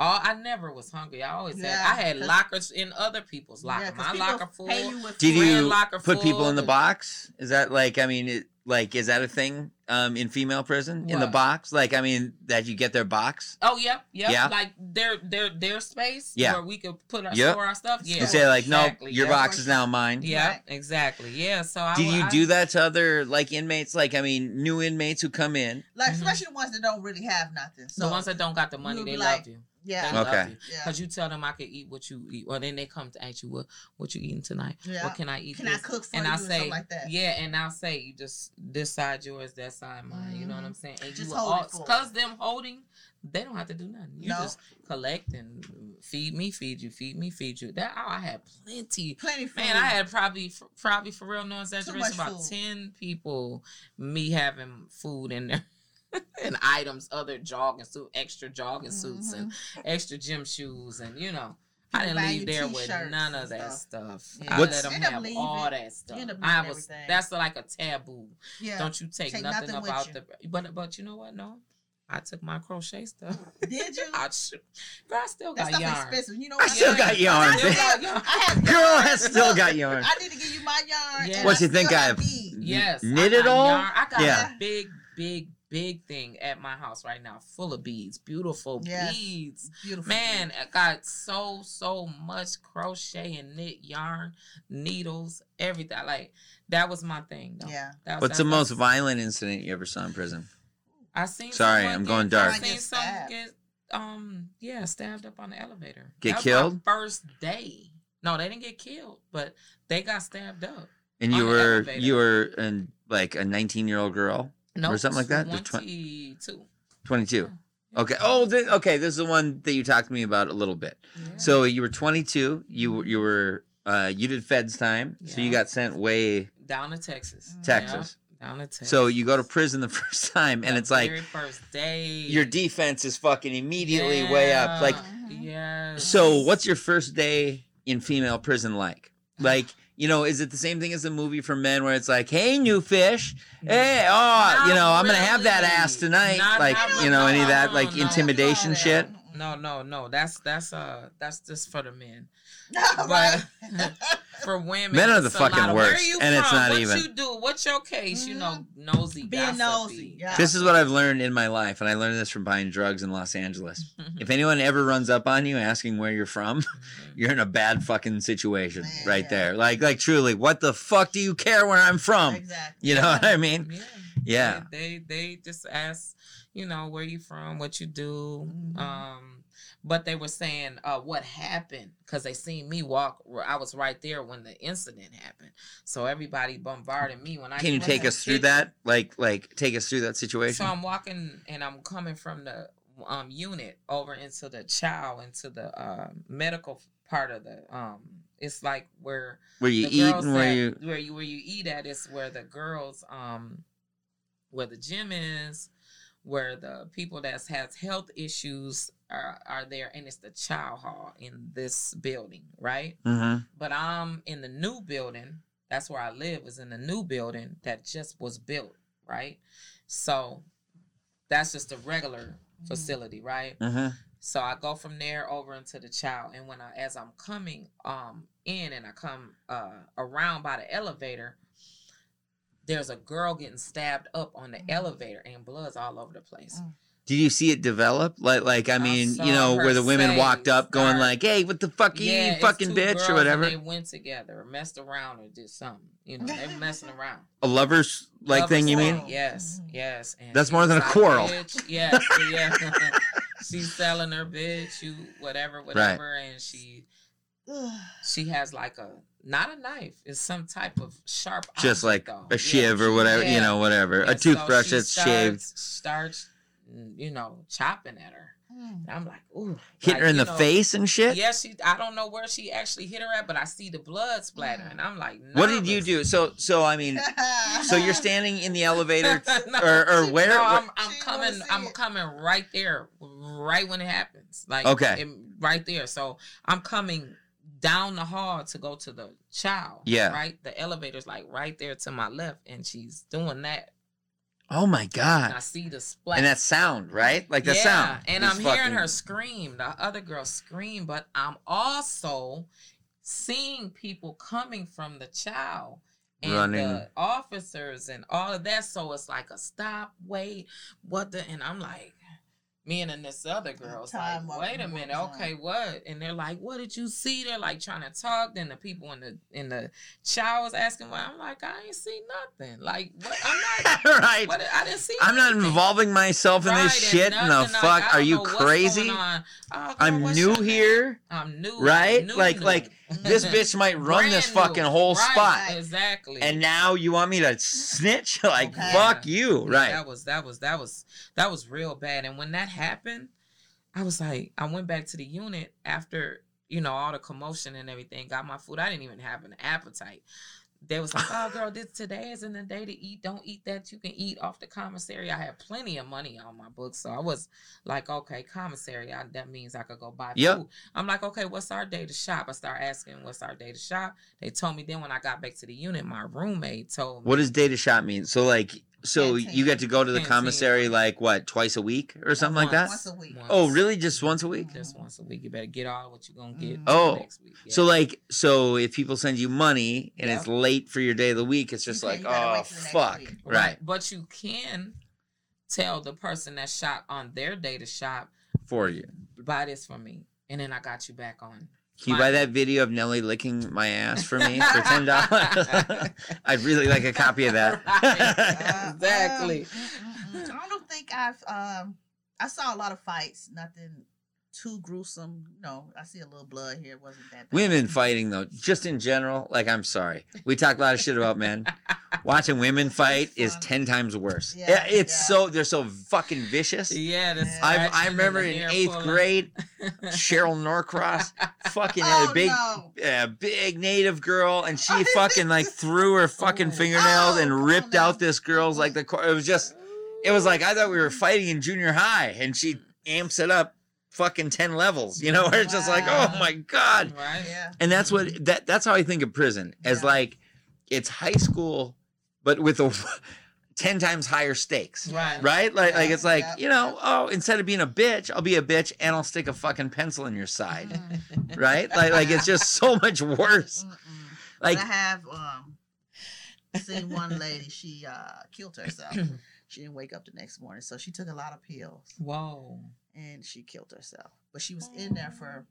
All I never was hungry. I always Yeah, had I had lockers in other people's Yeah, My locker full. pay you with Did food. you locker put people in the the- box? Is that like? I mean, it, like, is that a thing um, in female prison? In the box? Like, I mean, that you get their box? Oh yep, yep. Yeah. Like their their their space Yeah. where we could put our Yep. store our stuff. Yeah. you say like, exactly, no, your yep. box is now mine. Yeah, Right. exactly. Yeah. So I Do you I- do that to other like inmates? Like, I mean, new inmates who come in. Like Mhm. especially the ones that don't really have nothing. So the ones that don't got the money, they be love you. Yeah. They love Okay. you. Yeah. Cause you tell them I can eat what you eat, or then they come to ask you what what you eating tonight. Yeah. What can I eat? Can I cook for and you I or say, like that? yeah, and I'll say you just this side yours, that side mine. You know what. I'm mm-hmm. saying? And Just you hold it for 'em. cause them holding, they don't have to do nothing. You No. just collect and feed me, feed you, feed me, feed you. That oh, I had plenty. Plenty food. Man, I had probably probably for real no exaggeration much about food. ten people. Me having food in there. and items, other jogging suit, extra jogging suits, and mm-hmm. extra gym shoes, and you know, I didn't leave there with none of that stuff. stuff. Yeah. I What's- let them up have leaving- all that stuff. I was everything. that's like a taboo. yeah. Don't you take, Take nothing, nothing about you. the but but you know what? No. I took my crochet stuff. Did you? I, girl, I still that got stuff yarn. expensive. You know I what? still got yarn. I still got yarn. I have Girl yarn. has still got yarn. I need to give you my yarn. Yeah. and What you still think I have? Yes. Knit it all? yarn. I got Yeah. a big, big, big thing at my house right now, full of beads, beautiful Yes. beads. Beautiful. Man, I got so so much crochet and knit yarn, needles, everything. Like that was my thing. Though. Yeah. That was, What's the that's- most violent incident you ever saw in prison? I seen. Sorry, I'm get- going dark. I seen someone get um yeah stabbed up on the elevator. Get That was killed? My first day. No, they didn't get killed, but they got stabbed up. And you were you were an, like a 19 year old girl, No, Or something like that? Twenty-two. 22. Okay. Oh, th- okay. This is the one that you talked to me about a little bit. Yeah. So you were 22. You you were uh you did Feds time, yeah. so you got sent way down to Texas. Texas. Yeah, down to Texas. So you go to prison the first time, and The it's like very first day. your defense is fucking immediately way up. Like, yes. so what's your first day in female prison like? Like, you know, is it the same thing as the movie for men where it's like, hey, new fish, hey, oh, Not you know, I'm gonna have that ass tonight, Not- like, you know, any of that like intimidation shit. No, no, no. That's that's uh that's just for the men. right. For women, Men are the it's a lot fucking of, Where worst, you and it's from? not what even- you do? What's your case? You know, Mhm. nosy, Being gossipy. nosy. Yeah. This is what I've learned in my life, and I learned this from buying drugs in Los Angeles. If anyone ever runs up on you asking where you're from, you're in a bad fucking situation Man, right yeah. there. Like, like truly, what the fuck do you care where I'm from? Exactly. You know what I mean? Yeah. Yeah. They, they they just ask, you know, where you from, what you do. Mhm. Um but they were saying uh what happened because they seen me walk I was right there when the incident happened. So everybody bombarded me when I Can you take us through that? Like, like take us through that situation. So I'm walking and I'm coming from the um unit over into the chow into the uh, medical part of the um it's like where where you eat and where you where you where you eat at is where the girls um where the gym is where the people that has health issues are are there and it's the child hall in this building right? Hmm but i'm in the new building. That's where i live is in the new building that just was built right? So that's just a regular facility right? Hmm so I go from there over into the child and when I, as I'm coming um in, and I come uh around by the elevator, there's a girl getting stabbed up on the Mhm. elevator, and blood's all over the place. Mm. Did you see it develop? Like, like I I mean, saw you know, where the women walked up, going start- like, "Hey, what the fuck are you, it's fucking two bitch," girls, or and whatever. they went together, or messed around, or did something. You know, they were messing around. A lovers like Lovers thing, you mean? Yes, Mhm. yes. And That's more than a quarrel. "Bitch," Yes, yeah. She's selling her bitch, you whatever, whatever, and she she has like a not a knife, it's some type of sharp Just like though. a shiv Yeah, or whatever, you know, whatever. And a toothbrush so she that's shaved. starts, starts, mm, you know, chopping at her. Mm. And I'm like, ooh, Hit like, her in the know, face and shit. Yeah, she. I don't know where she actually hit her at, but I see the blood splatter, and I'm like, What did you do? So, so I mean, so you're standing in the elevator, No, or, or where? No, I'm, I'm coming. I'm it. coming right there, right when it happens. Like Okay. it- right there. So I'm coming down the hall to go to the child. Yeah. Right. The elevator's like right there to my left, and she's doing that. oh my And god! I see the splash. And that sound, right? Like the yeah, sound. and I'm hearing her scream. The other girl scream, but I'm also seeing people coming from the child and Running. the officers and all of that. So it's like a stop, wait, what the? And I'm like, me and then this other girl's like, wait a more minute, time. okay, what? And they're like, what did you see? They're like trying to talk. Then the people in the in the showers asking, why. I'm like, I ain't see nothing. Like, what? I'm not. right. What, I didn't see. I'm not involving myself in this and shit. No, nothing, like, fuck. I Are you crazy? Oh, girl, I'm new your name? here. I'm new. Right? New, Like- new. like, This bitch might run this fucking new. whole Right, spot. Exactly. And now you want me to snitch? Like, Okay. fuck you. Yeah, Right. That was that was that was that was real bad. And when that happened, I was like, I went back to the unit after you know all the commotion and everything. Got my food. I didn't even have an appetite. They was like, "Oh, girl, this today isn't the day to eat. Don't eat that. You can eat off the commissary." I had plenty of money on my books, so I was like, "Okay, commissary. I, that means I could go buy Yep. food." I'm like, "Okay, what's our day to shop?" I start asking, "What's our day to shop?" They told me. Then when I got back to the unit, my roommate told me. What does data shop mean? So, like, so Canteen. you get to go to the Canteen. commissary, like, what, twice a week or something like that? Once a week. Once. Oh, really? Just once a week? Just once a week. You better get all what you're gonna get. Mhm. Oh, next week. Yeah. So, like, so if people send you money and Yeah. it's late for your day of the week, it's just You like, can't- you gotta oh, wait till the next fuck. week. Right. But you can tell the person that shop on their day to shop, For you. buy this for me, and then I got you back on. Can you buy that video of Nelly licking my ass for me for ten dollars? I'd really like a copy of that. Uh, Exactly. um. I don't think I've. Um, I saw a lot of fights. Nothing too gruesome. No, I see a little blood here. It wasn't that. Bad. women fighting though, just in general, like I'm sorry. We talk a lot of shit about men. Watching women fight is ten times worse. Yeah, Yeah, it's yeah. so they're so fucking vicious. Yeah, the Yeah. I, I remember in eighth pulling. grade, Cheryl Norcross fucking had Oh, a big, no. uh, big native girl, and she Oh, fucking like threw her fucking Oh. fingernails Oh, and ripped now. out this girl's like the. cor- It was just, it was like I thought we were fighting in junior high, and she amps it up, fucking ten levels. You know, where it's just like, oh my god. right. Yeah. And that's what that that's how I think of prison as Yeah. like it's high school, but with a ten times higher stakes. Right. Right? Like like it's like, yeah, you know, oh, instead of being a bitch, I'll be a bitch and I'll stick a fucking pencil in your side. Mm, Right? Like like it's just so much worse. mm, mm. Like But I have um seen one lady. She uh killed herself. she didn't wake up the next morning, so she took a lot of pills Whoa. And she killed herself. But she was in there for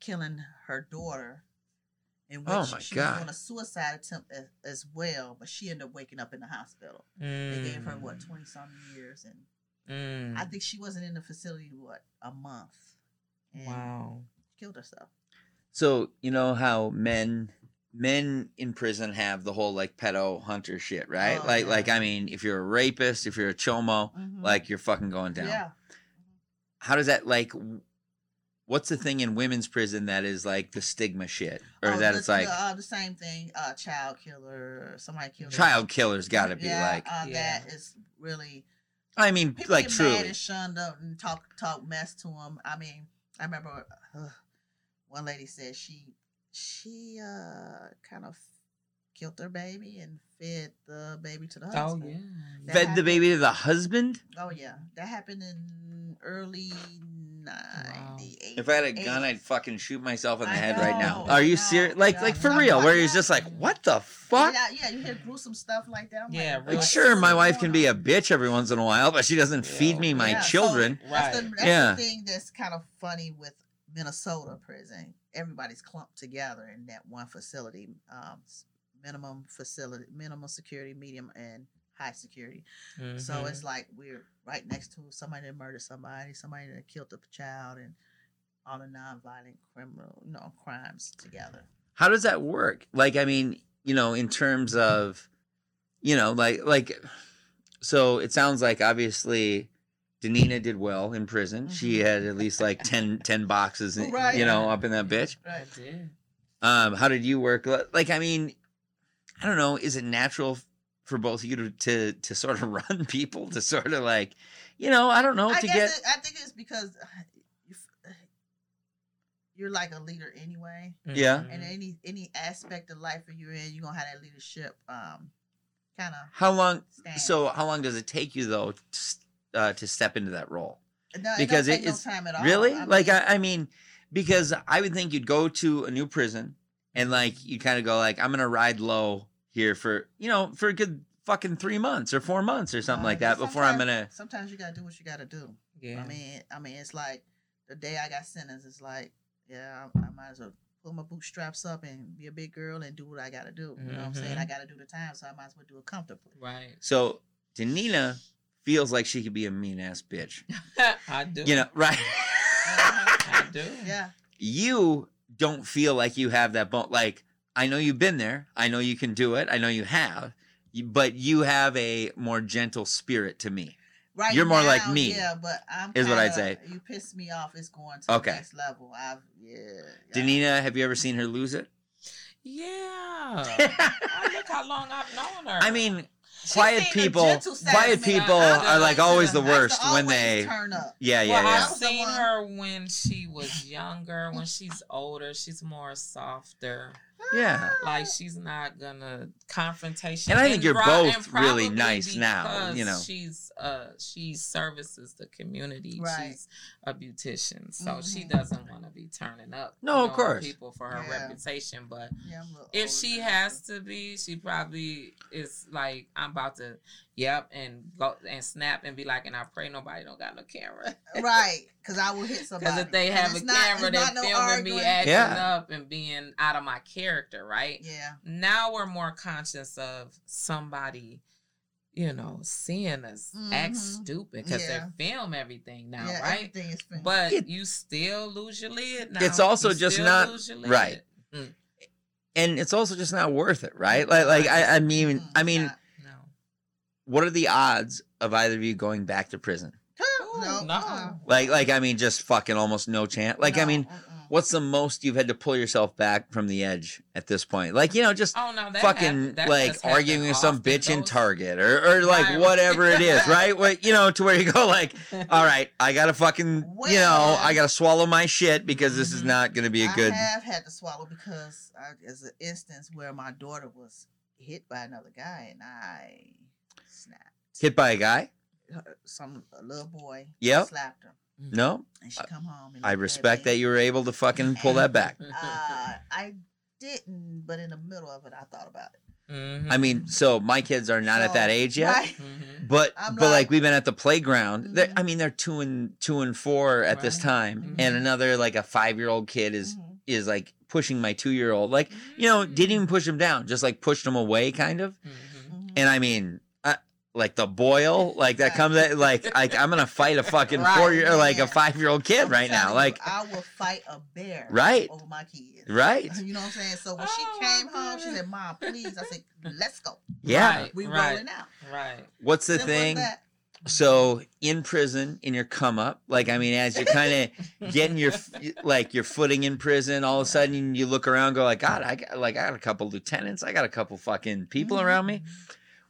killing her daughter. In which Oh, my she God. was on a suicide attempt as, as well, but she ended up waking up in the hospital. They gave her what twenty something years, and Mm. I think she wasn't in the facility what a month. And Wow. killed herself. so you know how men men in prison have the whole like pedo hunter shit, right? Oh, like yeah. like I mean, if you're a rapist, if you're a chomo, like you're fucking going down. yeah, how does that like what's the thing in women's prison that is like the stigma shit or Oh, that the, it's like the, uh, the same thing. Uh, child killer, somebody killed. their- child killers gotta be yeah, like uh, Yeah. that is really i mean people like get mad truly and shunned up and talk talk mess to them. I mean, I remember uh, one lady said she she uh kind of killed her baby and fed the baby to the husband. Oh yeah. That fed the baby to the husband Oh yeah, that happened in early ninety eight. if i had a gun i'd fucking shoot myself in the I head right now are you serious like yeah, like for I'm real where he's just like what the fuck Yeah, yeah, you hear gruesome stuff like that. I'm Yeah, like, like sure my wife can be a bitch every once in a while but she doesn't Yeah, feed me my Yeah, so children That's, the, that's Yeah. the thing that's kind of funny with Minnesota prison. Everybody's clumped together in that one facility. Um, minimum facility, minimum security, medium, and high security. So Mhm. it's like we're right next to somebody that murdered somebody, somebody that killed a child, and all the nonviolent criminal, you know, crimes together. how does that work like i mean you know in terms of you know like like so it sounds like obviously Danina did well in prison. She Mhm. had at least like 10, 10 boxes, Right. you know, up in that bitch. Right. Um, how did you work? Like, I mean, I don't know. Is it natural for both of you to, to, to sort of run people to sort of like, you know, I don't know, I to guess get, it, I think it's because uh, you f- you're like a leader anyway. Yeah. Mhm. and any any aspect of life that you're in, you're gonna have that leadership um kind of how long, stand. so how long does it take you though, to, uh, to step into that role? No, because it, it- don't take it's- no time at all. Really? I like, mean, I, I mean, because I would think you'd go to a new prison and like you kind of go like, I'm gonna ride low here for you know for a good fucking three months or four months or something Uh, like that before I'm gonna. Sometimes you gotta do what you gotta do. Yeah. I mean, I mean, it's like the day I got sentenced. It's like, yeah, I, I might as well pull my bootstraps up and be a big girl and do what I gotta do. You know what I'm saying? I gotta do the time, so I might as well do it comfortably. right. So Danina feels like she could be a mean ass bitch. I do. You know, right? I do. Yeah. you don't feel like you have that bone. Like I know you've been there. I know you can do it. I know you have. But you have a more gentle spirit to me. Right. You're more like me, Yeah, but I'm. is what I'd say. You piss me off. It's going to Okay. the next level. I've yeah. yeah. Danina, have you ever seen her lose it? Yeah. oh, look how long I've known her. I mean, She quiet people, quiet people are like always the I used worst when they. turn up. Yeah, yeah, well, yeah. I've seen her when she was younger. When she's older, she's more softer. Yeah. Like she's not gonna confrontation. And I think you're pro- both really nice now, you know. She's uh she services the community. Right. She's a beautician, so she Mhm. doesn't want to be turning up. No, of course. people for her Yeah. reputation, but Yeah, I'm a little if she now. has to be, she probably is like, I'm about to, yep, and go and snap and be like, and I pray nobody don't got no camera. right, because I will hit somebody. Because if they have a not- camera it's that's not no filming me acting Yeah. up and being out of my character, right? Yeah. Now we're more conscious of somebody, you know, seeing us act Mhm. stupid because Yeah. they film everything now, yeah, right? Everything is finished. But It- you still lose your lid now. It's also You just not- lose your lid. right. And it's also just not worth it, right? Like, like I, I mean, Mm, I mean, not- No. what are the odds of either of you going back to prison? No, no. uh-uh. Like, like I mean, just fucking almost no chance. Like, I mean, uh-uh. what's the most you've had to pull yourself back from the edge at this point? Like, you know, just Oh no, fucking happened- like does arguing with some often. bitch in Target or, or like Right. whatever it is, right? What you know, to where you go like, all right, I gotta fucking, you know, I gotta swallow my shit because this is Mhm. not gonna be a good. I have had to swallow because I, as an instance where my daughter was hit by another guy and I snapped. Hit by a guy? Her- Some a little boy Yep. slapped her No, and she come home. And I respect that you were able to fucking pull that back. Uh, I didn't, but in the middle of it, I thought about it. Mhm. I mean, so my kids are not at that age yet. right? Mhm. But I'm but like like- we've been at the playground. They're- Mhm. I mean, they're two and two and four at this time, and Mhm. another like a five year old kid is Mhm. is like pushing my two year old. Like you know, didn't even push him down, just like pushed him away, kind of. And I mean, I, like the boil, like that comes at like like I'm gonna fight a fucking Right, four year or like a five year old kid I'm right now, telling like you, I will fight a bear Right. over my kids. right, You know what I'm saying? So when Oh, she came home, she said, "Mom, please." I said, "Let's go. yeah. Right. We rolling out." Right. What's the Simple thing? So in prison, in your come up, like I mean, as you're kind of getting your like your footing in prison, all of a sudden you look around, go like, God, I got like I got a couple lieutenants, I got a couple fucking people Mhm. around me.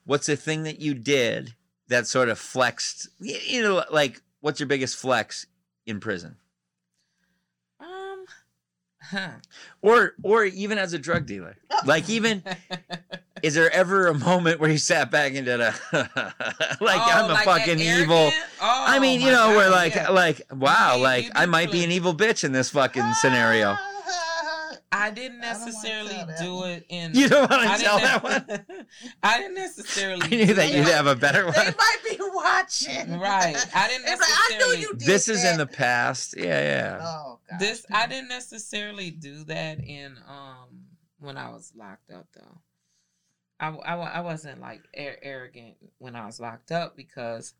What's the thing that you did that sort of flexed? You know, like what's your biggest flex in prison, Um. Huh. or or even as a drug dealer? Like even is there ever a moment where you sat back and did a like Oh, I'm a like fucking evil? Oh, I mean, you know, God, where like yeah. like wow, You- like you I might be an evil bitch in this fucking scenario. I didn't I don't wanna necessarily tell that do one. it in. You don't want I to tell that one. I didn't necessarily. I knew that you'd have a better one. They one. might be watching. Right. I didn't They be like, I knew necessarily- you did This is in the past. Yeah, yeah. Oh God. This I didn't necessarily do that in um when I was locked up though. I, I, I wasn't like ar- arrogant when I was locked up because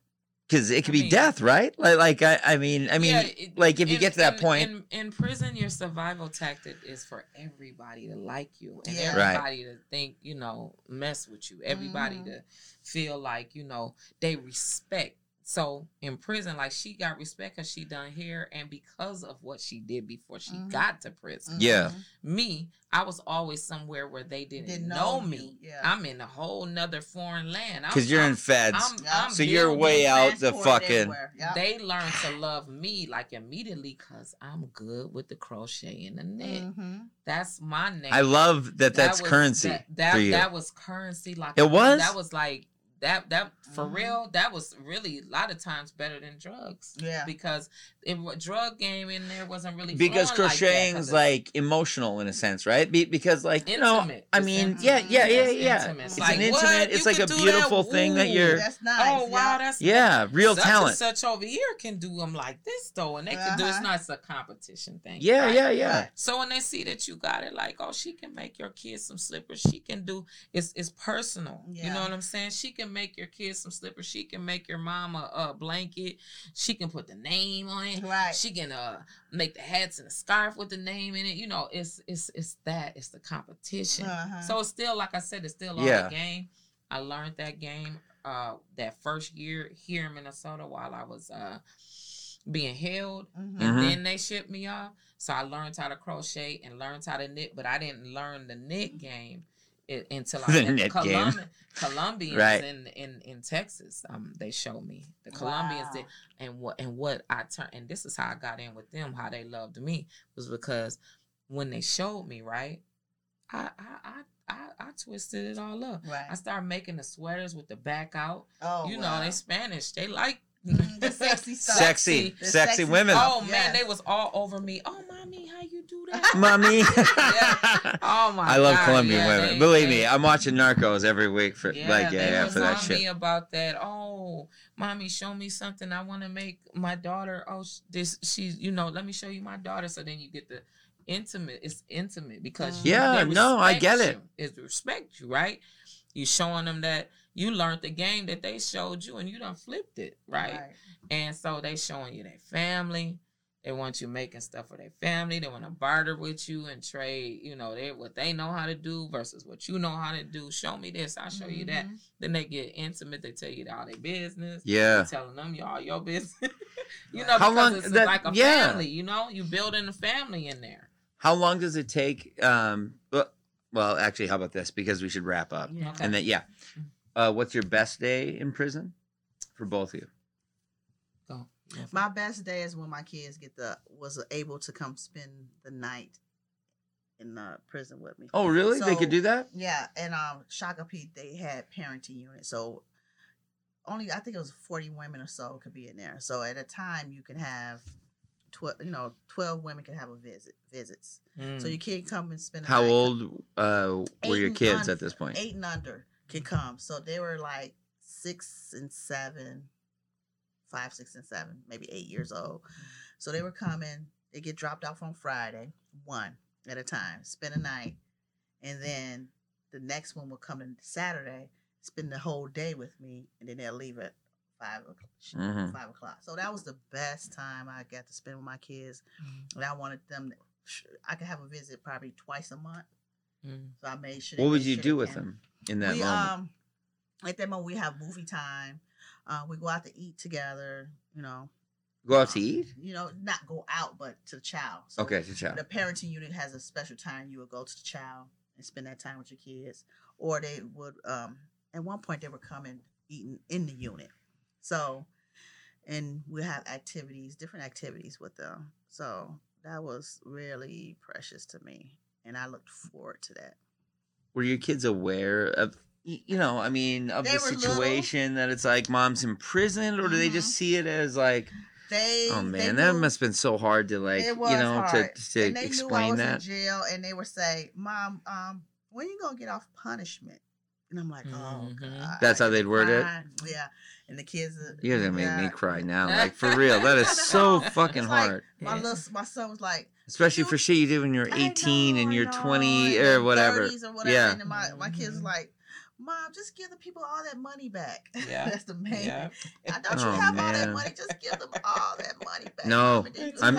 Because it could I be death, right? Like, like I, I mean, I mean, Yeah, it- like if you in- get to that in- point, in, in prison, your survival tactic is for everybody to like you and Yeah. Right. everybody to think you know mess with you. Everybody Mhm. to feel like you know they respect. So in prison, like she got respect because she done here, and because of what she did before she Mhm. got to prison. Yeah. Me, I was always somewhere where they didn't, Didn't know, know me. yeah. I'm in a whole nother foreign land. Because you're in feds, I'm- Yeah. I'm so you're way out the fucking. Yep. they learn to love me like immediately because I'm good with the crochet and the knit. Mhm. That's my name. I love that. That's was- currency That, that, for you. that was currency. Like It was? That was like that. That for Mhm. real, that was really a lot of times better than drugs. Yeah. Because it drug game in there wasn't really because flowing like that, crocheting 'cause is like emotional in a sense, right? Be, because like you know, intimate. I mean, intimate. yeah, yeah, yeah, It's yeah. intimate. It's Like, an what? intimate. It's You like a could do that? beautiful thing that you're. That's nice. Oh wow, yeah. that's Yeah, real such talent. Such over here can do them like this though, and they can do. It's Uh-huh. not it's a competition thing. Yeah, right? yeah, yeah. Right. So when they see that you got it, like, oh, she can make your kids some slippers. She can do. It's it's personal. You know what I'm saying? She can make your kids some slippers. She can make your mama a, a blanket. She can put the name on it. Right. She can uh make the hats and the scarf with the name in it. You know, it's it's it's that. It's the competition. Uh-huh. So it's still like I said, it's still all Yeah. a game. I learned that game uh that first year here in Minnesota while I was uh being held Mhm. and Mhm. then they shipped me off. So I learned how to crochet and learned how to knit, but I didn't learn the knit game it, until I The met the knit Colombians Right. in, in in Texas. Um, they showed me the Colombians Wow. did, and what and what I turned, and this is how I got in with them. How they loved me was because when they showed me, right, I I I I, I twisted it all up. Right. I started making the sweaters with the back out. oh, you know, wow. they Spanish. They like Mhm, the sexy stuff. Sexy, The sexy sexy women. stuff. Oh man, they was all over me. Oh mommy, how you do that? Mommy. Yeah. Oh my I love God, Colombian yeah, women. they- Believe they- me, I'm watching Narcos every week for Yeah, like they yeah, yeah was for that on shit. me about that. Oh, mommy, show me something. I want to make my daughter. Oh, this she's you know. Let me show you my daughter. So then you get the intimate. It's intimate because you- Yeah, no, I get it. you. It's respect you, right? You showing them that you learned the game that they showed you, and you done flipped it, right? And so they showing you their family. They want you making stuff for their family. They want to barter with you and trade, you know, they what they know how to do versus what you know how to do. Show me this, I'll show you that. Mhm. Then they get intimate. They tell you all their business. Yeah. You telling them y'all your business. you know, How because long- it's that- like a yeah. family. You know, you building a family in there. How long does it take? Um, well, well, actually, how about this? Because we should wrap up. Okay. And then, yeah, uh, what's your best day in prison for both of you? Go. My best day is when my kids get the was able to come spend the night in the prison with me. Oh, really? they could do that? Yeah, and um, Shakopee they had parenting unit, so only I think it was forty women or so could be in there. So at a time you can have twelve, you know, twelve women can have a visit visits. So Mm. your kid come and spend. the How night. old uh, were Eight your kids under- at this point? Eight and under can come. So they were like six and seven, five, six and seven, maybe eight years old. So they were coming. They get dropped off on Friday, one at a time, spend a night, and then the next one will come in Saturday, spend the whole day with me, and then they'll leave at five o'clock. Mhm. Five o'clock. So that was the best time I got to spend with my kids, Mm. and I wanted them. I could have a visit probably twice a month. Mm. So I made sure. What would you sure do with can. them in that we moment? um at that moment we have movie time. Uh, we go out to eat together. You know, Go out to um, eat? You know, not go out, but to the child. So Okay, to chow. The parenting unit has a special time you would go to the child and spend that time with your kids, or they would. um At one point, they were coming eating in the unit. So, and we have activities, different activities with them. So that was really precious to me, and I looked forward to that. Were your kids aware of, you know, I mean, of They the were little. situation that it's like mom's imprisoned, or do they just Mhm. see it as like, They oh man, that knew- must have been so hard to like, you know, hard. to to and they knew I explain that. in jail, and they would say, "Mom, um, when you gonna get off punishment?" And I'm like, "Oh Mhm. God." That's how they'd word it? Yeah, and the kids. Are, You're gonna make me cry now, like for real. That is so fucking It's like, hard, My Yeah. little, my son was like, especially for shit you do when you're 18 and know, I you're 20 or whatever. 30s or whatever. Yeah. And my my kids was Mhm. like, "Mom, just give the people all that money back." Yeah. That's the main. Yeah. I don't you Oh, have all that money? Just give them all that money back. No, Mom, and then you I'm-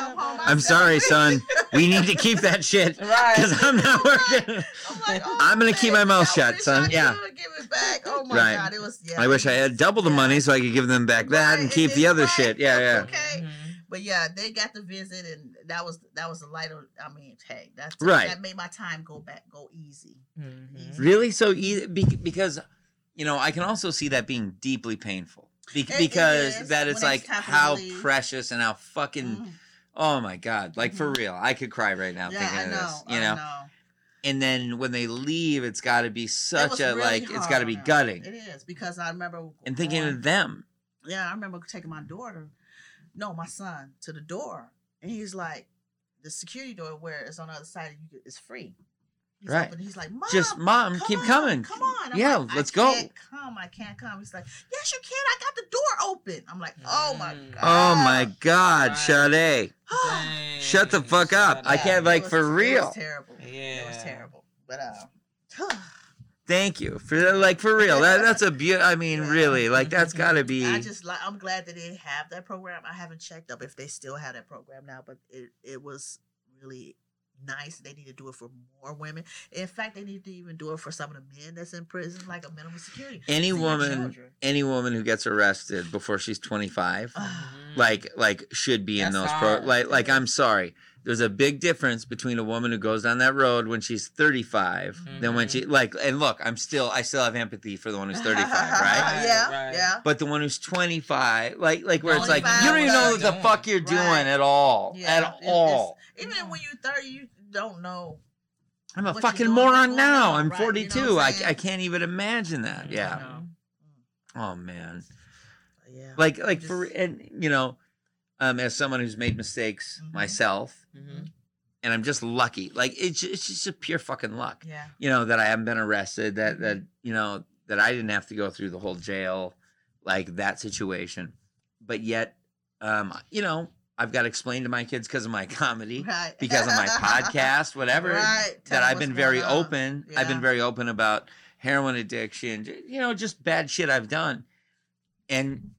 I'm sorry, son. We need to keep that shit Right. because I'm not working. I'm like, oh, I'm gonna keep my mouth I shut, son. I Yeah. Give it back. Oh my Right. god, it was. Yeah, I wish I had double the money so I could give them back that Right, and keep the other right, shit. Yeah, yeah. that's Okay. Mhm. But yeah, they got to visit, and that was that was the light of. I mean, hey, that's Right. That made my time go back, go easy. Mhm. Really? So easy because you know, I can also see that being deeply painful. Be- It- it because is, that when it's it's like how precious and how fucking Mhm. oh my god, like for Mhm. real. I could cry right now Yeah, thinking I of this. You I know, know. and then when they leave, it's got to be such a really like it's got to be gutting. It is because I remember And thinking going- of them. yeah, I remember taking my daughter, no, my son, to the door, and he's like, the security door where it's on the other side, of you get, it's free. He's Right. open, He's like, Mom, Just mom, come keep on, coming. Come on. I'm Yeah, like, let's I go. Can't come. I can't come. He's like, Yes, you can. I got the door open. I'm like, Oh my Mm. god. Oh my God, Right. Sade. Shut the fuck up. I can't, like, was- for It real. was terrible. It was terrible. But uh, Thank you for like for real. That that's a beaut. I mean, Yeah. really, like that's got to be. I just like. I'm glad that they have that program. I haven't checked up if they still have that program now, but it it was really nice. They need to do it for more women. In fact, they need to even do it for some of the men that's in prison, like a minimum security. any for woman, any woman who gets arrested before she's twenty five, Ah, Mhm. like like should be in That's those pro. Like like I'm sorry. There's a big difference between a woman who goes down that road when she's 35 than when she like. And look, I'm still I still have empathy for the one who's 35, right? yeah, Right. yeah. But the one who's 25, like like where it's like you don't even know what the whatever. fuck you're doing Right. at all, Yeah, at it- it's- all. Even when you're 30, you don't know. I'm a what fucking moron now. I'm right, you know 42. I'm I. I can't even imagine that. Mhm. Yeah. Oh man. Yeah. Like like for and you know, um, as someone who's made mistakes Mhm. myself, Mhm. and I'm just lucky. Like it's it's just a pure fucking luck. Yeah. You know that I haven't been arrested. That that you know that I didn't have to go through the whole jail, like that situation. But yet, um, you know, I've got to explain to my kids because of my comedy. Right. because of my podcast, whatever, Right. That I've been very on. open. I've been very open about heroin addiction, you know, just bad shit I've done. And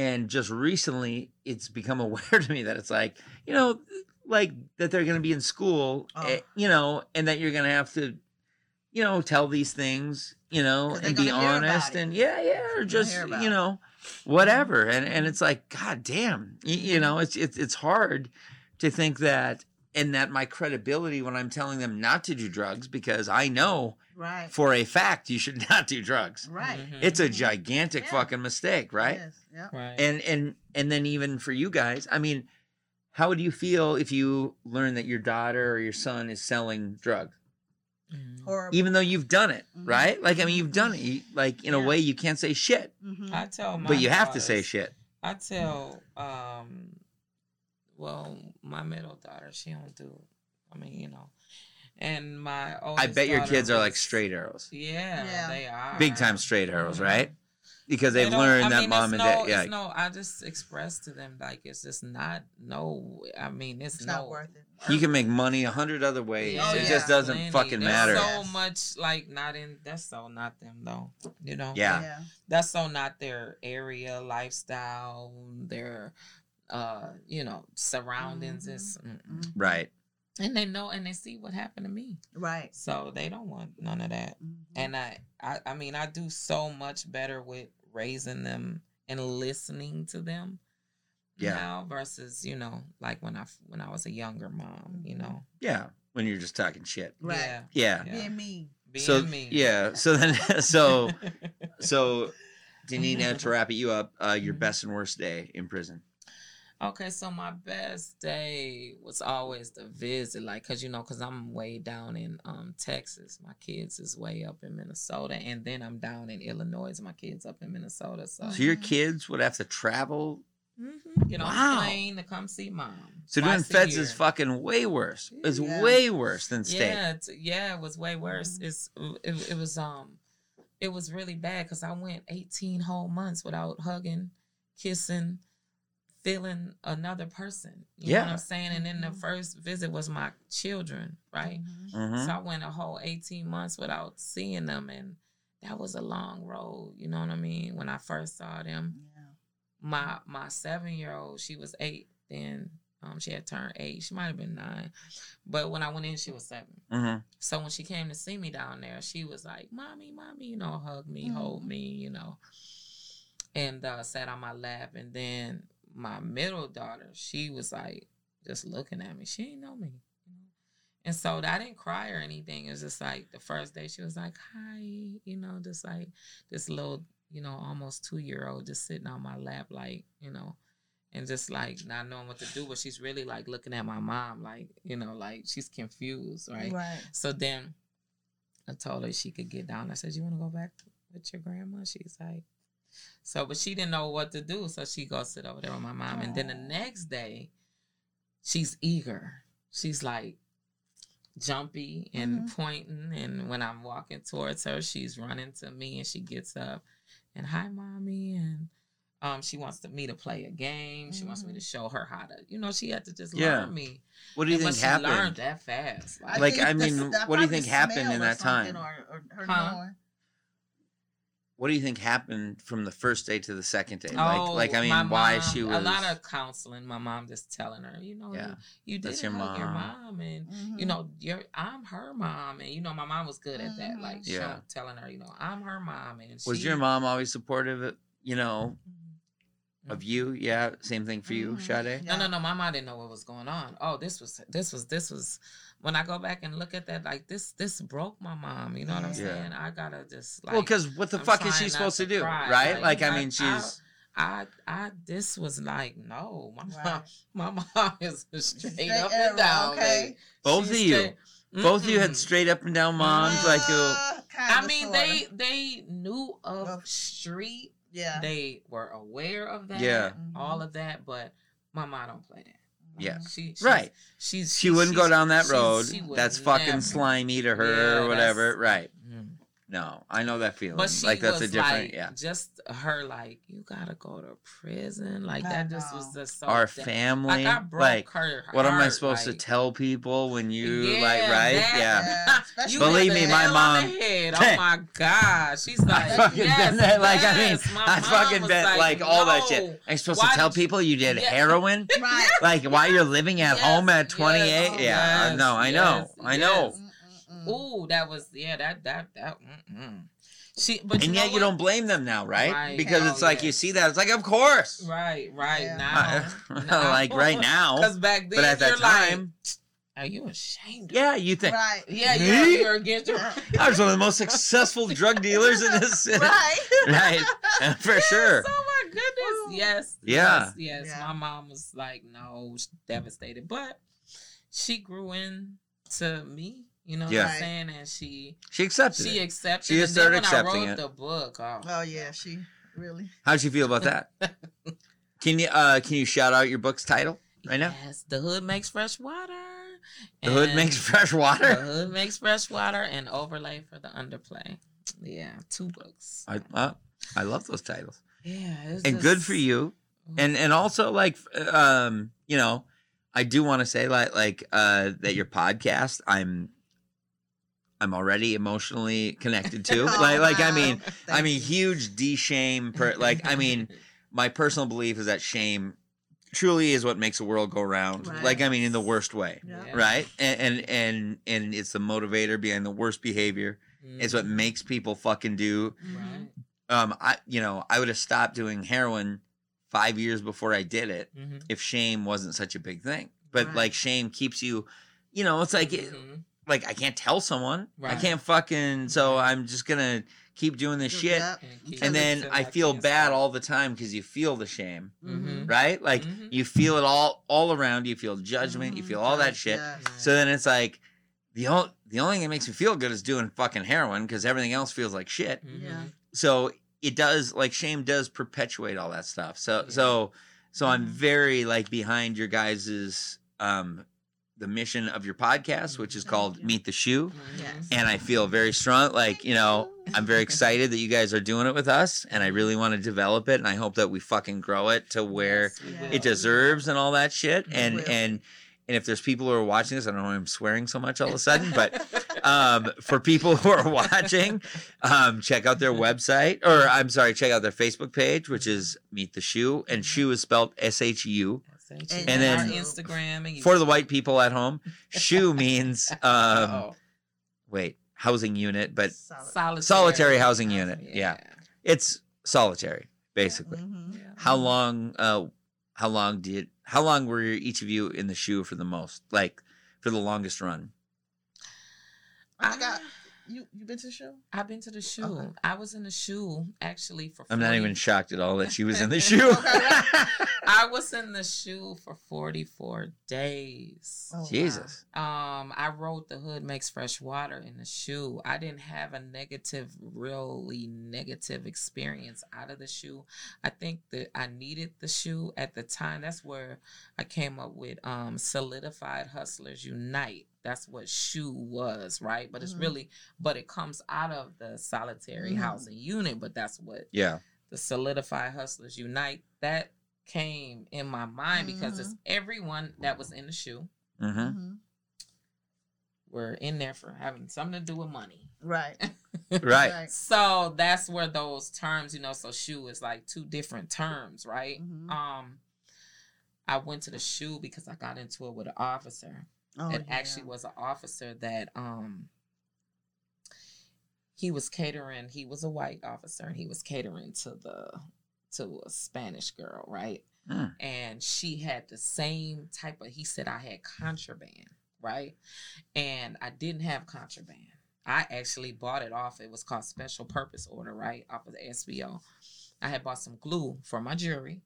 and just recently it's become aware to me that it's like, you know, like that they're going to be in school, Oh. you know, and that you're going to have to you know, tell these things, you know and be gonna hear about honest and yeah, yeah, or just, you know, whatever. And and it's like god damn. You, you know, it's it's it's hard to think that and that my credibility when I'm telling them not to do drugs because I know Right. for a fact you should not do drugs. Right. Mhm. It's a Mhm. gigantic Yeah. fucking mistake, right? Yes. Yeah. right. And and and then even for you guys, I mean, how would you feel if you learn that your daughter or your son is selling drugs? Mhm. Horrible. Even though you've done it, Mhm. right? Like I mean, you've done it. You, like in a way, you can't say shit, Mhm. I tell my but you have to say shit. I tell, um, well, my middle daughter, she don't do. I mean, you know, and my old I bet your daughter kids are like straight arrows, Yeah, Yeah. they are big time straight arrows, Mhm. right? Because They they've don't- learned I that mean, mom and no, dad. Yeah, no. I just express to them like it's just not no. I mean, it's, It's no. not worth it. you can make money a hundred other ways. Yeah, it yeah. just doesn't plenty. fucking There's matter. So Yes. much like not in. That's so not them though. You know. Yeah. Yeah. that's so not their area lifestyle their uh you know surroundings Mhm. is mm-mm. Mhm. Right. and they know and they see what happened to me Right. so they don't want none of that Mhm. and I, I i mean i do so much better with raising them and listening to them Yeah. now versus you know like when i when i was a younger mom you Mhm. know Yeah. When you're just talking shit. Right. yeah Yeah. Yeah. Being mean. being so me yeah. So then so so Danina, to wrap it you up, uh, your Mhm. best and worst day in prison. Okay, so my best day was always the visit, like, cause you know, cause I'm way down in um Texas. My kids is way up in Minnesota, and then I'm down in Illinois. My kids up in Minnesota, so, So your kids would have to travel. Mhm. get on Wow. plane to come see mom. So doing feds is fucking way worse. It's Yeah. way worse than state. Yeah, yeah, it was way worse. Mhm. It's it, it was um, it was really bad because I went 18 whole months without hugging, kissing, feeling another person. You know what I'm saying? And then the Mhm. first visit was my children, right? Mhm. Mhm. So I went a whole 18 months without seeing them, and that was a long road. You know what I mean? When I first saw them, Yeah. my my seven year old, she was eight then. Um, she had turned eight. She might have been nine, but when I went in, she was seven. Mhm. So when she came to see me down there, she was like, "Mommy, mommy," you know, hug me, hold Mhm. me, you know, and uh, sat on my lap. And then my middle daughter, she was like, just looking at me. She didn't know me, you know. And so I didn't cry or anything. It was just like the first day, she was like, "Hi," you know, just like this little, you know, almost two year old just sitting on my lap, like, you know. and just like not knowing what to do. But she's really like looking at my mom, like you know, like she's confused, right? Right. So then I told her she could get down. I said, "You want to go back with your grandma?" She's like, so, but she didn't know what to do, so she goes sit over there with my mom. And then the next day, she's eager. She's like jumpy and Mhm. pointing. And when I'm walking towards her, she's running to me, and she gets up and hi, mommy, and um, she wants to, me to play a game. She wants me to show her how to, you know, she had to just Yeah. learn me. What do you And- think but she learned happened? that fast. I Like, think I mean, what do you think happened in that time? Or, or her Huh? Knowing. What do you think happened from the first day to the second day? Oh, like, like I mean, my why mom- she was a lot of counseling. My mom just telling her, you know, Yeah, you, you that's didn't your mom. your mom. mom, and Mhm. you know, you're I'm her mom, and you know, my mom was good at that, Mhm. like Yeah. show, telling her, you know, I'm her mom, and was she, your mom always supportive? You know, Mhm. of you? Yeah, same thing for you, Mhm. Sade. No, no, no. My mom didn't know what was going on. Oh, this was, this was, this was. When I go back and look at that, like this, this broke my mom. You know what I'm Yeah. saying? I gotta just like. well, because what the I'm fuck is she supposed to, to do, cry. right? Like, Like, I I- mean, she's I, I, this was like no. My mom, my mom is straight, Straight up arrow, and down. okay. baby. both of you, straight- both of you had straight up and down moms. Like, you, Uh, I mean, sorta. they they knew of Of- street. Yeah. They were aware of that. Yeah. all of that. But my mom don't play that. Yeah. She, she's, right? She's She wouldn't go down that road. she That's fucking never. slimy to her Yeah, or whatever. Right? No, I know that feeling. But she like that's was a different. like, yeah. just her like, you gotta go to prison. Like I that just was know. just so Our da- family. Like I broke like, her. what am I supposed like, to tell people when you yeah, like right? that- yeah. Yeah, You Believe me, my nail on mom- the head. Oh my god, she's like, I fucking yes, been there. Like I mean. My I fucking was bet like, all that shit. Are you supposed Why to tell you- people you did Yeah. heroin? Right. Like while you're living at Yes, home at 28? oh, yeah, no, I know, I know. Ooh, that was yeah, that that that. Mm-mm. She, but and you yet know you don't blame them now, right? Right. Because Oh, it's like yeah. you see that, it's like, of course. Right, right Yeah. now. Uh, like right now. Because back then, But at that time, like, are you ashamed? yeah, you think Right. Yeah, Me? yeah, you're against your. I was one of the most successful drug dealers in this city. Right. Right. For Yes, sure. Oh my goodness. Yes. Yeah. Yes. yes. Yeah. My mom was like, no, she's devastated, but she grew into me. You know Yeah. what I'm saying? And she She accepted she it. accepted. She and just then started when accepting I wrote it. the book. Oh, Oh yeah, she really. How'd you feel about that? Can you uh can you shout out your book's title right now? Yes, the hood makes fresh water. The hood makes fresh water. The water. hood makes fresh water and overlay for the underplay. Yeah, two books. I uh, I love those titles. Yeah, it's And good for you. And and also like um you know, I do want to say like like uh that your podcast I'm I'm already emotionally connected to. Oh, like like I mean Thank I mean huge de shame per like I mean my personal belief is that shame truly is what makes the world go round. Right. Like I mean in the worst way. Yeah. Yeah. Right? And, and and and it's the motivator behind the worst behavior. It's what Mhm. makes people fucking do. Right. Um I you know, I would have stopped doing heroin 5 years before I did it Mhm. if shame wasn't such a big thing. But Right. like shame keeps you you know, it's like Mhm. Like I can't tell someone. I can't fucking so I'm just going to keep doing this shit. Yep. And, keep And it then I feel bad all the time because you feel the shame, Mhm. right? Like Mhm. you feel it all all around. You feel judgment. You Mhm. feel all that shit. yes. So then it's like the only the only thing that makes me feel good is doing fucking heroin because everything else feels like shit. Mhm. Yeah. So it does like shame does perpetuate all that stuff. So Yeah. so so I'm Mhm. very like behind your guys's um the mission of your podcast, which is called. Meet the Shu. Yes. And I feel very strong. Like, you know, I'm very excited that you guys are doing it with us. And I really want to develop it. And I hope that we fucking grow it to where Yes, we Yeah. will. it deserves and all that shit. We And will. and and if there's people who are watching this, I don't know why I'm swearing so much all of a sudden, but um, for people who are watching, um, check out their website, or I'm sorry, check out their Facebook page, which is Meet the Shu, and shoe is spelled S H U. and, And then- our Instagram and For the white people at home, shoe means um, oh, wait housing unit, but solitary, solitary housing unit. Yeah, it's solitary basically. Mhm. Yeah. How long? Uh, how long did? How long were each of you in the shoe for the most? Like for the longest run? I got You you been to the shoe? I've been to the shoe. Okay. I was in the shoe actually for. I'm not even shocked at all that she was in the shoe. I was in the shoe for 44 days. Oh, wow. Jesus. Um, I wrote the hood makes fresh water in the shoe. I didn't have a negative, really negative experience out of the shoe. I think that I needed the shoe at the time. That's where I came up with um solidified hustlers unite. That's what shoe was, right? But it's Mhm. really, but it comes out of the solitary Mhm. housing unit. But that's what Yeah. the solidified hustlers unite. That came in my mind because it's everyone that was in the shoe hmm Mhm. were in there for having something to do with money. Right. Right. So that's where those terms, you know, so shoe is like two different terms, right? Um I went to the shoe because I got into it with an officer. Oh, it yeah. actually was an officer that um he was catering, he was a white officer and he was catering to the to a Spanish girl, right? Mm. And she had the same type of he said I had contraband, right? And I didn't have contraband. I actually bought it off. It was called special purpose order, right? Off of the SBO. I had bought some glue for my jewelry.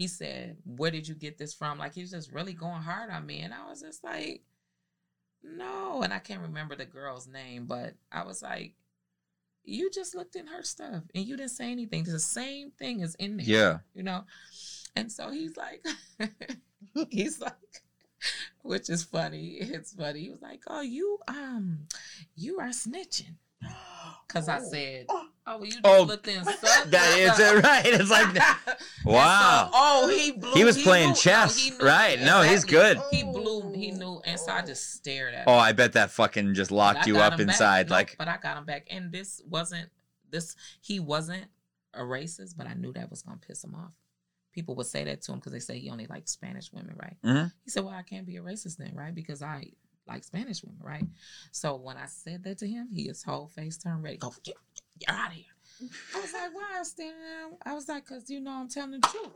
He said, Where did you get this from? Like he was just really going hard on me. And I was just like, No. And I can't remember the girl's name, but I was like, You just looked in her stuff and you didn't say anything. The same thing is in there. Yeah. You know? And so he's like, he's like, which is funny. It's funny. He was like, "Oh, you um, you are snitching," because I Oh. said, Oh. "Oh, you just Oh, looked in That is it, right? It's like, wow. oh, he blew. He was playing knew- chess, he knew- right. No, he's good. He blew. He knew, and so I just stared at. Oh, him. I bet that fucking just locked you up back. inside. No, Like, but I got him back, and this wasn't this. He wasn't a racist, but I knew that was gonna piss him off. People would say that to him because they say he only likes Spanish women, right? Mhm. He said, "Well, I can't be a racist then, right? Because I like Spanish women, right?" So when I said that to him, he his whole face turned red. Go, get, you're out of here. I was like, "Why, Stan?" I was like, "Cause you know I'm telling the truth."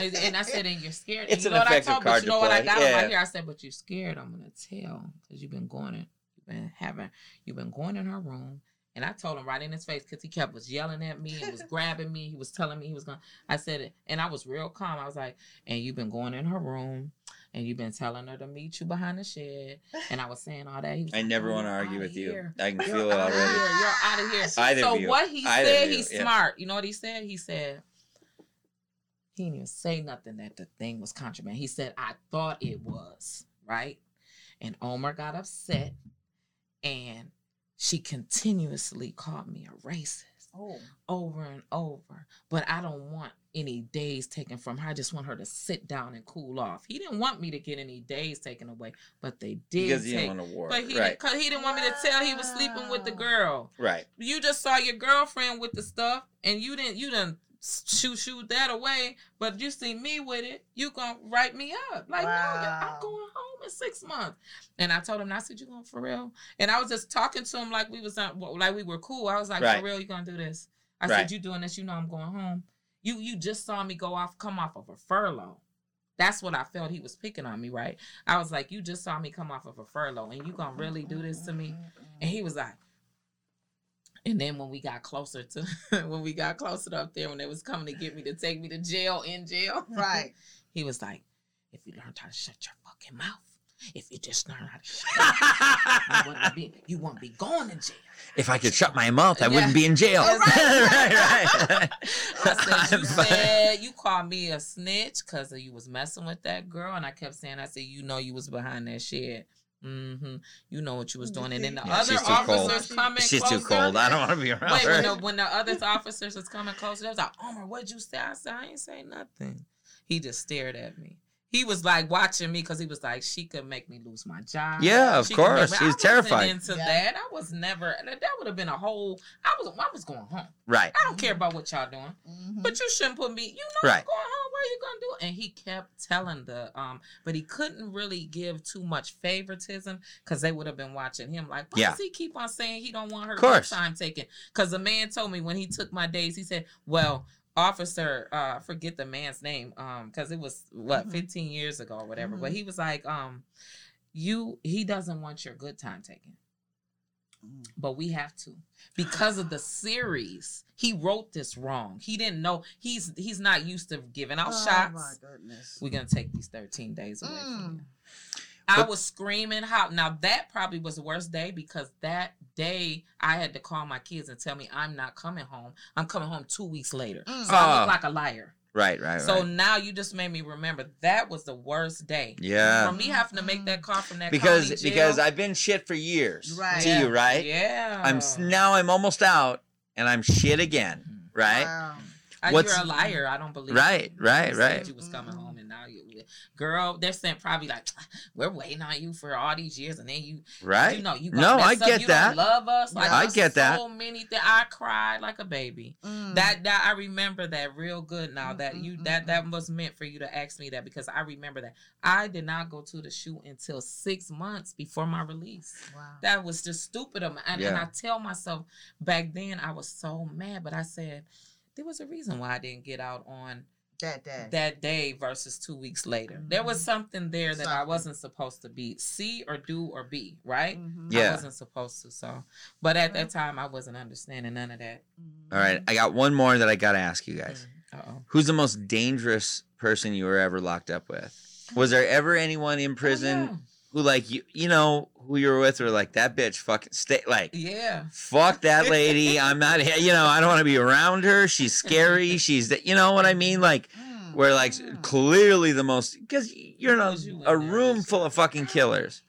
And, and I said, "And you're scared." It's and you an know what I told, card but you to know what I got him Yeah. right here. I said, "But you're scared. I'm gonna tell because you've been going in, you've been having, you've been going in her room." And I told him right in his face because he kept was yelling at me and was grabbing me. He was telling me he was gonna. I said it, and I was real calm. I was like, "And you've been going in her room, and you've been telling her to meet you behind the shed." And I was saying all that. He was I like, never "Oh, want to argue outta with you. I can You're feel it already. Here. You're out of here. Either so of you. what he Either said, of he's yeah. smart. You know what he said? He said he didn't even say nothing that the thing was contraband. He said, I thought it was, right? And Omar got upset and she continuously called me a racist Oh. over and over. But I don't want any days taken from her. I just want her to sit down and cool off. He didn't want me to get any days taken away, but they did Because you take. didn't want to war. but he, right. didn't, he didn't want me to tell he was sleeping with the girl. Right. You just saw your girlfriend with the stuff, and you didn't. You didn't shoot shoot that away. But you see me with it, you gonna write me up? Like no. I'm going home in six months. And I told him, I said, you going for real? And I was just talking to him like we was not, like we were cool. I was like, Right. for real, you gonna do this? I Right. said, you doing this? You know, I'm going home. You you just saw me go off, come off of a furlough. That's what I felt he was picking on me, right? I was like, you just saw me come off of a furlough, and you gonna really do this to me? And he was like, and then when we got closer to when we got closer up there, when they was coming to get me to take me to jail in jail, Right. He was like, if you learned how to shut your fucking mouth, if you just learn how to shut your you wouldn't be you wouldn't be going to jail. if I could shut my mouth, I Yeah. wouldn't be in jail. Right. right, right. I said, you said you called me a snitch because you was messing with that girl, and I kept saying, I said, you know, you was behind that shed. Mm-hmm. You know what you was doing, and then the Yeah, other she's too cold. officers coming. She's too cold. I don't want to be around Wait, her. when the, when the other officers was coming closer, they was like, Omar, what'd you say? I said, I ain't say nothing. He just stared at me. He was like watching me because he was like, she could make me lose my job. Yeah, of She could make course. me-" She's I wasn't terrified. Into Yeah. that, I was never. That would have been a whole. I was. I was going home. right. I don't care about what y'all doing, Mhm. but you shouldn't put me. You know, I'm Right. going home. What are you gonna do? And he kept telling the um, but he couldn't really give too much favoritism because they would have been watching him. Like, why Yeah. does he keep on saying he don't want her Course. time taken? Because the man told me when he took my days, he said, "Well." Officer, uh, forget the man's name, um, because it was what Mhm. 15 years ago or whatever. But Mhm. he was like, um, you, he doesn't want your good time taken. Mm. but we have to because of the series. He wrote this wrong. He didn't know. He's he's not used to giving out Oh shots. my goodness. We're gonna take these 13 days away from Mm. you. I was screaming how now that probably was the worst day because that day I had to call my kids and tell me I'm not coming home. I'm coming home two weeks later. Mm. So I Ah. look like a liar. Right, right, So right. now you just made me remember that was the worst day. Yeah. For me having to make that call from that Because jail. because I've been shit for years. Right. To you, right? Yeah. I'm now I'm almost out and I'm shit again, right? Wow. What's- you're a liar. I don't believe. Right, right, You right. You was coming home and now you, girl. They're saying probably like, we're waiting on you for all these years, and then you, Right? you know, you No, I mess up, get you that. Love us. Like, I there's get that. So many that I cried like a baby. Mm. That that I remember that real good now. That Mm, you mm, that that was meant for you to ask me that because I remember that I did not go to the shoot until six months before my release. wow. That was just stupid of me. And, and I tell myself back then I was so mad, but I said there was a reason why I didn't get out on that day. that day versus two weeks later. There was Mhm. something there that I wasn't supposed to be see or do or be, right? Mhm. Yeah. I wasn't supposed to. So, but at that time, I wasn't understanding none of that. Mhm. All right, I got one more that I got to ask you guys. Uh oh. Who's the most dangerous person you were ever locked up with? Was there ever anyone in prison who like you you know who you're with or like that bitch fucking stay like yeah. fuck that lady i'm not you know i don't want to be around her she's scary she's the, you know what i mean like Mm. where like clearly the most because you're in a, you a room full of fucking killers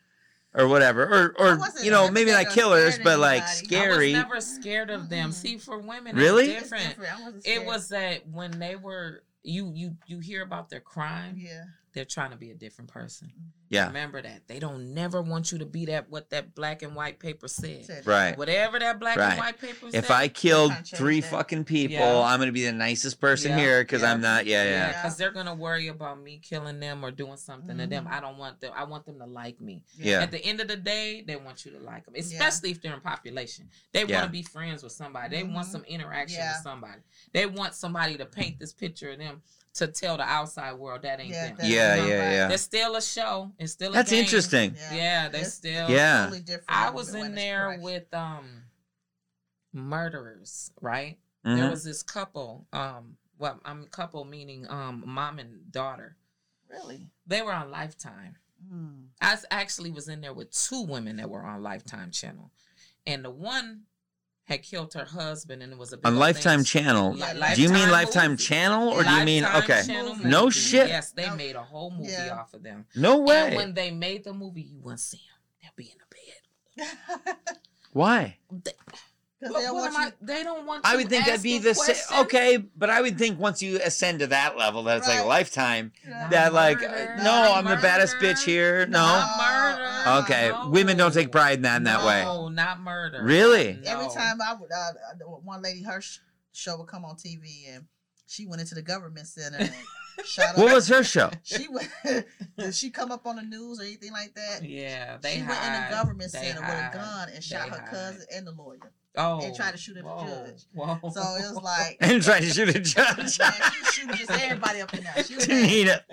or whatever or or you know maybe not killers scared but like scary I was never scared of them. Mm-mm. See, for women, Really? it's It's different. different. Wasn't It was that when they were you you you hear about their crime, Yeah. They're trying to be a different person. yeah Remember that they don't never want you to be that what that black and white paper said. Said- Right. Whatever that black Right. and white paper said. if i killed trying to change three that. fucking people Yeah. i'm gonna be the nicest person Yeah. here because Yeah. i'm not yeah yeah, yeah, because they're gonna worry about me killing them or doing something to them. Mhm. I don't want them. I want them to like me. Yeah. At the end of the day, they want you to like them, especially if they're in population. They Yeah. want to be friends with somebody. They want Mhm. some interaction Yeah. with somebody. They want somebody to paint this picture of them to tell the outside world that ain't Yeah, them. that- yeah You know? yeah yeah There's still a show. It's still a that's game. interesting Yeah, they It's still. Yeah. Totally different I was in there correct. with um murderers, right? Mhm. There was this couple. Um, well, I'm couple meaning um mom and daughter. Really. They were on Lifetime. Mm. I s- actually was in there with two women that were on Lifetime channel, and the one had killed her husband, and it was a big on lifetime thing. channel Li- do you mean Lifetime lifetime movie. channel or do you mean Lifetime okay Channel No movie. shit. Yes, they No. made a whole movie Yeah. off of them. no way And when they made the movie, you wouldn't see them. They'll be in the bed. why They, Because But they don't what want am. I, they don't want. I would think that'd be the same. Okay, but I would think once you ascend to that level, that it's like a lifetime. Yeah. That like, murder. no, Not I'm the baddest bitch here. No. Not murder. Okay, No. women don't take pride in that in that way. No, not murder. Really? No. Every time I would, uh, uh, one lady, her sh- show would come on TV, and she went into the government center and shot up. What was her show? She went. did she come up on the news or anything like that? Yeah, they she hide. went in the government They center with hide. a gun and shot They her hide. cousin and the lawyer. Oh, and tried to shoot at the judge. Whoa. So it was like, And trying to shoot a man, judge. she was shooting just everybody up in there. She was mad.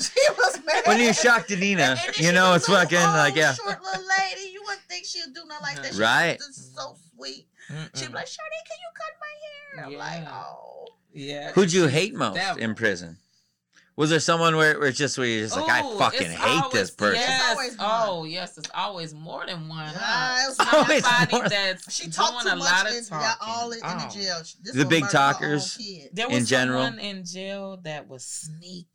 She was mad. When you shock Danita, you know it's little fucking old, like oh, yeah. Short little lady, you wouldn't think she'd do nothing like that. She Right. just so sweet. Mm-mm. She'd be like, Shawty, can you cut my hair? I'm like, oh. yeah. Who'd you hate most devil. in prison? Was there someone where, where it's just where you're just like, I fucking hate always- this person? Yes. Always oh, yes. It's always more than one. Yeah, huh? it was always Somebody more- that's She doing talked too a much lot of and talking. all in, in Oh. the jail. This The big murdered her own talkers. kid. There in was general. in jail that was sneaky,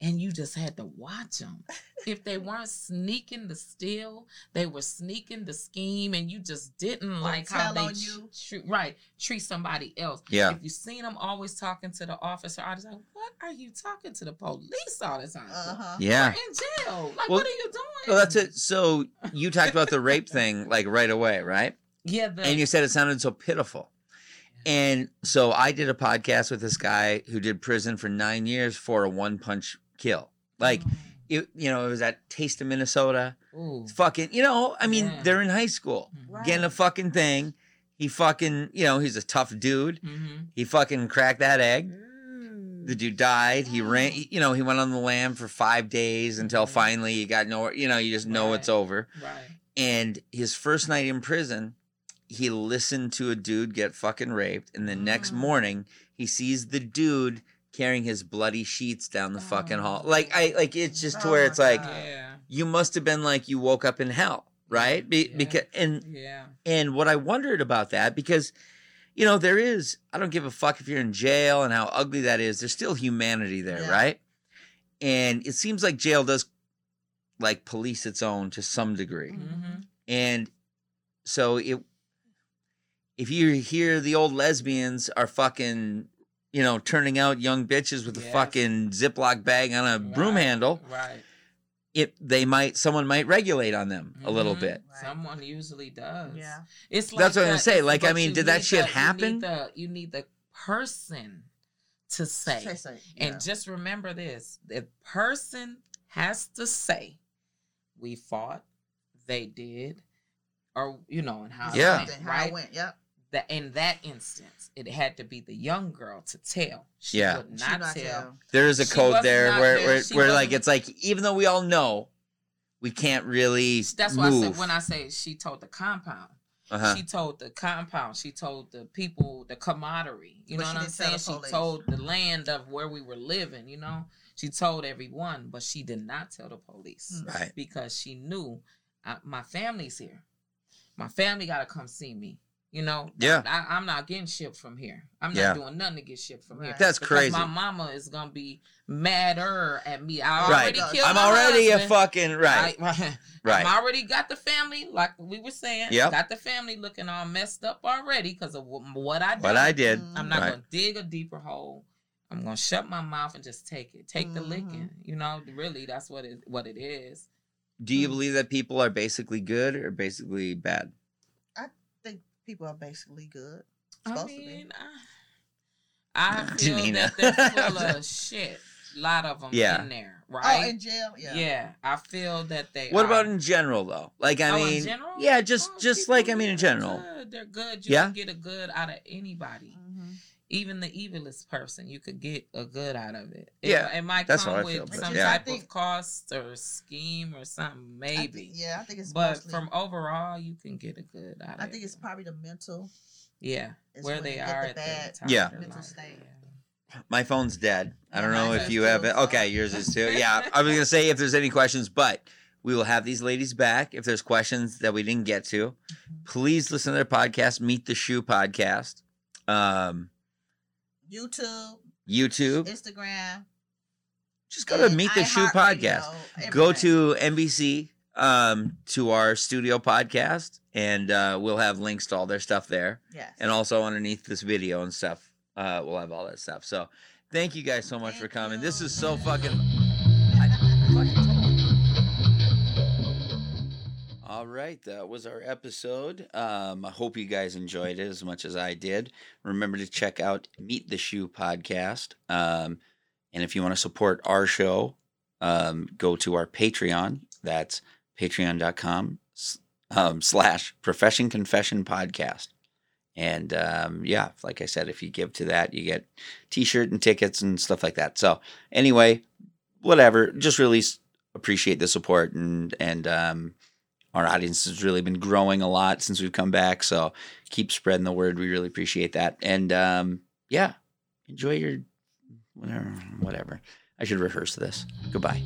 and you just had to watch them. if they weren't sneaking the steal, they were sneaking the scheme, and you just didn't like how they on tr- you. treat right treat somebody else. Yeah. If you seen them always talking to the officer, I was like, "What are you talking to the police all the time?" Uh-huh. Yeah. We're in jail. Like, Well- what are you doing? Well, that's it. So you talked about the rape thing like right away, right? Yeah, the, And you said it sounded so pitiful. And so I did a podcast with this guy who did prison for nine years for a one punch kill. Like, it, you know, it was at Taste of Minnesota. Ooh. Fucking, you know, I mean, Yeah. they're in high school Right. getting a fucking thing. He fucking, you know, he's a tough dude. Mm-hmm. He fucking cracked that egg. The dude died. He ran, you know, he went on the lam for five days until Mhm. finally he got nowhere. You know, you just know Right. it's over. Right. And his first night in prison, he listened to a dude get fucking raped, and the next Mm. morning he sees the dude carrying his bloody sheets down the fucking hall. Oh. Like I like it's just to Oh where it's like Yeah. you must have been like you woke up in hell, right? Be, Yeah. Because and Yeah. and what I wondered about that because you know there is I don't give a fuck if you're in jail and how ugly that is. There's still humanity there, Yeah. right? And it seems like jail does like police its own to some degree. Mm-hmm. And so it if you hear the old lesbians are fucking you know turning out young bitches with a fucking Ziploc bag on a broom handle, Right. it they might someone might regulate on them a little Mhm. bit. Right. Someone usually does. Yeah. It's like That's what I'm gonna say, like, I mean, did that shit the- happen? You need the, you need the person to say. Say, say, And yeah. just remember this: the person has to say, "We fought, they did," or you know, and how it Yeah. went, Something, how it went. Yep. That in that instance, it had to be the young girl to tell. She Yeah. would She not, not tell. tell. There is a She code wasn't there where there, where, she where like it's like even though we all know, we can't really That's why I said when I say she told the compound. uh-huh. She told the compound. She told the people the camaraderie. You But know what I'm saying? She told the land of where we were living. You know, she told everyone, but she did not tell the police Mm. right. because she knew uh, my family's here. My family got to come see me. You know, Yeah. I, I'm not getting shipped from here. I'm not Yeah. doing nothing to get shipped from here. That's Because crazy. My mama is gonna be madder at me. I Right. already killed I'm my already a fucking right. I, Right. I've already got the family, like we were saying. Yeah. Got the family looking all messed up already because of what I did. What I did. I'm not Right. gonna dig a deeper hole. I'm gonna shut my mouth and just take it. Take the Mhm. licking. You know, really, that's what it what it is. Do you Mm. believe that people are basically good or basically bad? I think people are basically good. I Supposed to be. mean, I, I feel Janina. that they're full of shit. A lot of them Yeah. in there, Oh, right? in jail. Yeah. yeah. I feel that they. What are. about in general though? Like I Oh, in mean, general? yeah, just Oh, just like I mean in general. Good. They're good. You Yeah? can get a good out of anybody. Mhm. Even the evilest person, you could get a good out of it. It, Yeah, it might that's come how I with feel, some yeah. type I think- of cost or scheme or something, I thi- maybe. yeah, I think it's but mostly, from overall, you can get a good out of I it. think it's probably the mental. yeah, where they are the at bad the time Yeah. of mental state. yeah. My phone's dead. I don't know if you too, have it. Okay, yours is too. Yeah, I was gonna say if there's any questions, but we will have these ladies back. If there's questions that we didn't get to, Mhm. please listen to their podcast, Meet the Shu Podcast, um, YouTube, YouTube. Instagram. Just go to Meet the Shu iHeartRadio, Podcast. Go to NBC um, to our studio podcast, and uh, we'll have links to all their stuff there, Yes. and also underneath this video and stuff. Uh, we'll have all that stuff. So, thank you guys so much for Thank coming. This is so fucking. I fucking right, that was our episode. Um, I hope you guys enjoyed it as much as I did. Remember to check out Meet the Shu podcast. Um, and if you want to support our show, um, go to our Patreon. That's patreon.com um, slash profession confession podcast. And um, yeah, like I said, if you give to that, you get t-shirt and tickets and stuff like that. So anyway, whatever, just really appreciate the support and, and, um, our audience has really been growing a lot since we've come back. So keep spreading the word. We really appreciate that. And um, yeah, enjoy your whatever. Whatever. I should rehearse this. Goodbye.